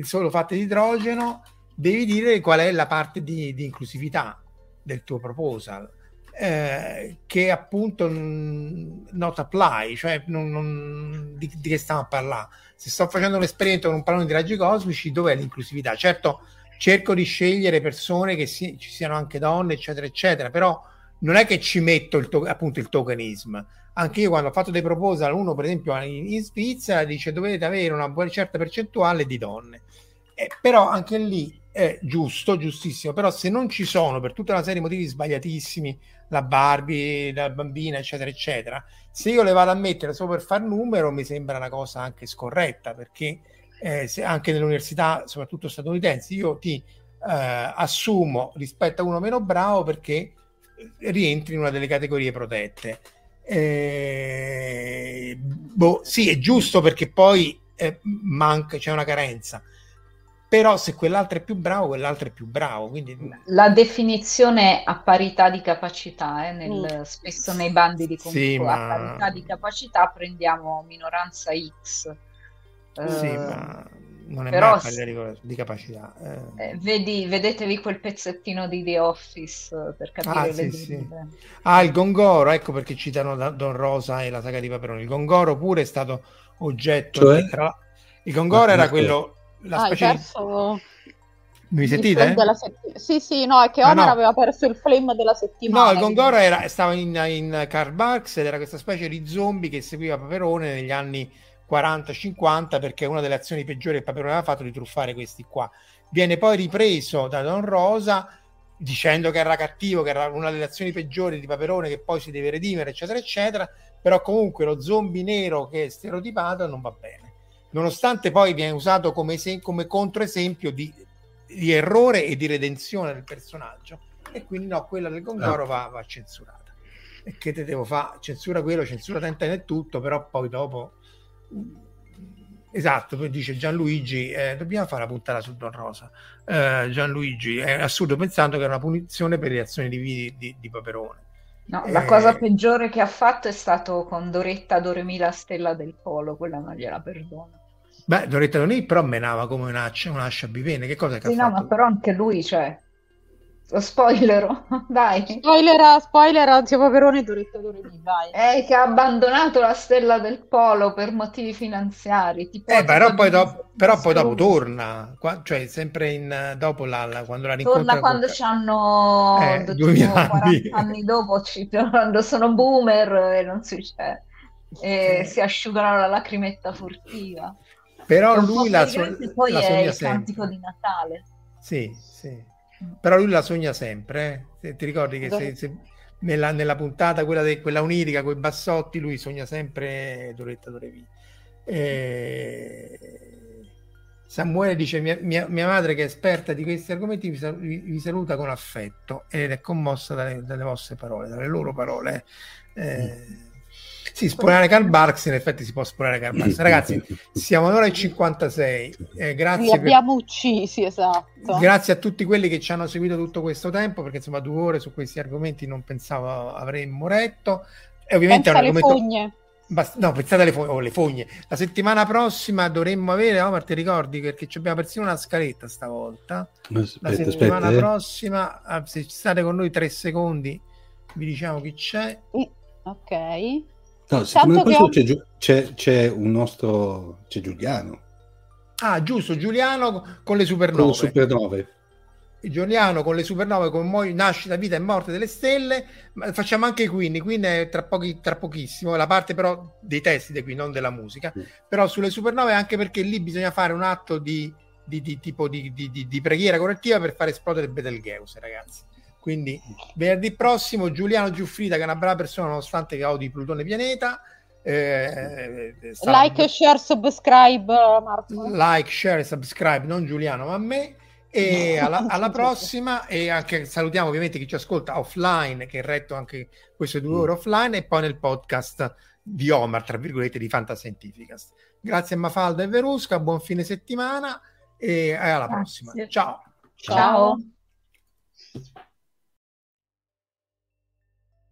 solo fatte di idrogeno, devi dire qual è la parte di, di inclusività del tuo proposal. Eh, che appunto not apply, cioè non, non, di, di, che stiamo a parlare. Se sto facendo un esperimento con un pallone di raggi cosmici, dov'è l'inclusività? Certo, cerco di scegliere persone che si, ci siano anche donne, eccetera, eccetera, però non è che ci metto il to- appunto il tokenism. Anche io quando ho fatto dei proposal, uno per esempio in, in Svizzera dice dovete avere una certa percentuale di donne. Eh, però anche lì è giusto, giustissimo, però se non ci sono per tutta una serie di motivi sbagliatissimi, la Barbie, la bambina, eccetera, eccetera, se io le vado a mettere solo per far numero mi sembra una cosa anche scorretta, perché eh, anche nelle università, soprattutto statunitensi, io ti eh, assumo rispetto a uno meno bravo perché rientri in una delle categorie protette. Eh, boh, sì, è giusto perché poi eh, manca, c'è una carenza. Però se quell'altro è più bravo, quell'altro è più bravo. Quindi... La definizione a parità di capacità, eh, nel, mm. spesso nei bandi di concorso, sì, ma... a parità di capacità prendiamo minoranza X sì, uh, ma non è però mai di, capacità. Eh. Eh, vedi, vedetevi quel pezzettino di The Office per capire ah, sì, sì. ah, il Gongoro, ecco perché citano Don Rosa e la saga di Paperoni. Il Gongoro pure è stato oggetto. Cioè? Tra... Il Gongoro ah, era quello. La ah, specie perso... Mi sentite? Setti... Sì, sì, no, è che Homer ah, no. aveva perso il flame della settimana. No, il Gongoro era, stava in, in Karl Barks ed era questa specie di zombie che seguiva Paperone negli anni 40-50 perché una delle azioni peggiori che Paperone aveva fatto di truffare questi qua. Viene poi ripreso da Don Rosa dicendo che era cattivo, che era una delle azioni peggiori di Paperone che poi si deve redimere, eccetera, eccetera, però comunque lo zombie nero che è stereotipato non va bene. Nonostante poi viene usato come, es- come controesempio di, di, errore e di redenzione del personaggio. E quindi no, quella del Gongoro va, va censurata. E che te devo fare? Censura quello, censura tenta nel tutto, però poi dopo Esatto, poi dice Gianluigi, eh, dobbiamo fare la puntata su Don Rosa. Eh, Gianluigi, è assurdo pensando che era una punizione per le azioni di, di, di, Paperone. No, la cosa peggiore che ha fatto è stato con Doretta Doremila Stella del Polo, quella non gliela perdono. Beh, Doretta Doremila però menava come un'ascia, un'ascia bivene, che cosa che sì, ha no, fatto? ma però anche lui, cioè, lo spoilero, dai. Spoiler, spoiler, anzi Paperone Doretta Doremi, vai. È che ha abbandonato la stella del polo per motivi finanziari. Tipo eh, però, poi dopo, però poi dopo torna, qua, cioè sempre in, dopo la, la, quando la rincontra. Torna quando con... hanno eh, 2000 anni. anni dopo, quando sono boomer e non si c'è. E sì. si asciugano la lacrimetta furtiva. Però lui la, sua, poi la è il sempre. cantico di Natale. Sì. Però lui la sogna sempre, eh? ti ricordi che se, se nella, nella, puntata quella, de, quella onirica con i bassotti, lui sogna sempre Doretta Dorevi. Eh, Samuele dice: mia, mia, mia, madre, che è esperta di questi argomenti, vi, vi, vi saluta con affetto ed è commossa dalle, dalle vostre parole, dalle loro parole. Eh, mm sì, spolare Karl Barks, in effetti si può spolare Karl Barks. Ragazzi, siamo all'ora e 56. Eh, grazie. Li abbiamo per... uccisi, esatto. Grazie a tutti quelli che ci hanno seguito tutto questo tempo, perché insomma due ore su questi argomenti non pensavo avremmo retto. E ovviamente Pensa è un argomento... fogne. Bast- no, pensate alle, fo- oh, fogne. La settimana prossima dovremmo avere, Omar, ti ricordi perché abbiamo persino una scaletta stavolta. Aspetta, la settimana aspetta, eh. prossima, ah, se state con noi tre secondi, vi diciamo chi c'è. Ok. No, secondo me c'è, c'è, c'è, un nostro... c'è Giuliano. Ah, giusto, Giuliano con le supernove. Con supernove. Giuliano con le supernove, con mo- nascita, vita e morte delle stelle. Ma facciamo anche Queen. Queen è tra, pochi, tra pochissimo, la parte però dei testi di qui, non della musica. Sì. Però sulle supernove, anche perché lì bisogna fare un atto di, di, di tipo di, di, preghiera correttiva per far esplodere Betelgeuse, ragazzi. Quindi venerdì prossimo Giuliano Giuffrida, che è una brava persona nonostante che odi Plutone pianeta. Eh, like, share, subscribe, Marco. Like, share, subscribe, non Giuliano, ma a me. E alla, alla prossima, e anche salutiamo ovviamente chi ci ascolta offline, che è retto anche queste due ore offline, e poi nel podcast di Omar, tra virgolette, di Fantascientificast. Grazie a Mafalda e Verusca, buon fine settimana e alla Grazie. prossima. Ciao. Ciao. Ciao.